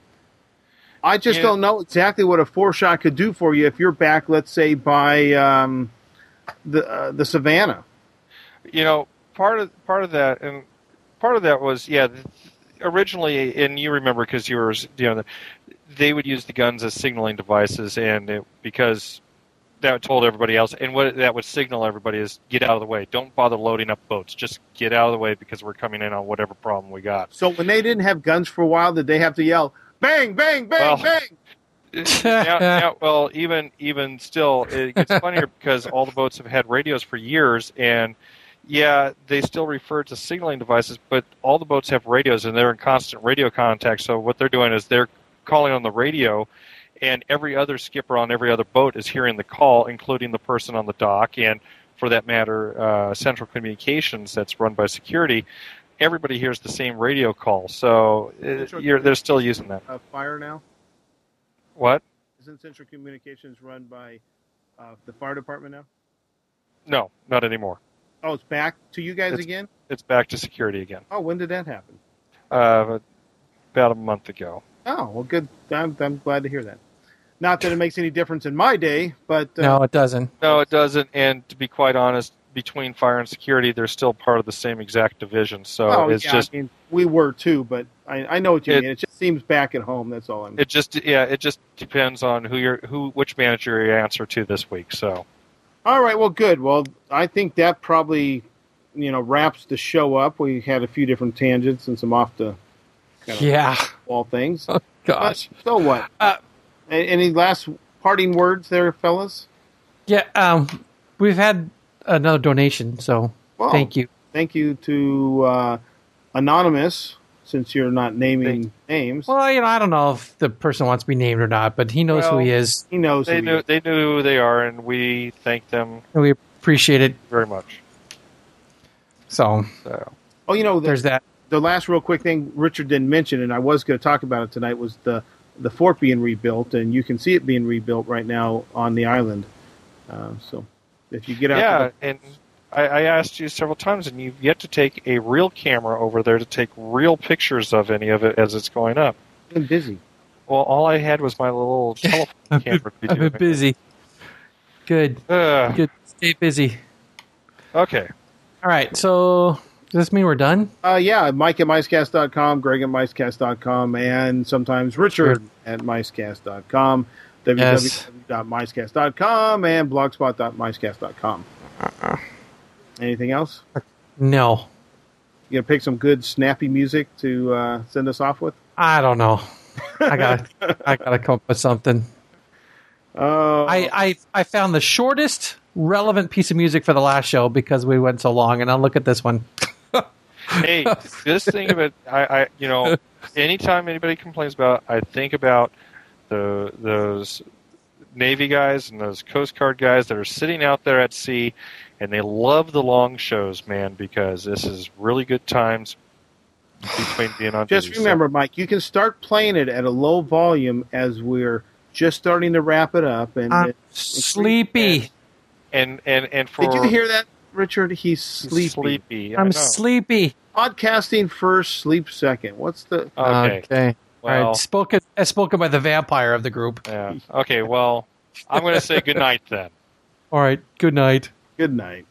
I just yeah. don't know exactly what a four shot could do for you if you're back, let's say, by um, the uh, the Savannah. You know, part of part of that, and part of that was yeah. Originally, and you remember because you were you know they would use the guns as signaling devices, and it, because that told everybody else, and what that would signal everybody is get out of the way. Don't bother loading up boats. Just get out of the way because we're coming in on whatever problem we got. So when they didn't have guns for a while, did they have to yell bang, bang, bang, Well- bang? [LAUGHS] now, [LAUGHS] now, well, even even still, it gets funnier because all the boats have had radios for years, and yeah, they still refer to signaling devices, but all the boats have radios, and they're in constant radio contact. So what they're doing is they're calling on the radio, and every other skipper on every other boat is hearing the call, including the person on the dock, and for that matter, uh, central communications that's run by security. Everybody hears the same radio call, so uh, you're, they're still using that. Uh, fire now? What? Isn't Central Communications run by uh, the fire department now? No, not anymore. Oh, it's back to you guys It's- again? It's back to security again. Oh, when did that happen? Uh, about a month ago. Oh, well, good. I'm, I'm glad to hear that. Not that it makes any difference in my day, but uh, no, it doesn't. No, it doesn't. And to be quite honest, between fire and security, they're still part of the same exact division. So oh, it's yeah, just I mean, we were too, but I, I know what you It- mean. It just seems back at home. That's all I'm. it just yeah, it just depends on who you're who which manager you answer to this week. So All right, well, good. Well, I think that probably, you know, wraps the show up. We had a few different tangents and some off the kind of Yeah. all things. Oh, gosh. But so what? Uh, Any last parting words there, fellas? Yeah. Um, we've had another donation, so Well, thank you. Thank you to uh, Anonymous, since you're not naming names. Well, you know, I don't know if the person wants to be named or not, but he knows Well, who he is, he knows they who he knew is. they knew who they are, and we thank them and we appreciate it. very much. So So Oh, you know, the, there's that. the last real quick thing Richard didn't mention, and I was going to talk about it tonight, was the the fort being rebuilt, and you can see it being rebuilt right now on the island. Uh, so if you get out, yeah, to and I, I asked you several times, and you've yet to take a real camera over there to take real pictures of any of it as it's going up. the, I'm busy. Well, all I had was my little [LAUGHS] telephone I've camera. been, I've been busy. Good. Ugh. Good. Stay busy. Okay. All right. So does this mean we're done? Uh, yeah, Mike at micecast.com, Greg at micecast.com, and sometimes Richard Sure. at micecast.com, Yes. www.micecast.com, and blogspot.micecast.com. Uh-uh. Anything else? No. You gonna pick some good snappy music to uh, send us off with? I don't know. I got. I got to come up with something. Uh, I, I I found the shortest relevant piece of music for the last show because we went so long, and I'll look at this one. [LAUGHS] Hey, this thing of it, I, I, you know, anytime anybody complains about, I think about the those Navy guys and those Coast Guard guys that are sitting out there at sea, and they love the long shows, man, because this is really good times between being on. [SIGHS] just duty. So- remember, Mike, you can start playing it at a low volume as we're just starting to wrap it up. And I'm it- sleepy. and and and for did you hear that, Richard? He's sleepy. sleepy. I I'm sleepy. Podcasting first, sleep second. What's the? Okay. Okay. All Well, right. Spoken as spoken by the vampire of the group. yeah. Okay. Well, I'm going to say good night then. All right. Good night. Good night.